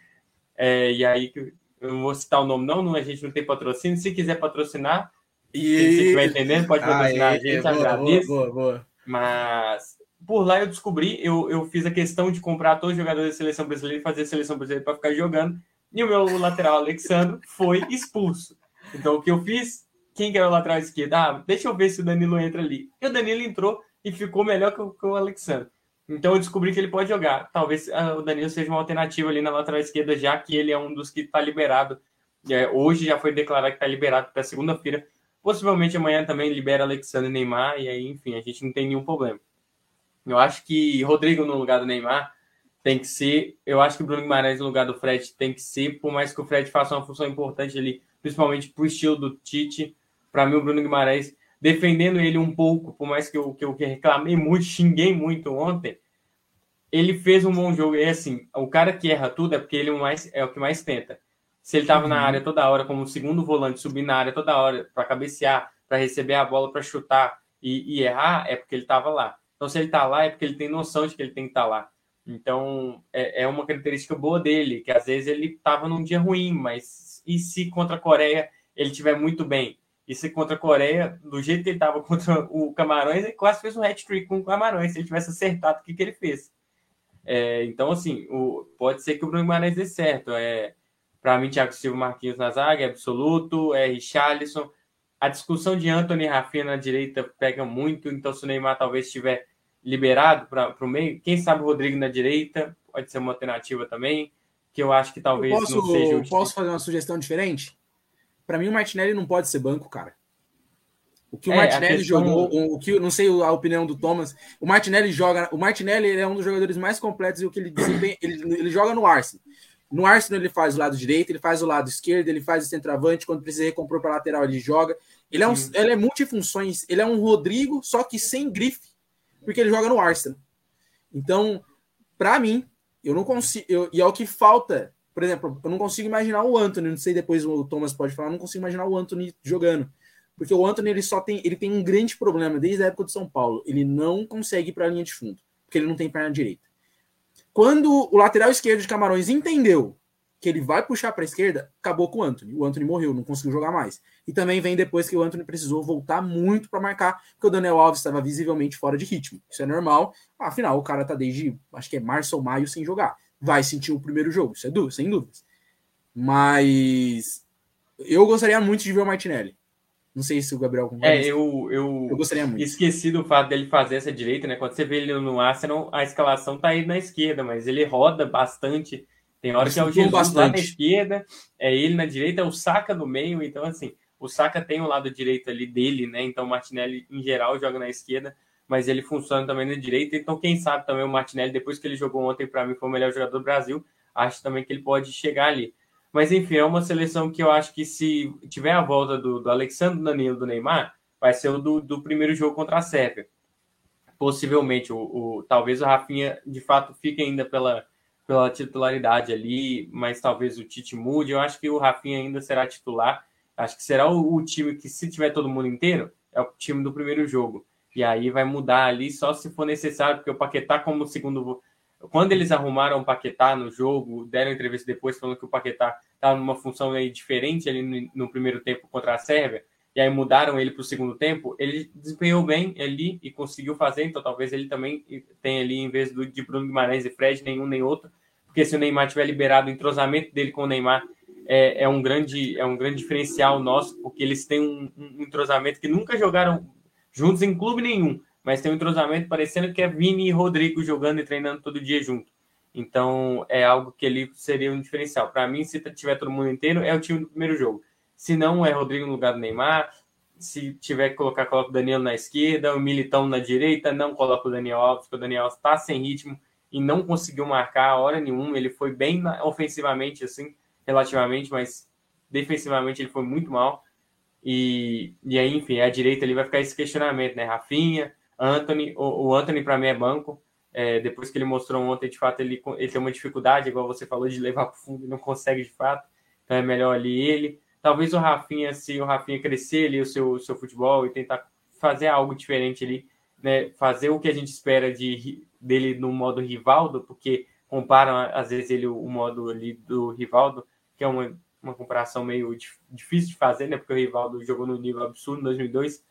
É, e aí, eu não vou citar o nome, não, não, a gente não tem patrocínio. Se quiser patrocinar, e... se estiver entendendo, pode patrocinar ah, é, a gente, é, agradeço. Boa, boa, boa. Mas por lá eu descobri, eu, eu fiz a questão de comprar todos os jogadores da seleção brasileira e fazer a seleção brasileira para ficar jogando. E o meu lateral, Alexandre, foi expulso. Então o que eu fiz? Quem que era o lateral esquerdo? Ah, deixa eu ver se o Danilo entra ali. E o Danilo entrou e ficou melhor que o, que o Alexandre. Então eu descobri que ele pode jogar. Talvez ah, o Danilo seja uma alternativa ali na lateral esquerda, já que ele é um dos que está liberado. É, hoje já foi declarado que está liberado para segunda-feira. Possivelmente amanhã também libera Alexandre Neymar, e aí, enfim, a gente não tem nenhum problema. Eu acho que Rodrigo no lugar do Neymar tem que ser. Eu acho que Bruno Guimarães no lugar do Fred tem que ser, por mais que o Fred faça uma função importante ali, principalmente para o estilo do Tite. Para mim, o Bruno Guimarães, defendendo ele um pouco, por mais que eu, que eu reclamei muito, xinguei muito ontem, ele fez um bom jogo. E assim, o cara que erra tudo é porque ele é o, mais, é o que mais tenta. Se ele estava uhum. na área toda hora, como segundo volante, subir na área toda hora para cabecear, para receber a bola, para chutar e, e errar, é porque ele estava lá. Então, se ele está lá, é porque ele tem noção de que ele tem que estar tá lá. Então, é, é, uma característica boa dele, que às vezes ele estava num dia ruim, mas e se contra a Coreia ele estiver muito bem? E se contra a Coreia, do jeito que ele estava contra o Camarões, ele quase fez um hat-trick com o Camarões, se ele tivesse acertado o que, que ele fez. É, então, assim, o, pode ser que o Bruno Guimarães dê certo. É, Para mim, Thiago Silva Marquinhos na zaga é absoluto, é Richarlison. A discussão de Anthony e Rafinha na direita pega muito, então se o Neymar talvez estiver liberado para o meio. Quem sabe o Rodrigo na direita pode ser uma alternativa também, que eu acho que talvez posso, não seja. Posso fazer uma sugestão diferente? Para mim, o Martinelli não pode ser banco, cara. O que o é, Martinelli questão... jogou, o que não sei a opinião do Thomas, o Martinelli joga, o Martinelli é um dos jogadores mais completos e o que ele desempenha, ele, ele joga no Arsenal. No Arsenal ele faz o lado direito, ele faz o lado esquerdo, ele faz o centroavante, quando precisa recompor para lateral ele joga. Ele é um, ele é multifunções, ele é um Rodrigo, só que sem grife porque ele joga no Arsenal. Então, para mim, eu não consigo. Eu, e é o que falta. Por exemplo, eu não consigo imaginar o Anthony. Não sei depois o Thomas pode falar. Eu não consigo imaginar o Anthony jogando. Porque o Anthony ele só tem, ele tem um grande problema desde a época do São Paulo. Ele não consegue ir para a linha de fundo, porque ele não tem perna direita. Quando o lateral esquerdo de Camarões entendeu que ele vai puxar para a esquerda, acabou com o Anthony. O Anthony morreu, não conseguiu jogar mais. E também vem depois que o Anthony precisou voltar muito para marcar, porque o Daniel Alves estava visivelmente fora de ritmo. Isso é normal. Afinal, o cara tá desde, acho que é março ou maio sem jogar. Vai sentir o primeiro jogo, isso é dúvida, sem dúvidas. Mas eu gostaria muito de ver o Martinelli. Não sei se o Gabriel concorda. É, eu, eu, eu gostaria muito. Esqueci do fato dele fazer essa direita, né? Quando você vê ele no Arsenal, a escalação tá aí na esquerda, mas ele roda bastante tem hora que é o Jesus bastante. lá na esquerda, é ele na direita, é o Saca no meio. Então, assim, O Saka tem o lado direito ali dele, né? Então o Martinelli, em geral, joga na esquerda, mas ele funciona também na direita. Então, quem sabe também o Martinelli, depois que ele jogou ontem, para mim, foi o melhor jogador do Brasil, acho também que ele pode chegar ali. Mas enfim, é uma seleção que eu acho que se tiver a volta do, do Alexandre Danilo do Neymar, vai ser o do, do primeiro jogo contra a Sérvia. Possivelmente, o, o, talvez o Rafinha de fato fique ainda pela, pela titularidade ali, mas talvez o Tite mude. Eu acho que o Rafinha ainda será titular. Acho que será o, o time que, se tiver todo mundo inteiro, é o time do primeiro jogo. E aí vai mudar ali só se for necessário, porque o Paquetá, como segundo quando eles arrumaram o Paquetá no jogo, deram entrevista depois falando que o Paquetá estava numa função aí diferente ali no, no, primeiro tempo contra a Sérvia, e aí mudaram ele para o segundo tempo, ele desempenhou bem ali e conseguiu fazer, então talvez ele também tenha ali, em vez do, de Bruno Guimarães e Fred, nenhum nem outro, porque se o Neymar tiver liberado, o entrosamento dele com o Neymar é, é um, grande, é um grande diferencial nosso, porque eles têm um, um entrosamento que nunca jogaram juntos em clube nenhum mas tem um entrosamento parecendo que é Vini e Rodrigo jogando e treinando todo dia junto. Então é algo que ele seria um diferencial. Para mim, se tiver todo mundo inteiro, é o time do primeiro jogo. Se não, é Rodrigo no lugar do Neymar. Se tiver que colocar, coloca o Daniel na esquerda, o Militão na direita, não coloca o Daniel Alves, porque o Daniel está sem ritmo e não conseguiu marcar a hora nenhuma. Ele foi bem ofensivamente, assim, relativamente, mas defensivamente ele foi muito mal. E, e aí, enfim, a direita ali vai ficar esse questionamento, né? Rafinha, Anthony, o, o Anthony para mim é banco. É, depois que ele mostrou ontem, de fato, ele, ele tem uma dificuldade, igual você falou, de levar para o fundo e não consegue de fato. Então é melhor ali ele. Talvez o Rafinha, se o Rafinha crescer ali o seu, seu futebol e tentar fazer algo diferente ali, né? fazer o que a gente espera de, dele no modo Rivaldo, porque comparam às vezes ele o modo ali do Rivaldo, que é uma, uma comparação meio difícil de fazer, né? Porque o Rivaldo jogou no nível absurdo em 2002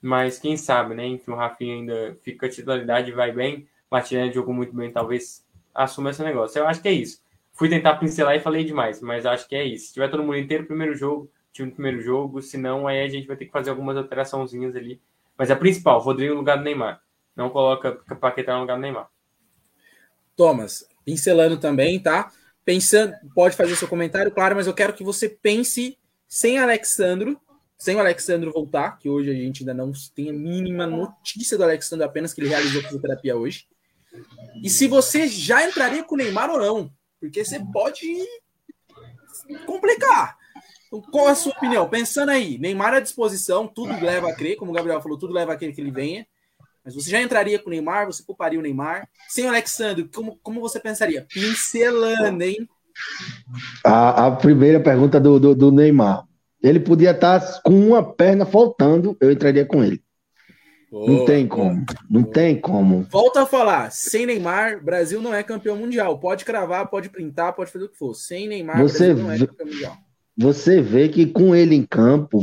mas quem sabe, né? Enfim, o Rafinha ainda fica titularidade, vai bem. O Martinelli jogou muito bem, talvez assuma esse negócio. Eu acho que é isso. Fui tentar pincelar e falei demais, mas acho que é isso. Se tiver todo mundo inteiro, primeiro jogo, time do primeiro jogo, senão aí a gente vai ter que fazer algumas alteraçãozinhas ali. Mas a principal, Rodrigo no lugar do Neymar. Não coloca Paquetá no lugar do Neymar. Thomas, pincelando também, tá? Pensando, pode fazer seu comentário, claro, mas eu quero que você pense sem Alexandro sem o Alexandre voltar, que hoje a gente ainda não tem a mínima notícia do Alexandre, apenas que ele realizou fisioterapia hoje. E se você já entraria com o Neymar ou não, porque você pode complicar. Então, qual a sua opinião? Pensando aí, Neymar à disposição, tudo leva a crer, como o Gabriel falou, tudo leva a crer que ele venha. Mas você já entraria com o Neymar, você pouparia o Neymar. Sem o Alexandre, como, como você pensaria? Pincelando, hein? A, a primeira pergunta do, do, do Neymar. Ele podia estar com uma perna faltando, eu entraria com ele. Oh, não tem como. Não oh. tem como. Volta a falar. Sem Neymar, Brasil não é campeão mundial. Pode cravar, pode printar, pode fazer o que for. Sem Neymar, você Brasil não é campeão mundial. Você vê que com ele em campo,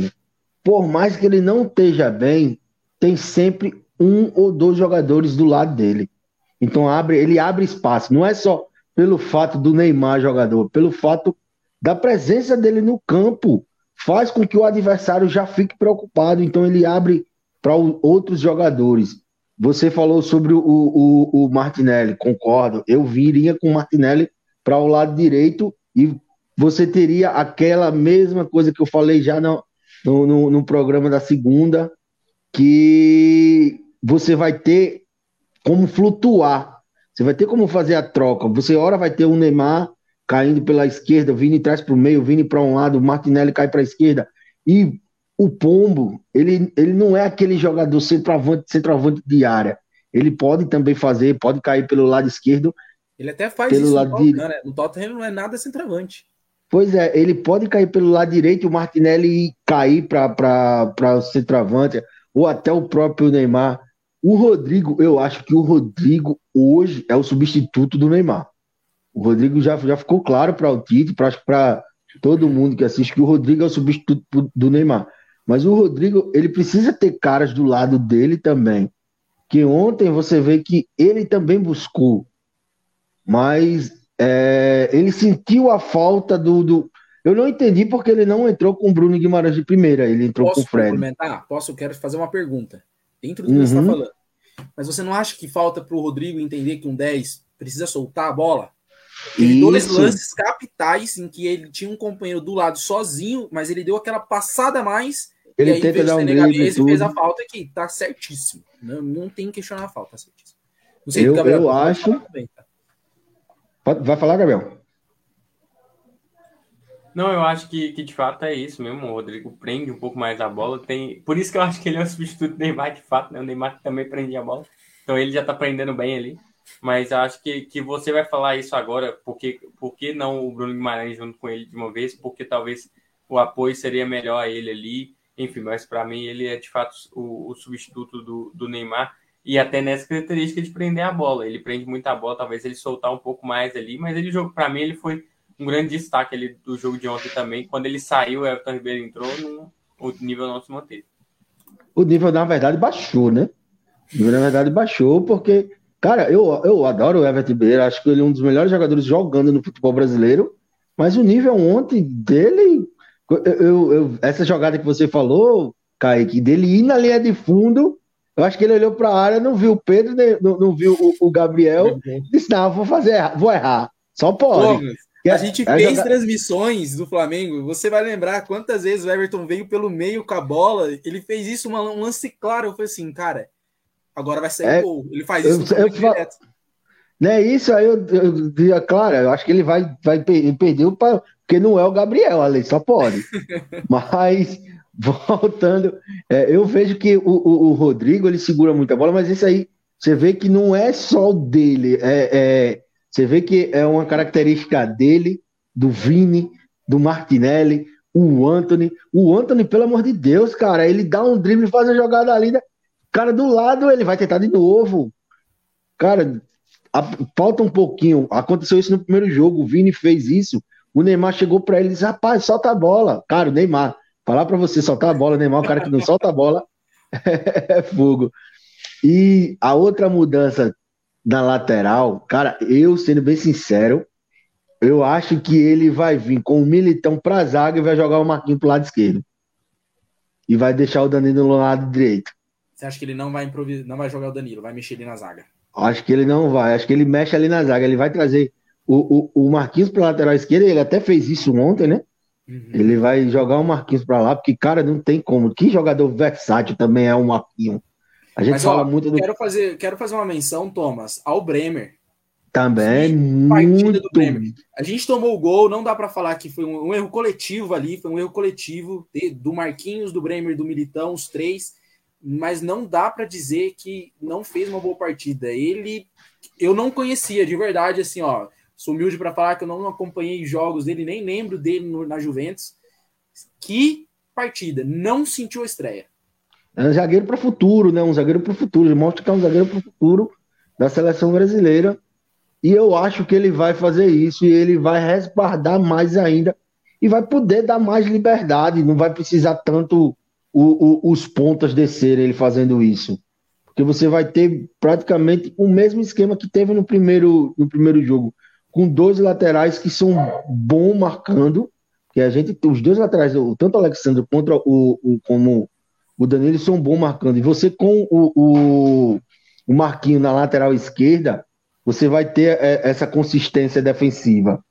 por mais que ele não esteja bem, tem sempre um ou dois jogadores do lado dele. Então abre, ele abre espaço. Não é só pelo fato do Neymar jogador, pelo fato da presença dele no campo faz com que o adversário já fique preocupado, então ele abre para outros jogadores. Você falou sobre o, o, o, Martinelli, concordo. Eu viria com o Martinelli para o lado direito e você teria aquela mesma coisa que eu falei já no, no, no programa da segunda, que você vai ter como flutuar. Você vai ter como fazer a troca. Você, ora, vai ter o Neymar caindo pela esquerda, Vini traz para o meio, Vini para um lado, Martinelli cai para a esquerda. E o Pombo, ele, ele não é aquele jogador centroavante, centroavante de área. Ele pode também fazer, pode cair pelo lado esquerdo. Ele até faz pelo isso lado no Tottenham, né? No Tottenham não é nada centroavante. Pois é, ele pode cair pelo lado direito o Martinelli cair para o centroavante, ou até o próprio Neymar. O Rodrigo, eu acho que o Rodrigo hoje é o substituto do Neymar. O Rodrigo já, já ficou claro para o Tite, para todo mundo que assiste, que o Rodrigo é o substituto do Neymar. Mas o Rodrigo, ele precisa ter caras do lado dele também. Que ontem você vê que ele também buscou. Mas é, ele sentiu a falta do, do, Eu não entendi porque ele não entrou com o Bruno Guimarães de primeira, ele entrou Posso com o Fred. Complementar? Posso? Quero fazer uma pergunta. Dentro do que você está uhum. falando. Mas você não acha que falta para o Rodrigo entender que um 10 precisa soltar a bola? Teve dois lances capitais em que ele tinha um companheiro do lado sozinho, mas ele deu aquela passada a mais. Ele e aí, tenta dar um e fez a falta aqui. Tá certíssimo. Não, não tem que questionar a falta, tá certíssimo. Não sei eu, Gabriel, eu acho. Também, tá? Vai falar, Gabriel? Não, eu acho que, que de fato é isso mesmo. O Rodrigo prende um pouco mais a bola. Tem... Por isso que eu acho que ele é o substituto do Neymar, de fato, né? O Neymar também prendia a bola. Então ele já tá prendendo bem ali. Mas acho que, que você vai falar isso agora, porque, porque não o Bruno Guimarães junto com ele de uma vez? Porque talvez o apoio seria melhor a ele ali. Enfim, mas para mim ele é de fato o, o substituto do, do Neymar. E até nessa característica de prender a bola. Ele prende muita bola, talvez ele soltar um pouco mais ali, mas ele jogo para mim ele foi um grande destaque ali do jogo de ontem também. Quando ele saiu, o Everton Ribeiro entrou, no, o nível não se manteve. O nível, na verdade, baixou, né? O nível, na verdade, baixou, porque, cara, eu, eu adoro o Everton Ribeiro, acho que ele é um dos melhores jogadores jogando no futebol brasileiro, mas o nível ontem dele. Eu, eu, eu essa jogada que você falou, Kaique, dele ir na linha de fundo, eu acho que ele olhou para a área, não viu o Pedro, não, não viu o, o Gabriel, disse: Não, vou fazer, vou errar. Só pode. A gente é fez jogar... transmissões do Flamengo. Você vai lembrar quantas vezes o Everton veio pelo meio com a bola. Ele fez isso uma, um lance claro. Eu falei assim, cara, agora vai sair é, gol. Ele faz isso eu, eu direto. Não é isso, aí eu, eu, claro, eu acho que ele vai, vai perder para porque não é o Gabriel, ali só pode. mas voltando, é, eu vejo que o, o, o, Rodrigo ele segura muita bola, mas isso aí você vê que não é só dele, é, é você vê que é uma característica dele, do Vini, do Martinelli, o Anthony. O Anthony, pelo amor de Deus, cara, ele dá um drible, faz a jogada linda. Cara, do lado ele vai tentar de novo. Cara, a, falta um pouquinho. Aconteceu isso no primeiro jogo. O Vini fez isso. O Neymar chegou para ele e disse: Rapaz, solta a bola. Cara, o Neymar, falar para você soltar a bola, Neymar, o cara que não solta a bola é fogo. E a outra mudança na lateral, cara, eu sendo bem sincero, eu acho que ele vai vir com o Militão pra zaga e vai jogar o Marquinhos pro lado esquerdo. E vai deixar o Danilo no lado direito. Você acha que ele não vai improvisar, não vai jogar o Danilo, vai mexer ali na zaga? Acho que ele não vai, acho que ele mexe ali na zaga, ele vai trazer o, o, o Marquinhos pro lateral esquerdo, ele até fez isso ontem, né? Uhum. Ele vai jogar o Marquinhos para lá, porque, cara, não tem como. Que jogador versátil também é o Marquinhos. A gente Mas, fala ó, muito do. Quero fazer, quero fazer uma menção, Thomas, ao Bremer. Também, muito. Do Bremer. A gente tomou o gol, não dá para falar que foi um, um, erro coletivo ali, foi um erro coletivo de, do Marquinhos, do Bremer, do Militão, os três, mas não dá para dizer que não fez uma boa partida. Ele, eu não conhecia, de verdade, assim, ó, sou humilde para falar que eu não acompanhei jogos dele, nem lembro dele no, na Juventus. Que partida, não sentiu a estreia. É um zagueiro para o futuro, né? Um zagueiro para o futuro. Mostra que é um zagueiro para o futuro da seleção brasileira. E eu acho que ele vai fazer isso e ele vai respaldar mais ainda e vai poder dar mais liberdade. Não vai precisar tanto o, o, os pontas descerem ele fazendo isso. Porque você vai ter praticamente o mesmo esquema que teve no primeiro, no primeiro jogo, com dois laterais que são bons marcando. Que a gente, os dois laterais, tanto o Alexandre contra o, o como o Danilo são bom marcando. E você com o, o, o Marquinho na lateral esquerda, você vai ter é, essa consistência defensiva.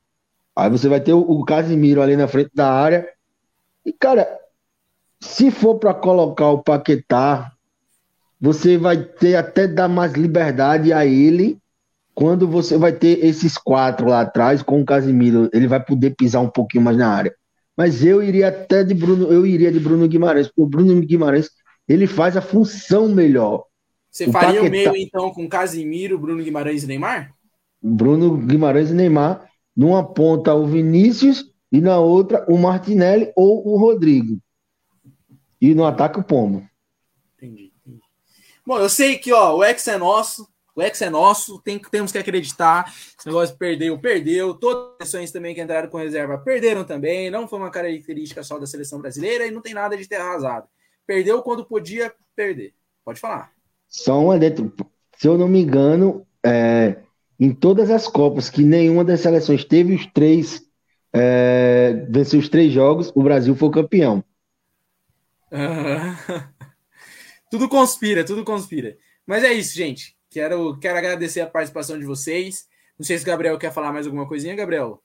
Aí você vai ter o, o Casimiro ali na frente da área. E, cara, se for para colocar o Paquetá, você vai ter até dar mais liberdade a ele quando você vai ter esses quatro lá atrás com o Casimiro. Ele vai poder pisar um pouquinho mais na área. Mas eu iria até de Bruno, eu iria de Bruno Guimarães, porque o Bruno Guimarães ele faz a função melhor. Você o faria Paquetá... o meio então com Casimiro, Bruno Guimarães e Neymar? Bruno Guimarães e Neymar, numa ponta o Vinícius e na outra o Martinelli ou o Rodrigo. E no ataque o Pombo. Entendi. Bom, eu sei que ó, o ex é nosso, o ex é nosso, tem, temos que acreditar. Esse negócio perdeu, perdeu. Todas as seleções também que entraram com reserva perderam também. Não foi uma característica só da seleção brasileira e não tem nada de ter arrasado. Perdeu quando podia perder. Pode falar. Só uma dentro. Se eu não me engano, é, em todas as Copas que nenhuma das seleções teve os três, é, venceu os três jogos, o Brasil foi campeão. tudo conspira, tudo conspira. Mas é isso, gente. Quero, quero agradecer a participação de vocês. Não sei se o Gabriel quer falar mais alguma coisinha, Gabriel.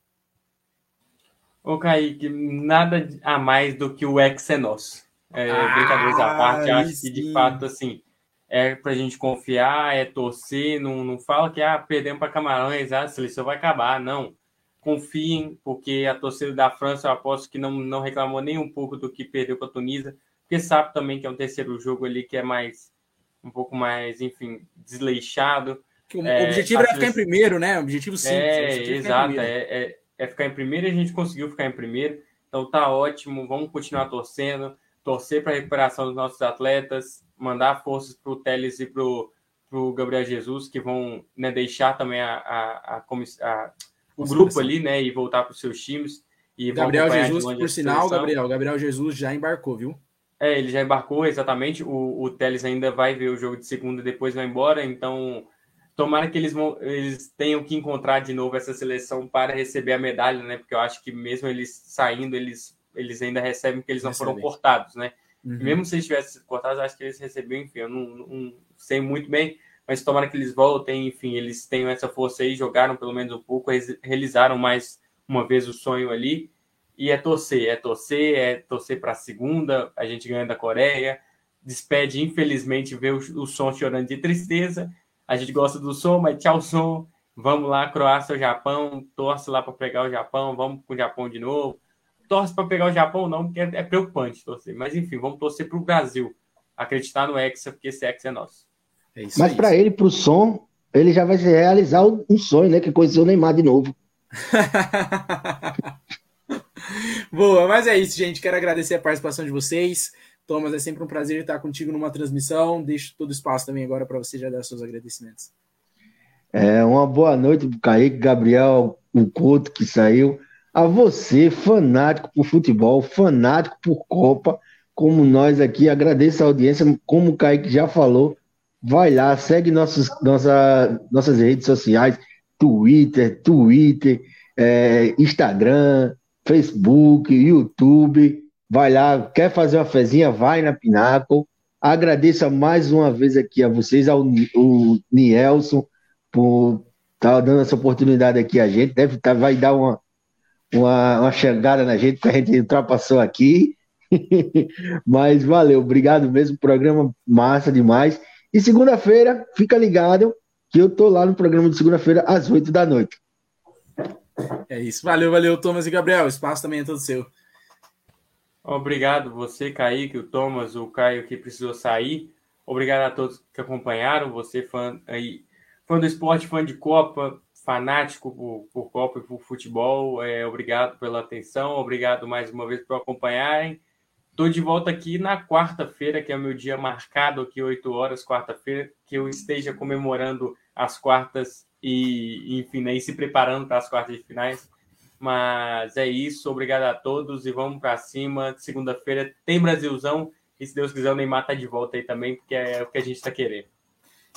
Ô, Kaique, nada a mais do que o ex é nosso. É, ah, brincadeiras à parte, acho sim. que de fato, assim, é pra gente confiar, é torcer, não, não fala que ah, perdemos para Camarões, ah, a seleção vai acabar, não. Confiem, porque a torcida da França, eu aposto que não, não reclamou nem um pouco do que perdeu para a Tunísia, porque sabe também que é um terceiro jogo ali que é mais, um pouco mais, enfim, desleixado. O é, objetivo era ficar em primeiro, né? O objetivo sim. É, exato, é, é, é ficar em primeiro e a gente conseguiu ficar em primeiro. Então tá ótimo, vamos continuar torcendo, torcer para a recuperação dos nossos atletas, mandar forças para o Teles e para o Gabriel Jesus, que vão né, deixar também a, a, a, a o grupo ali, né, e voltar para os seus times. E Gabriel Jesus, por sinal, Gabriel, Gabriel Jesus já embarcou, viu? É, ele já embarcou, exatamente. O, o Teles ainda vai ver o jogo de segunda, depois vai embora. Então, tomara que eles, vão, eles tenham que encontrar de novo essa seleção para receber a medalha, né? Porque eu acho que mesmo eles saindo, eles, eles ainda recebem porque eles não foram cortados, né? Uhum. Mesmo se eles tivessem sido cortados, acho que eles receberam, enfim, eu não, não, sei muito bem, mas tomara que eles voltem, enfim, eles tenham essa força aí, jogaram pelo menos um pouco, realizaram mais uma vez o sonho ali. E é torcer, é torcer, é torcer para a segunda, a gente ganha da Coreia, despede, infelizmente, ver o, o som chorando de tristeza. A gente gosta do som, mas tchau, som. Vamos lá, Croácia ou Japão, torce lá para pegar o Japão, vamos com o Japão de novo torce para pegar o Japão, não, porque é, é preocupante torcer. Mas enfim, vamos torcer para o Brasil. Acreditar no Hexa, porque esse Hexa é nosso. É Mas para ele, para o som, ele já vai realizar um sonho, né? Que conheceu o Neymar de novo. Boa, mas é isso, gente. Quero agradecer a participação de vocês. Thomas, é sempre um prazer estar contigo numa transmissão. Deixo todo o espaço também agora para você já dar seus agradecimentos. É, uma boa noite para o Kaique, Gabriel, o Couto que saiu a você, fanático por futebol, fanático por Copa, como nós aqui. Agradeço a audiência, como o Kaique já falou. Vai lá, segue nossos, nossa, nossas redes sociais, Twitter, Twitter, é, Instagram, Facebook, YouTube. Vai lá, quer fazer uma fezinha, vai na Pináculo. Agradeço mais uma vez aqui a vocês, ao o Nielson, por estar tá dando essa oportunidade aqui a gente. Deve tá, vai dar uma, uma, uma chegada na gente, que a gente ultrapassou aqui. Mas valeu, obrigado mesmo. Programa massa demais. E segunda-feira, fica ligado que eu tô lá no programa de segunda-feira às 8 da noite. É isso. Valeu, valeu, Thomas e Gabriel. O espaço também é todo seu. Obrigado, você, Kaique, o Thomas, o Caio que precisou sair. Obrigado a todos que acompanharam. Você, fã, aí, fã do esporte, fã de Copa, fanático por, por Copa e por futebol. É, obrigado pela atenção, obrigado mais uma vez por acompanharem. Estou de volta aqui na quarta-feira, que é o meu dia marcado aqui, 8 horas, quarta-feira, que eu esteja comemorando as quartas e, enfim, né, se preparando para as quartas de finais. Mas é isso, obrigado a todos e vamos para cima. Segunda-feira tem Brasilzão e se Deus quiser o Neymar tá de volta aí também, porque é o que a gente está querendo.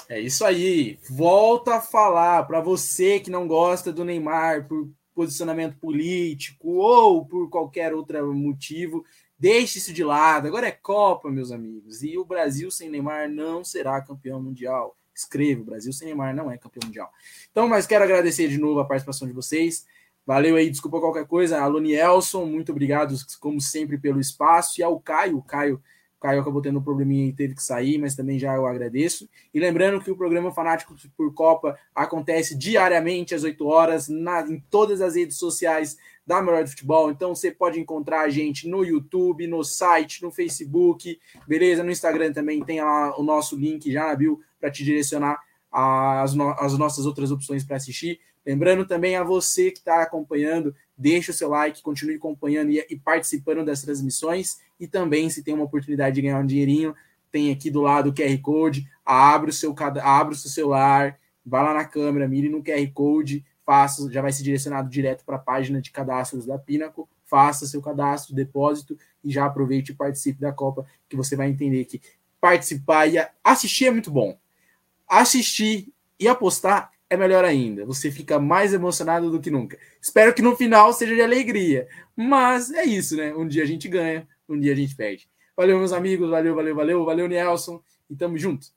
É isso aí. Volta a falar para você que não gosta do Neymar por posicionamento político ou por qualquer outro motivo. Deixe isso de lado. Agora é Copa, meus amigos. E o Brasil sem Neymar não será campeão mundial. Escreva: o Brasil sem Neymar não é campeão mundial. Então, mas quero agradecer de novo a participação de vocês. Valeu aí, desculpa qualquer coisa. Alô, Nielson, muito obrigado, como sempre, pelo espaço. E ao Caio, o Caio Caio acabou tendo um probleminha e teve que sair, mas também já eu agradeço. E lembrando que o programa Fanático por Copa acontece diariamente às 8 horas na, em todas as redes sociais da Melhor de Futebol. Então você pode encontrar a gente no YouTube, no site, no Facebook, beleza? No Instagram também tem lá o nosso link já na bio para te direcionar às, no, nossas outras opções para assistir. Lembrando também a você que está acompanhando, deixe o seu like, continue acompanhando e, e participando das transmissões. E também, se tem uma oportunidade de ganhar um dinheirinho, tem aqui do lado o QR Code, abre o seu, abre o seu celular, vai lá na câmera, mire no QR Code, faça, já vai ser direcionado direto para a página de cadastros da Pinnacle, faça seu cadastro, depósito e já aproveite e participe da Copa, que você vai entender que participar e assistir é muito bom. Assistir e apostar é melhor ainda. Você fica mais emocionado do que nunca. Espero que no final seja de alegria. Mas é isso, né? Um dia a gente ganha, um dia a gente perde. Valeu, meus amigos. Valeu, valeu, valeu. Valeu, Nelson. E tamo junto.